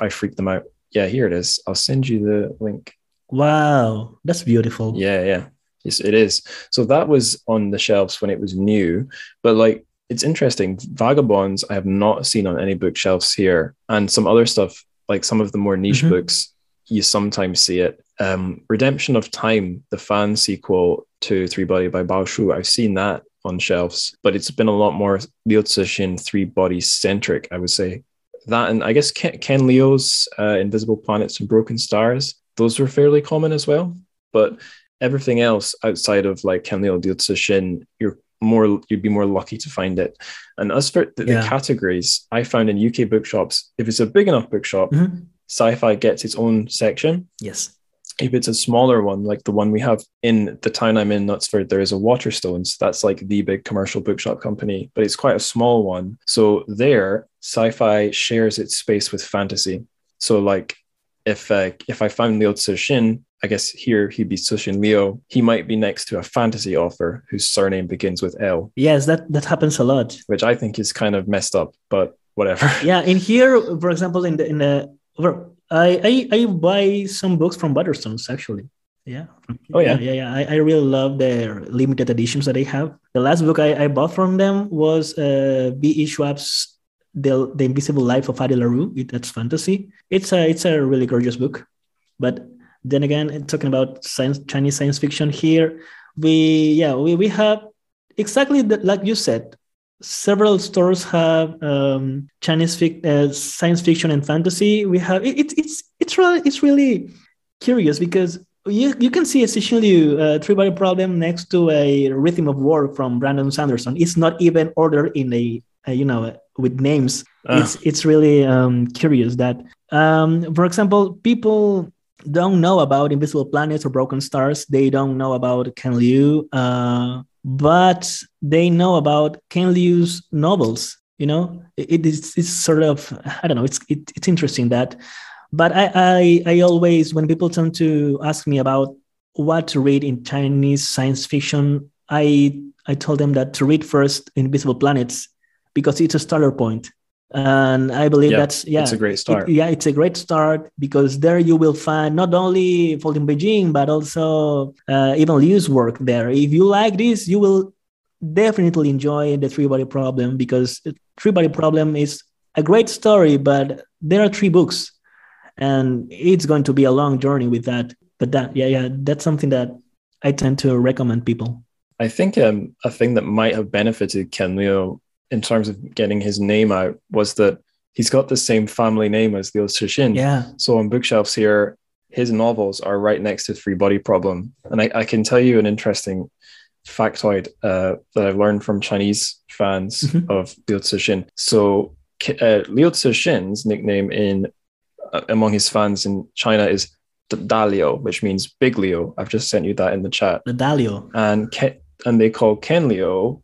I freaked them out. Yeah, here it is. I'll send you the link. Wow, that's beautiful. Yeah, yeah. Yes, it is. So that was on the shelves when it was new, but like it's interesting. Vagabonds I have not seen on any bookshelves here, and some other stuff like some of the more niche mm-hmm. books you sometimes see it. Um, Redemption of Time, the fan sequel to Three Body by Bao Shu, I've seen that on shelves, but it's been a lot more Liu Cixin three body centric, I would say. That and I guess Ken, Ken Liu's uh, Invisible Planets and Broken Stars those were fairly common as well. But everything else outside of like Kenliu Liu you're more you'd be more lucky to find it. And as for the, yeah. the, categories, I found in UK bookshops, if it's a big enough bookshop, mm-hmm. sci-fi gets its own section. Yes. If it's a smaller one, like the one we have in the town I'm in, Knutsford, there is a Waterstones. That's like the big commercial bookshop company, but it's quite a small one. So there, sci-fi shares its space with fantasy. So like if uh, if I found Liu Cixin, I guess here he'd be Cixin Liu. He might be next to a fantasy author whose surname begins with L. Yes, that that happens a lot. Which I think is kind of messed up, but whatever. *laughs* Yeah, in here, for example, in the in the I I, I buy some books from Waterstones actually. Yeah. Oh yeah. Yeah, yeah. yeah. I, I really love their limited editions that they have. The last book I, I bought from them was uh V.E. Schwab's the the Invisible Life of Addie LaRue. It, that's fantasy. It's a it's a really gorgeous book, but then again, talking about science Chinese science fiction here, we yeah we we have exactly the, like you said. Several stores have um, Chinese fic, uh, science fiction and fantasy. We have it, it, it's it's really it's really curious because you, you can see essentially a three body problem next to a rhythm of war from Brandon Sanderson. It's not even ordered in a, a you know with names. Uh. It's it's really um, curious that, um, for example, people don't know about invisible planets or broken stars. They don't know about Ken Liu, uh, but they know about Ken Liu's novels. You know, it is it's sort of I don't know. It's it, it's interesting that, but I, I I always when people tend to ask me about what to read in Chinese science fiction, I I told them that to read first Invisible Planets because it's a starter point. And i believe yeah, that's yeah. it's a great start. It, yeah it's a great start because there you will find not only folding beijing but also uh, even liu's work there. If you like this you will definitely enjoy the three body problem because three body problem is a great story but there are three books and it's going to be a long journey with that. But that yeah yeah that's something that i tend to recommend people. I think um, a thing that might have benefited ken liu in terms of getting his name out was that he's got the same family name as Liu Cixin. Yeah. So on bookshelves here, his novels are right next to Three Body Problem. And I, I can tell you an interesting factoid uh, that I've learned from Chinese fans mm-hmm. of Liu Cixin. So uh, Liu Cixin's nickname in uh, among his fans in China is Da Liu, which means Big Leo. I've just sent you that in the chat. The Da Liu. And Ken, and they call Ken Liu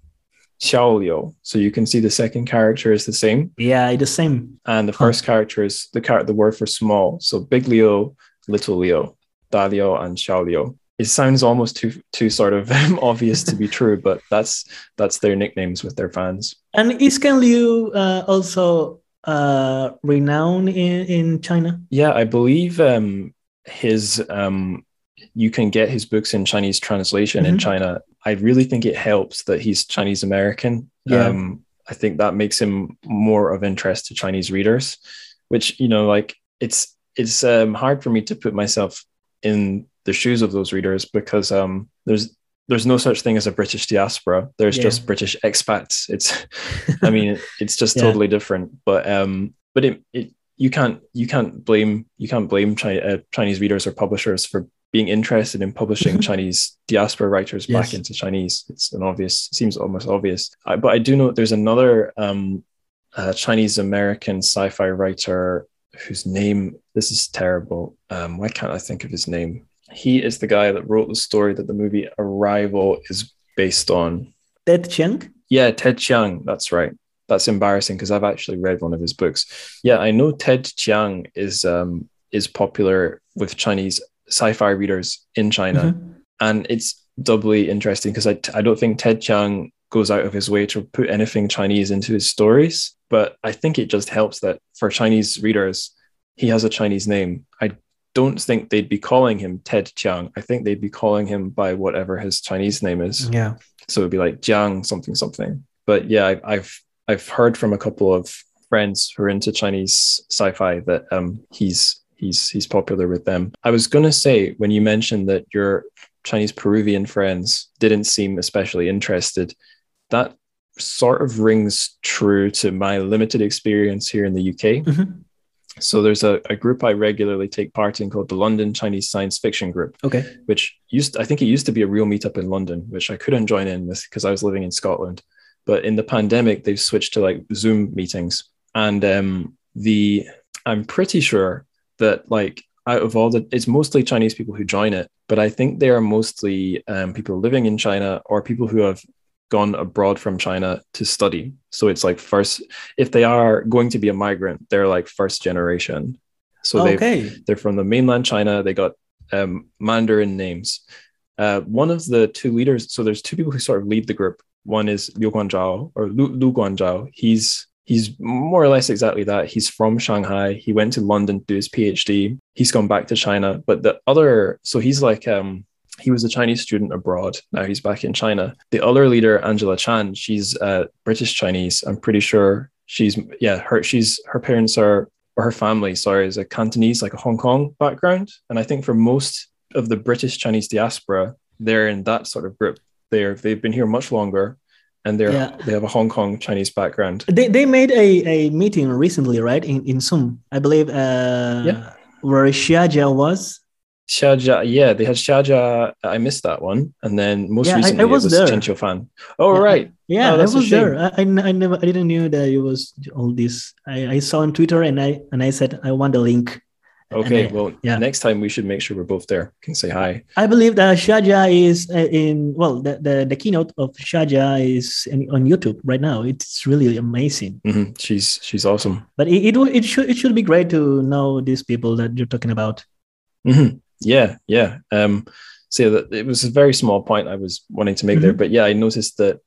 Xiao Liu. So you can see the second character is the same. Yeah, the same. And the first huh. character is the character, the word for small. So big Leo, little Leo, Da Liu, and Xiao Liu. It sounds almost too too sort of *laughs* obvious to be true, but that's that's their nicknames with their fans. And is Ken Liu uh, also uh, renowned in, in China? Yeah, I believe um, his um, you can get his books in Chinese translation mm-hmm. in China. I really think it helps that he's Chinese American. Yeah. Um, I think that makes him more of interest to Chinese readers, which you know, like it's it's um, hard for me to put myself in the shoes of those readers because um, there's there's no such thing as a British diaspora. There's yeah. just British expats. It's, *laughs* I mean, it's just *laughs* yeah. totally different. But um, but it, it you can't you can't blame you can't blame China, uh, Chinese readers or publishers for being interested in publishing *laughs* Chinese diaspora writers yes. back into Chinese. It's an obvious, seems almost obvious. I, but I do know there's another um, uh, Chinese American sci fi writer whose name, this is terrible. Um, why can't I think of his name? He is the guy that wrote the story that the movie Arrival is based on. Ted Chiang? Yeah, Ted Chiang. That's right. That's embarrassing because I've actually read one of his books. Yeah, I know Ted Chiang is um, is popular with Chinese sci-fi readers in China, mm-hmm. and it's doubly interesting because I, I don't think Ted Chiang goes out of his way to put anything Chinese into his stories, but I think it just helps that for Chinese readers, he has a Chinese name. I don't think they'd be calling him Ted Chiang. I think they'd be calling him by whatever his Chinese name is. Yeah. So it'd be like Jiang something something. But yeah, I, I've I've heard from a couple of friends who are into Chinese sci-fi that um, he's he's he's popular with them. I was gonna say when you mentioned that your Chinese Peruvian friends didn't seem especially interested, that sort of rings true to my limited experience here in the UK. Mm-hmm. So there's a, a group I regularly take part in called the London Chinese Science Fiction Group. Okay. Which used I think it used to be a real meetup in London, which I couldn't join in with because I was living in Scotland. But in the pandemic, they've switched to like Zoom meetings. And um, the I'm pretty sure that like out of all the it's mostly Chinese people who join it, but I think they are mostly um, people living in China or people who have gone abroad from China to study. So it's like first, if they are going to be a migrant, they're like first generation. So okay. they they're from the mainland China. They got um, Mandarin names. Uh, one of the two leaders. So there's two people who sort of lead the group. One is Liu Guanzhao or Lu, Lu Guanzhao. He's he's more or less exactly that. He's from Shanghai. He went to London to do his PhD. He's gone back to China. But the other, so he's like um, he was a Chinese student abroad. Now he's back in China. The other leader, Angela Chan, she's uh, British Chinese. I'm pretty sure she's yeah her she's her parents are or her family sorry is a Cantonese like a Hong Kong background. And I think for most of the British Chinese diaspora, they're in that sort of group. They're they've been here much longer and they're yeah. they have a Hong Kong Chinese background. They, they made a, a meeting recently, right? In in Zoom, I believe. Uh, yeah. Where Xiajia was Xiaojia, yeah, they had Xiaojia. I missed that one, and then most yeah, recently I, I was it was there. Chen Fan. Oh yeah. right, yeah, oh, I was there. I, I, never, I didn't know that it was all this. I, I saw on Twitter, and I and I said I want the link. Okay, well, yeah. next time we should make sure we're both there. Can say hi. I believe that Xiaojia is uh, in well, the, the, the keynote of Xiaojia is in, on YouTube right now. It's really amazing. Mm-hmm. She's she's awesome. But it, it it should it should be great to know these people that you're talking about. Mm-hmm. Yeah, yeah. Um, so that it was a very small point I was wanting to make mm-hmm. there, but yeah, I noticed that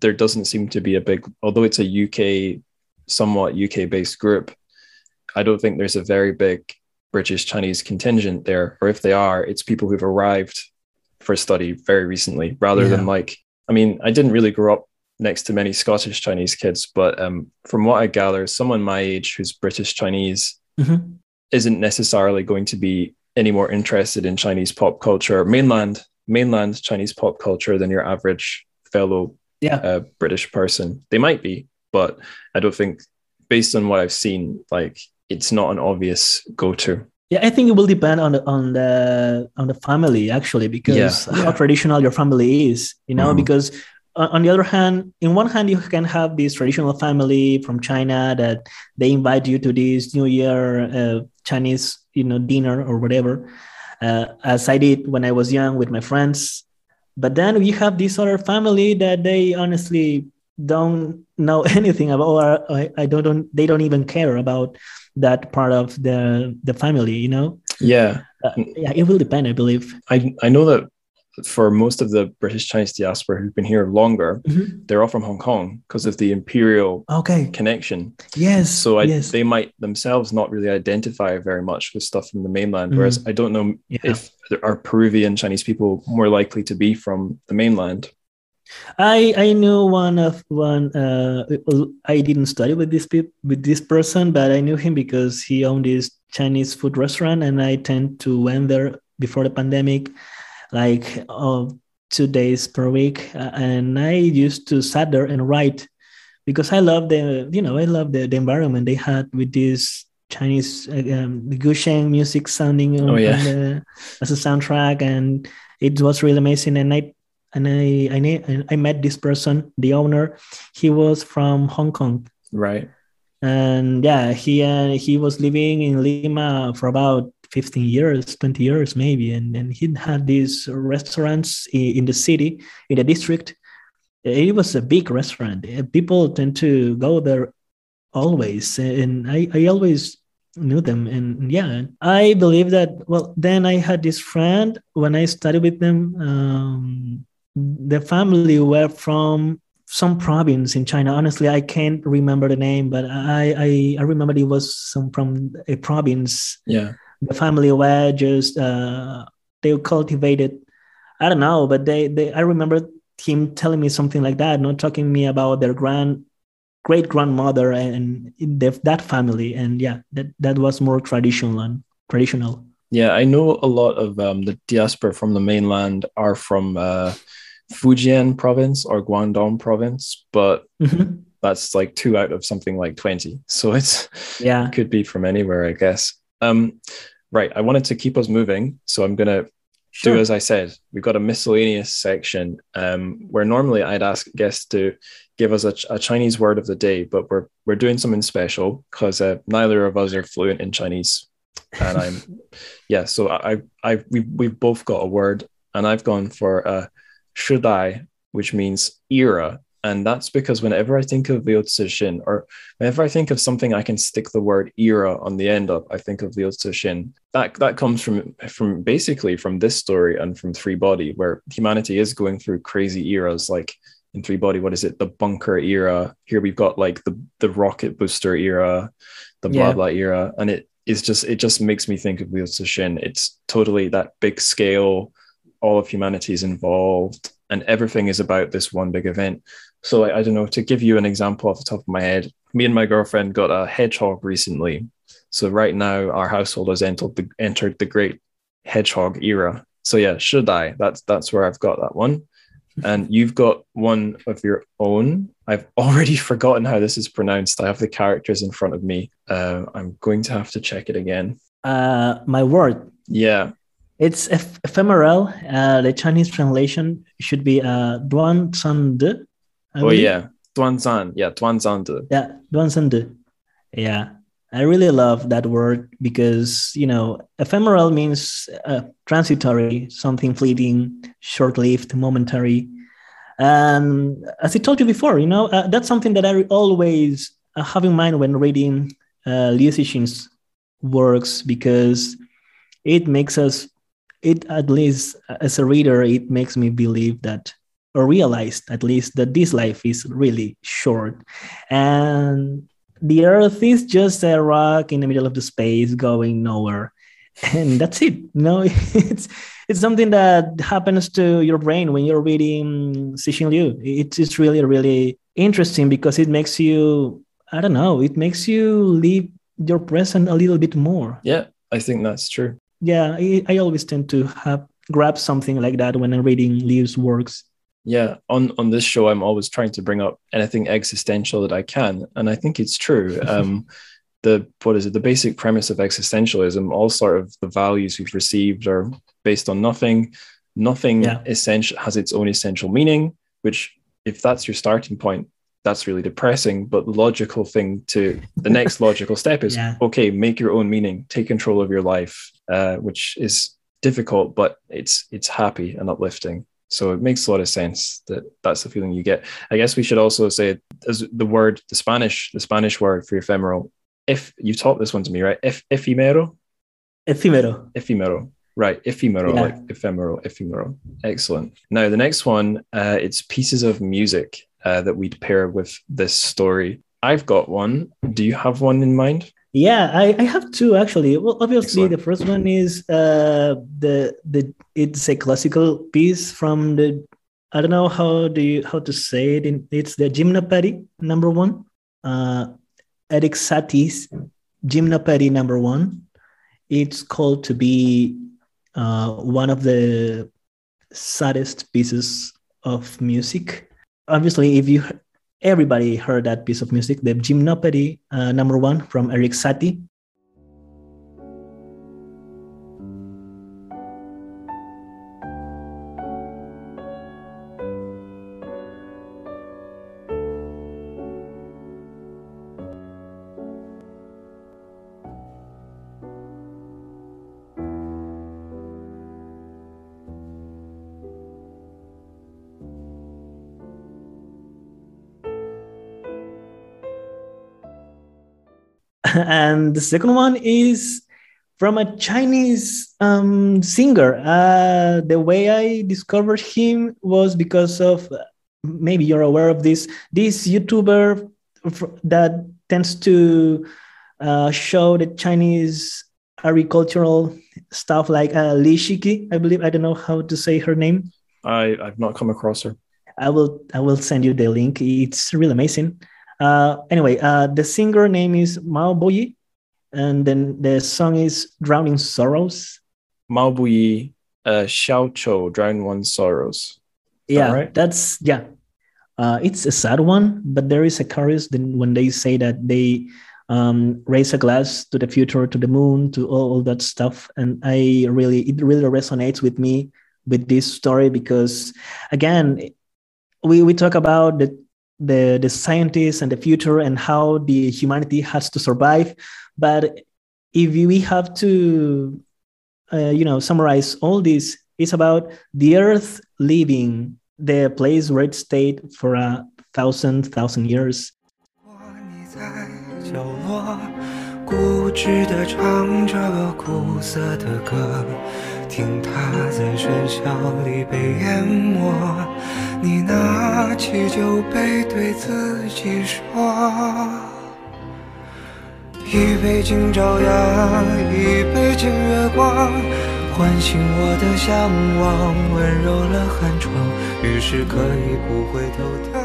there doesn't seem to be a big, although it's a UK, somewhat UK based group. I don't think there's a very big British Chinese contingent there, or if they are, it's people who've arrived for study very recently, rather yeah. than like, I mean, I didn't really grow up next to many Scottish Chinese kids, but um, from what I gather, someone my age who's British Chinese mm-hmm. isn't necessarily going to be any more interested in Chinese pop culture, mainland mainland Chinese pop culture than your average fellow yeah. uh, British person. They might be, but I don't think, based on what I've seen, like it's not an obvious go-to. Yeah, I think it will depend on the on the on the family actually, because yeah. how yeah. traditional your family is, you know, mm-hmm. because on the other hand, in one hand, you can have this traditional family from China that they invite you to this New Year uh, Chinese, you know, dinner or whatever, uh, as I did when I was young with my friends. But then you have this other family that they honestly don't know *laughs* anything about, or I, I don't, don't, they don't even care about that part of the the family, you know. Yeah, uh, yeah, it will depend, I believe. I I know that for most of the British Chinese diaspora who've been here longer, mm-hmm. they're all from Hong Kong because of the imperial okay. connection. Yes. So I, yes. they might themselves not really identify very much with stuff from the mainland. Mm-hmm. Whereas I don't know yeah. if there are Peruvian Chinese people more likely to be from the mainland. I I knew one of one. Uh, I didn't study with this pe- with this person, but I knew him because he owned this Chinese food restaurant, and I tend to went there before the pandemic like uh, two days per week, uh, and I used to sit there and write because I love the you know I love the, the environment they had with this Chinese uh, um, Guzheng music sounding oh, yeah. the, as a soundtrack, and it was really amazing. And I and I I I met this person, the owner. He was from Hong Kong, right? And yeah, he uh, he was living in Lima for about 15 years 20 years maybe. And, and he had these restaurants in the city in the district. It was a big restaurant. People tend to go there always. And i, I always knew them. And yeah i believe that well then i had this friend. When i studied with them um, the family were from some province in china. Honestly i can't remember the name but i i, I remember it was some from a province. Yeah. The family were just uh, they cultivated i don't know but they they i remember him telling me something like that not talking me about their grand great grandmother and that family. And yeah that that was more traditional and traditional. Yeah i know a lot of um, the diaspora from the mainland are from uh, fujian province or guangdong province but mm-hmm. that's like two out of something like 20 so it's yeah it could be from anywhere i guess um right i wanted to keep us moving so i'm gonna Sure. do as I said. We've got a miscellaneous section um, where normally I'd ask guests to give us a, a, Chinese word of the day, but we're we're doing something special because uh, neither of us are fluent in Chinese, and I'm *laughs* yeah. So I I we we've both got a word, and I've gone for uh, shidai, which means era, and that's because whenever I think of Liu Cixin, or whenever I think of something I can stick the word era on the end of, I think of Liu Cixin. That that comes from from basically from this story and from Three Body, where humanity is going through crazy eras like in Three Body, what is it? The bunker era. Here we've got like the the rocket booster era, the blah yeah. blah era, and it is just it just makes me think of Liu Cixin. It's totally that big scale. All of humanity is involved, and everything is about this one big event. So like, I don't know, to give you an example off the top of my head, me and my girlfriend got a hedgehog recently. So right now our household has entered the entered the great hedgehog era. So yeah, shidai? That's that's where I've got that one. And you've got one of your own. I've *laughs* already forgotten how this is pronounced. I have the characters in front of me. Uh, I'm going to have to check it again. Uh, my word. Yeah. It's eph- ephemeral. Uh, the Chinese translation should be uh, Duan San De oh yeah, Duan Duanzan. Yeah, Duanzan. Yeah, Duanzan. Yeah, I really love that word because you know ephemeral means uh, transitory, something fleeting, short-lived, momentary. And as I told you before, you know uh, that's something that I always uh, have in mind when reading uh, Liu Cixin's works because it makes us, it at least as a reader, it makes me believe that or realized at least that this life is really short. And the earth is just a rock in the middle of the space going nowhere. *laughs* And that's it. Know *laughs* it's it's something that happens to your brain when you're reading Cixin Liu. It's, it's really really interesting because it makes you i don't know it makes you live your present a little bit more. Yeah i think that's true yeah i, I always tend to have grab something like that when i'm reading liu's works. Yeah on on this show i'm always trying to bring up anything existential that i can and i think it's true. *laughs* Um the what is it? The basic premise of existentialism all sort of the values we've received are based on nothing. Nothing yeah. essential has its own essential meaning which if that's your starting point that's really depressing but the logical thing to the next *laughs* logical step is yeah. okay make your own meaning take control of your life uh, which is difficult but it's it's happy and uplifting so it makes a lot of sense that that's the feeling you get. I guess we should also say as the word, the Spanish, the Spanish word for ephemeral. If you taught this one to me, right? If ephemero, ephemero, ephemero, right? Ephemero, yeah. like ephemeral, ephemeral. Excellent. Now the next one, uh, it's pieces of music uh, that we'd pair with this story. I've got one. Do you have one in mind? Yeah, I, I have two actually. Well, obviously, Excellent. the first one is uh, the the it's a classical piece from the I don't know how do you how to say it. In, it's the Gymnopédie number one. Uh, Erik Satie's Gymnopédie number one. It's called to be uh, one of the saddest pieces of music. Obviously, if you everybody heard that piece of music, the Gymnopédie uh, number one from Erik Satie. And the second one is from a Chinese um, singer. Uh, the way I discovered him was because of maybe you're aware of this this YouTuber that tends to uh, show the Chinese agricultural stuff like uh, Li Ziqi, I believe. I don't know how to say her name. I I've not come across her. I will I will send you the link. It's really amazing. Uh, anyway, uh, the singer name is Mao Buyi, and then the song is "Drowning Sorrows." Mao Buyi, uh, Xiao Chou, "Drown One Sorrows." Yeah, right? that's yeah. Uh, it's a sad one, but there is a chorus when they say that they um, raise a glass to the future, to the moon, to all, all that stuff, and I really it really resonates with me with this story because again we, we talk about the, the, the scientists and the future and how the humanity has to survive. But if we have to, uh, you know, summarize all this, it's about the Earth leaving the place where it stayed for a thousand thousand years. 固执的唱着苦涩的歌，听它在喧嚣里被淹没。 你拿起酒杯，对自己说：一杯敬朝阳，一杯敬月光，唤醒我的向往，温柔了寒窗。于是可以不回头的。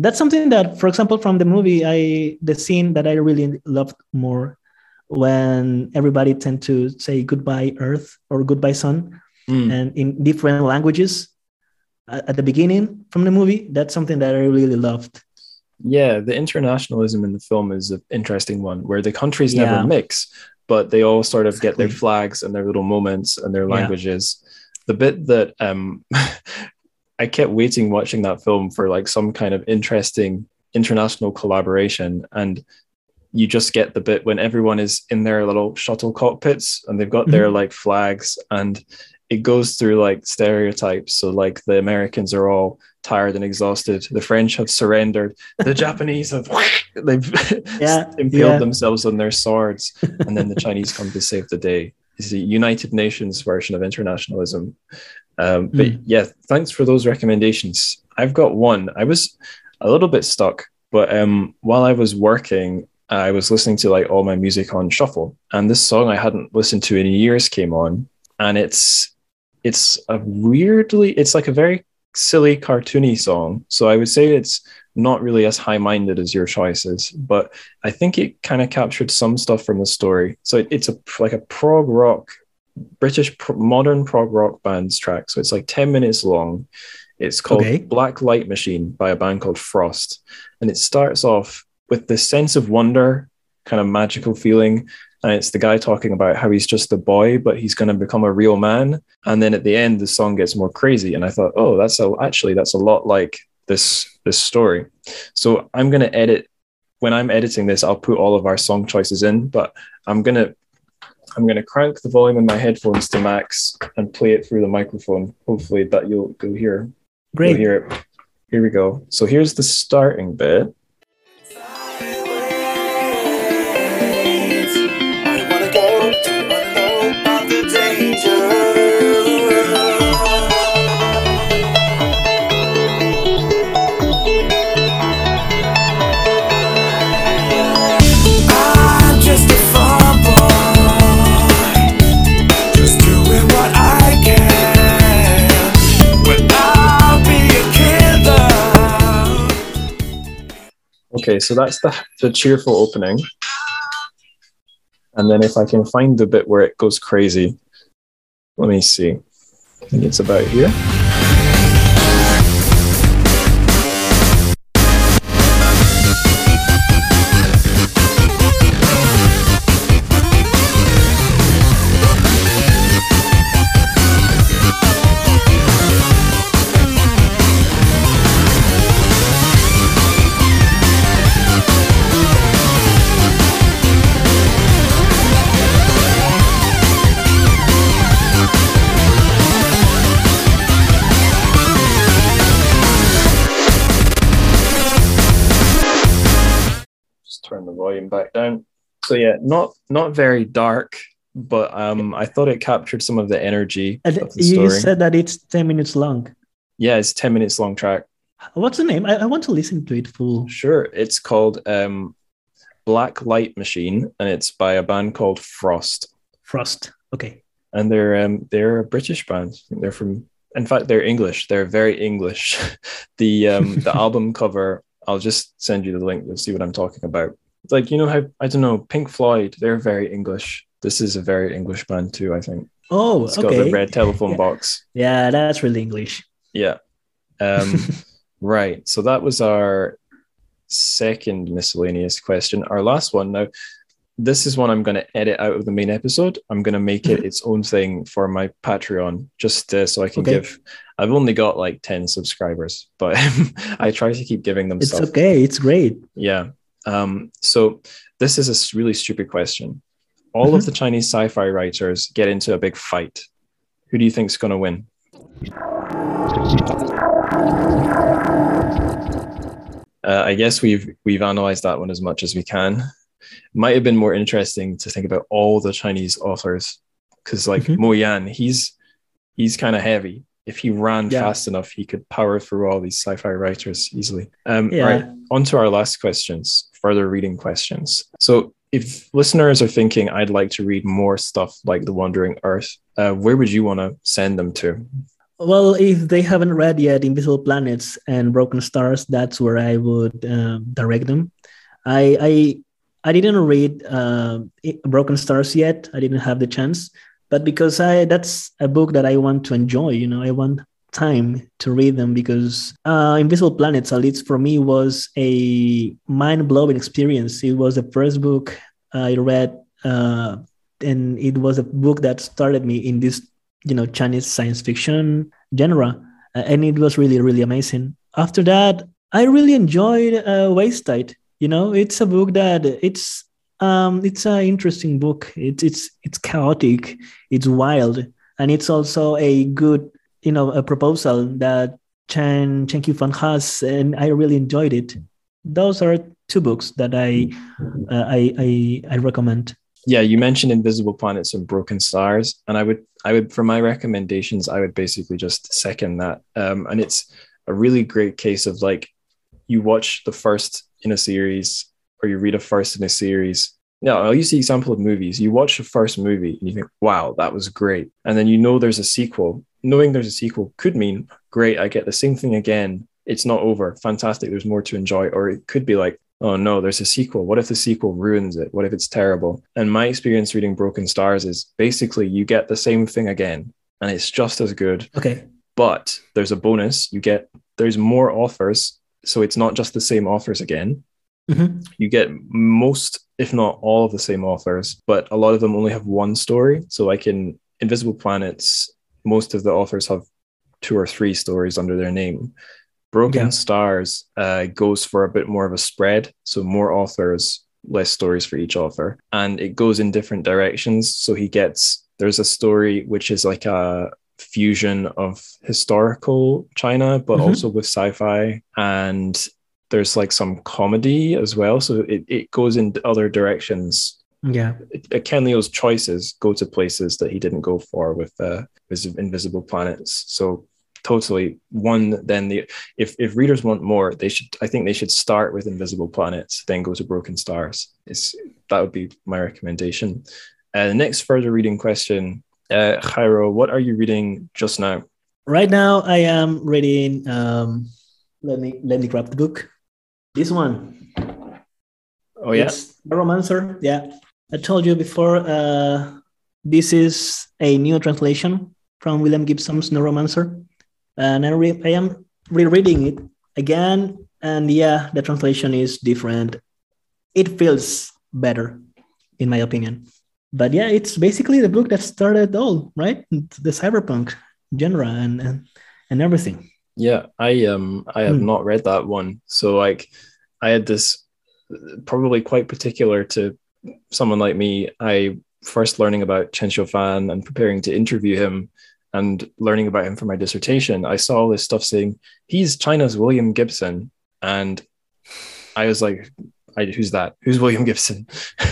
that's something that for example from the movie i the scene that i really loved more when everybody tend to say goodbye earth or goodbye sun mm. and in different languages at the beginning from the movie that's something that i really loved yeah the internationalism in the film is an interesting one where the countries yeah. never mix but they all sort of exactly. get their flags and their little moments and their languages yeah. the bit that um *laughs* I kept waiting watching that film for like some kind of interesting international collaboration and you just get the bit when everyone is in their little shuttle cockpits and they've got mm-hmm. their like flags and it goes through like stereotypes so like the americans are all tired and exhausted the french have surrendered the *laughs* japanese have *laughs* they've *laughs* yeah, impaled yeah. themselves on their swords and then the chinese come to save the day it's the united nations version of internationalism um, but mm. yeah, thanks for those recommendations. I've got one. I was a little bit stuck, but um, while I was working, I was listening to like all my music on shuffle, and this song I hadn't listened to in years came on, and it's it's a weirdly it's like a very silly cartoony song. So I would say it's not really as high minded as your choices, but I think it kind of captured some stuff from the story. So it, it's a like a prog rock British pro- modern prog rock band's track. So it's like 10 minutes long. It's called okay. Black Light Machine by a band called Frost. And it starts off with this sense of wonder, kind of magical feeling. And it's the guy talking about how he's just a boy, but he's going to become a real man. And then at the end, the song gets more crazy. And I thought, oh, that's a, actually, that's a lot like this, this story. So I'm going to edit when I'm editing this, I'll put all of our song choices in, but I'm going to I'm going to crank the volume in my headphones to max and play it through the microphone. Hopefully that you'll, you'll hear. Great. You'll hear it. Here we go. So here's the starting bit. Okay, so that's the, the cheerful opening. And then if I can find the bit where it goes crazy, let me see. I think it's about here. So yeah, not not very dark, but um, I thought it captured some of the energy And of the you story. said that it's 10 minutes long. yeah, it's ten minutes long track. What's the name? I, I want to listen to it full. Sure, it's called um, Black Light Machine, and it's by a band called Frost, Frost. Okay. and they're um, they're a British band. They're from, in fact, they're English. They're very English. *laughs* the um, the *laughs* album cover, I'll just send you the link. You'll see what I'm talking about. It's like you know how I don't know Pink Floyd. They're very English. This is a very English band too. I think Oh, it's got the red telephone *laughs* Yeah. box. Yeah, that's really English. Yeah. Um, *laughs* right. So that was our second miscellaneous question. Our last one. Now, this is one I'm going to edit out of the main episode. I'm going to make it *laughs* its own thing for my Patreon, just uh, so I can Okay. give. I've only got like 10 subscribers, but I try to keep giving them It's stuff. okay. It's great. Yeah. Um, so this is a really stupid question. All of Mhm. the Chinese sci-fi writers get into a big fight. Who do you think's going to win? Uh, I guess we've we've analyzed that one as much as we can. Might have been more interesting to think about all the Chinese authors, because like Mhm. Mo Yan, he's he's kind of heavy. If he ran Yeah. fast enough, he could power through all these sci-fi writers easily. Um, Yeah. Right. On to our last questions, further reading questions. So, if listeners are thinking, I'd like to read more stuff like The Wandering Earth, uh, where would you want to send them to? Well, if they haven't read yet Invisible Planets and Broken Stars, that's where I would um, direct them. I I I didn't read I- Broken Stars yet. I didn't have the chance, but because I that's a book that I want to enjoy. You know, I want time to read them because uh, Invisible Planets, at least for me, was a mind blowing experience. It was the first book I read, uh, and it was a book that started me in this you know Chinese science fiction genre, uh, and it was really really amazing. After that, I really enjoyed uh, Waste Tide. You know, it's a book that it's um it's an interesting book. It's it's it's chaotic, it's wild, and it's also a good you know a proposal that Chen Chen Qiufan has, and I really enjoyed it. Those are two books that I uh, I, I I recommend. Yeah, you mentioned Invisible Planets and Broken Stars, and I would, I would, for my recommendations, I would basically just second that. Um, and it's a really great case of like, you watch the first in a series, or you read a first in a series. Now, I'll use the example of movies. You watch the first movie and you think, "Wow, that was great," and then you know there's a sequel. Knowing there's a sequel could mean, "Great, I get the same thing again." It's not over. Fantastic. There's more to enjoy. Or it could be like, oh no, there's a sequel. What if the sequel ruins it? What if it's terrible? And my experience reading Broken Stars is basically you get the same thing again and it's just as good, Okay. but there's a bonus. You get there's more authors, so it's not just the same authors again. Mhm. You get most, if not all, of the same authors, but a lot of them only have one story. So, like in Invisible Planets, most of the authors have two or three stories under their name. Broken Yeah. Stars uh, goes for a bit more of a spread, so more authors, less stories for each author, and it goes in different directions. So he gets there's a story which is like a fusion of historical China, but Mhm. also with sci-fi, and there's like some comedy as well. So it, it goes in other directions. Yeah. Ken Liu's choices go to places that he didn't go for with uh, his Invisible Planets. So totally one then the if if readers want more they should i think they should start with invisible planets then go to broken stars it's that would be my recommendation uh, the next further reading question uh Jairo, what are you reading just now Right now, I am reading. Um, let me let me grab the book. This one. oh yeah It's Neuromancer. Yeah. I told you before, uh, this is a new translation from William Gibson's Neuromancer. And I, re- I am rereading it again. And yeah, the translation is different. It feels better, in my opinion. But yeah, it's basically the book that started all, right? The cyberpunk genre and, and, and everything. Yeah, I um I have Hmm. not read that one. So like I had this probably quite particular to someone like me. I first learning about Chen Qiufan and preparing to interview him and learning about him for my dissertation, I saw all this stuff saying he's China's William Gibson. And I was like, I, who's that? Who's William Gibson?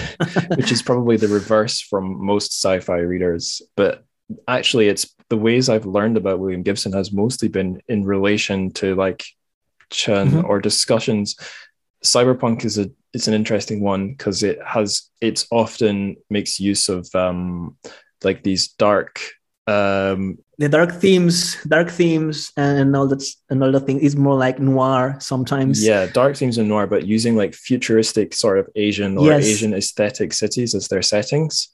*laughs* Which is probably the reverse from most sci-fi readers. But actually, it's the ways I've learned about William Gibson has mostly been in relation to like Chen mm-hmm. or discussions. Cyberpunk is a it's an interesting one because it has it's often makes use of um like these dark um the dark themes dark themes and all that and all the thing is more like noir sometimes yeah dark themes and noir but using like futuristic sort of asian or yes. asian aesthetic cities as their settings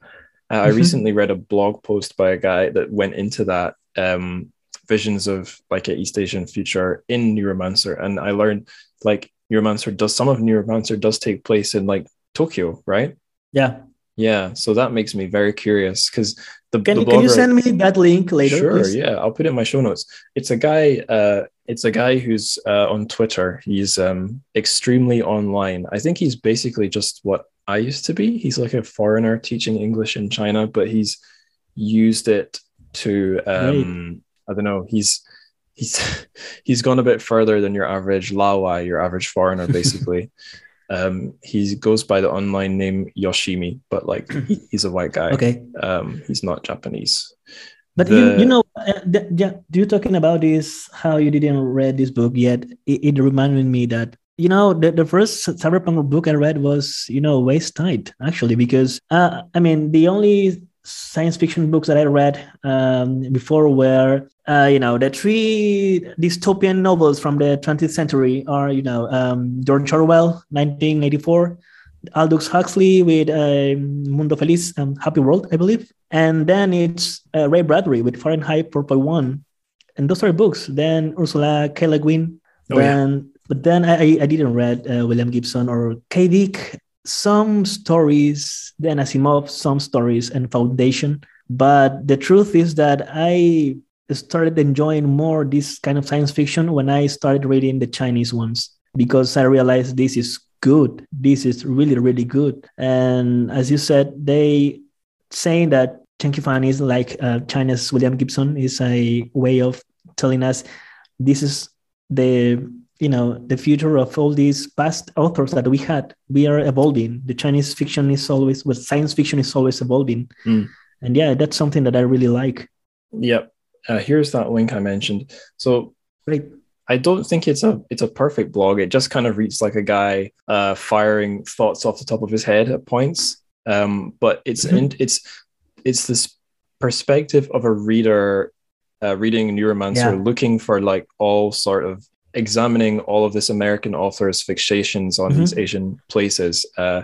uh, mm-hmm. i recently read a blog post by a guy that went into that um visions of like an east asian future in neuromancer and i learned like neuromancer does some of neuromancer does take place in like tokyo right yeah yeah so that makes me very curious because the, can, the blogger, can you send me that link later? Sure, please? yeah, I'll put it in my show notes. It's a guy. Uh, it's a guy who's uh, on Twitter. He's um, extremely online. I think he's basically just what I used to be. He's like a foreigner teaching English in China, but he's used it to. Um, I don't know. He's he's *laughs* he's gone a bit further than your average laowai, your average foreigner, basically. *laughs* Um, he goes by the online name Yoshimi, but like *clears throat* he's a white guy. Okay. Um, he's not Japanese. But the, you, you know, uh, the, you talking about this, how you didn't read this book yet, it, it reminded me that you know the, the first cyberpunk book i read was you know Waste Tide actually because uh, i mean the only science fiction books that I read um, before were, uh, you know, the three dystopian novels from the 20th century are, you know, um, George Orwell, 1984, Aldous Huxley with uh, Mundo Feliz, um, Happy World, I believe. And then it's uh, Ray Bradbury with Fahrenheit 4.1. And those are books. Then Ursula K. Le Guin. Oh, then, yeah. But then I, I didn't read uh, William Gibson or K. Dick some stories, then Asimov, some stories, and Foundation. But the truth is that I started enjoying more this kind of science fiction when I started reading the Chinese ones because I realized this is good. This is really, really good. And as you said, they saying that Chen Fan is like uh, China's William Gibson is a way of telling us this is the you know the future of all these past authors that we had we are evolving. The chinese fiction is always with science fiction is always evolving. Mm. and yeah that's something that i really like. Yep. Uh, here's that link i mentioned. So great. I don't think it's a it's a perfect blog. It just kind of reads like a guy uh, firing thoughts off the top of his head at points. Um, but it's mm-hmm. it's it's this perspective of a reader uh, reading neuromancer yeah. looking for like all sort of examining all of this American author's fixations on mm-hmm. these Asian places, uh,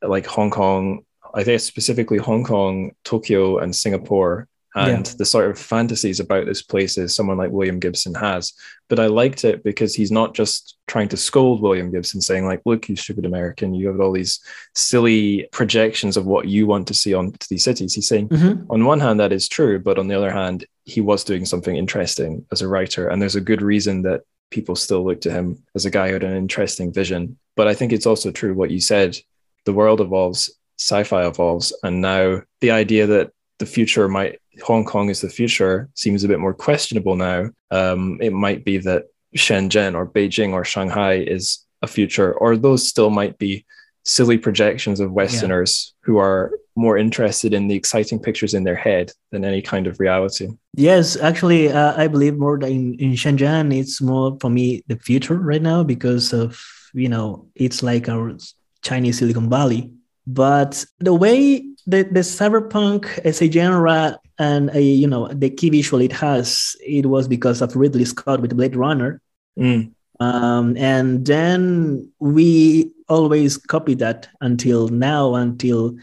like Hong Kong, I think specifically Hong Kong, Tokyo, and Singapore, and yeah. the sort of fantasies about these places someone like William Gibson has. But I liked it because he's not just trying to scold William Gibson, saying like, "Look, you stupid American, you have all these silly projections of what you want to see on to these cities." He's saying, mm-hmm. on one hand, that is true, but on the other hand, he was doing something interesting as a writer, and there's a good reason that people still look to him as a guy who had an interesting vision. But I think it's also true what you said the world evolves, sci fi evolves. And now the idea that the future might, Hong Kong is the future, seems a bit more questionable now. Um, it might be that Shenzhen or Beijing or Shanghai is a future, or those still might be silly projections of Westerners yeah. who are more interested in the exciting pictures in their head than any kind of reality. Yes, actually, uh, I believe more in, in Shenzhen, it's more for me the future right now because of, you know, it's like our Chinese Silicon Valley. But the way the, the cyberpunk as a genre and a, you know, the key visual it has, it was because of Ridley Scott with Blade Runner. Mm. Um, and then we always copied that until now, until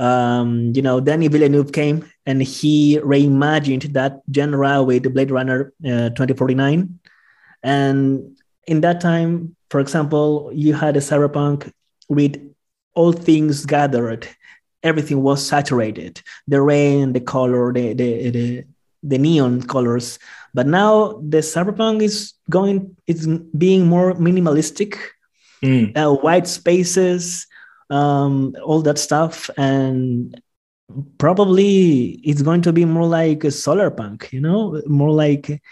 um, you know, Danny Villeneuve came and he reimagined that genre with Blade Runner uh, 2049. And in that time, for example, you had a cyberpunk with all things gathered. Everything was saturated. The rain, the color, the, the, the, the neon colors. But now the cyberpunk is going, it's being more minimalistic, mm. uh, white spaces, um, all that stuff, and probably it's going to be more like a solar punk, you know, more like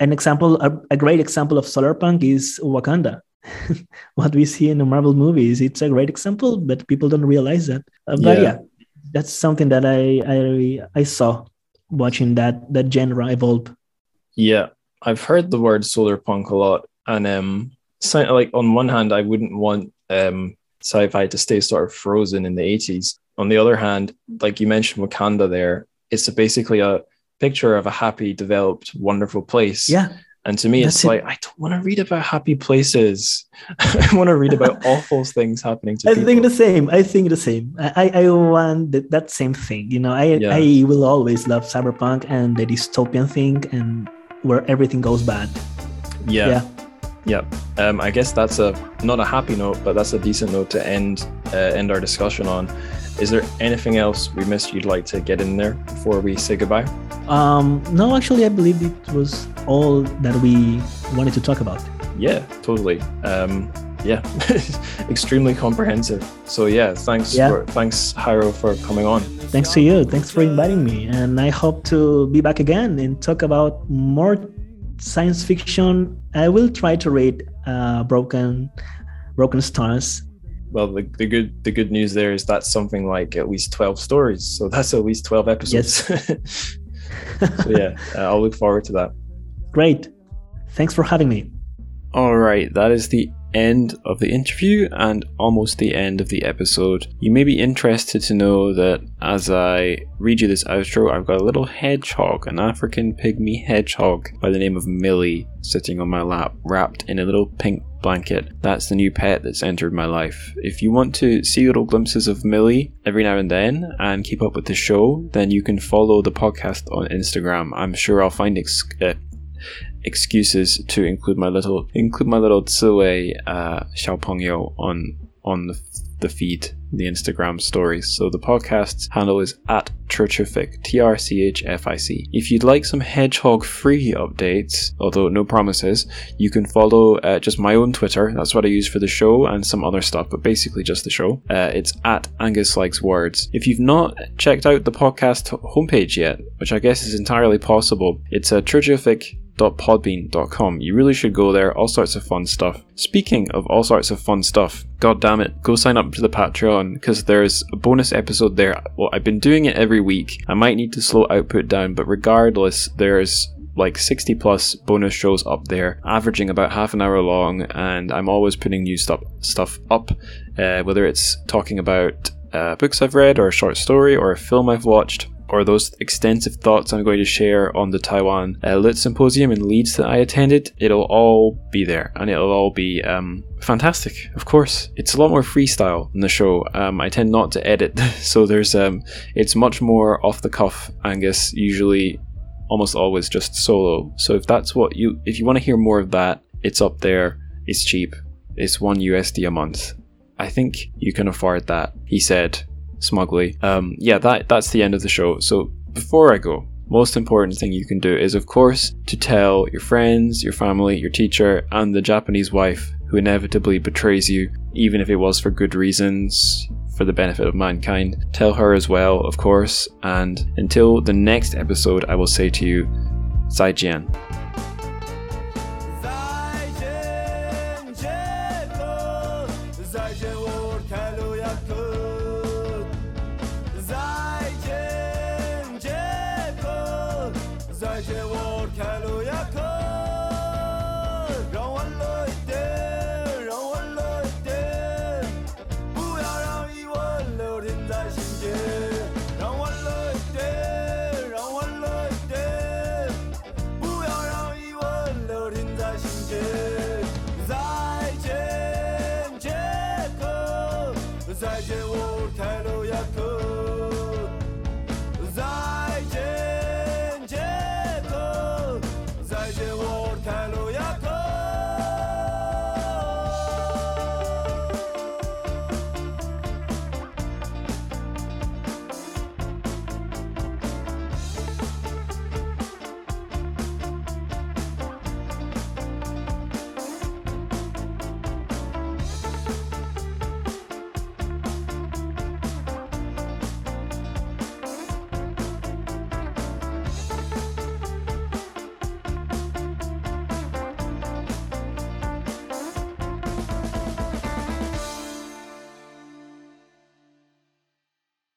an example, a, a great example of solar punk is Wakanda. *laughs* what we see in the Marvel movies. It's a great example, but people don't realize that. Uh, but yeah. yeah. that's something that I I I saw watching that that genre evolve. Yeah, I've heard the word solar punk a lot, and um, like on one hand, I wouldn't want um sci-fi to stay sort of frozen in the 80s. On the other hand, like you mentioned Wakanda there, it's a, basically a picture of a happy, developed, wonderful place. Yeah. And to me, That's it's it. like I don't want to read about happy places. *laughs* I want to read about *laughs* awful things happening to I people. think the same. I think the same. I, I want that, that same thing. You know, I yeah. I will always love cyberpunk and the dystopian thing and where everything goes bad. Yeah. Yeah. Yeah, um, I guess that's a not a happy note, but that's a decent note to end uh, end our discussion on. Is there anything else we missed you'd like to get in there before we say goodbye? Um, no, actually, I believe it was all that we wanted to talk about. Yeah, totally. Um, yeah, *laughs* extremely comprehensive. So yeah, thanks yeah. for thanks Jairo for coming on. Thanks to you. Thanks for inviting me, and I hope to be back again and talk about more science fiction, I will try to read uh, Broken Broken Stars. Well, the, the good the good news there is that's something like at least twelve stories, so that's at least twelve episodes. Yes. *laughs* so yeah, uh, I'll look forward to that. Great, thanks for having me. All right, that is the end of the interview and almost the end of the episode. You may be interested to know that as I read you this outro, I've got a little hedgehog, an African pygmy hedgehog by the name of Millie, sitting on my lap, wrapped in a little pink blanket. That's the new pet that's entered my life. If you want to see little glimpses of Millie every now and then and keep up with the show, then you can follow the podcast on Instagram. I'm sure I'll find ex- uh, excuses to include my little include my little Ziwei uh, on on the, the feed, the Instagram stories. So the podcast handle is at Trchific, T R C H F I C. If you'd like some hedgehog free updates, although no promises, you can follow uh, just my own Twitter. That's what I use for the show and some other stuff, but basically just the show. Uh, it's at Angus Likes Words. If you've not checked out the podcast homepage yet, which I guess is entirely possible, it's a Trchific podbean.com. You really should go there, all sorts of fun stuff. Speaking of all sorts of fun stuff, god damn it, go sign up to the Patreon because there's a bonus episode there. Well, I've been doing it every week. I might need to slow output down, but regardless, there's like 60 plus bonus shows up there, averaging about half an hour long, and I'm always putting new stuff stuff up, uh, whether it's talking about uh, books I've read, or a short story, or a film I've watched or those extensive thoughts I'm going to share on the Taiwan uh, Lit Symposium in Leeds that I attended, it'll all be there and it'll all be um, fantastic. Of course, it's a lot more freestyle in the show. Um, I tend not to edit, *laughs* so there's um, it's much more off the cuff. Angus usually, almost always just solo. So if that's what you, if you want to hear more of that, it's up there. It's cheap. It's one USD a month. I think you can afford that, he said smugly. Um, yeah, that that's the end of the show. So before I go, most important thing you can do is, of course, to tell your friends, your family, your teacher, and the Japanese wife who inevitably betrays you, even if it was for good reasons, for the benefit of mankind. Tell her as well, of course. And until the next episode, I will say to you, Zaijian.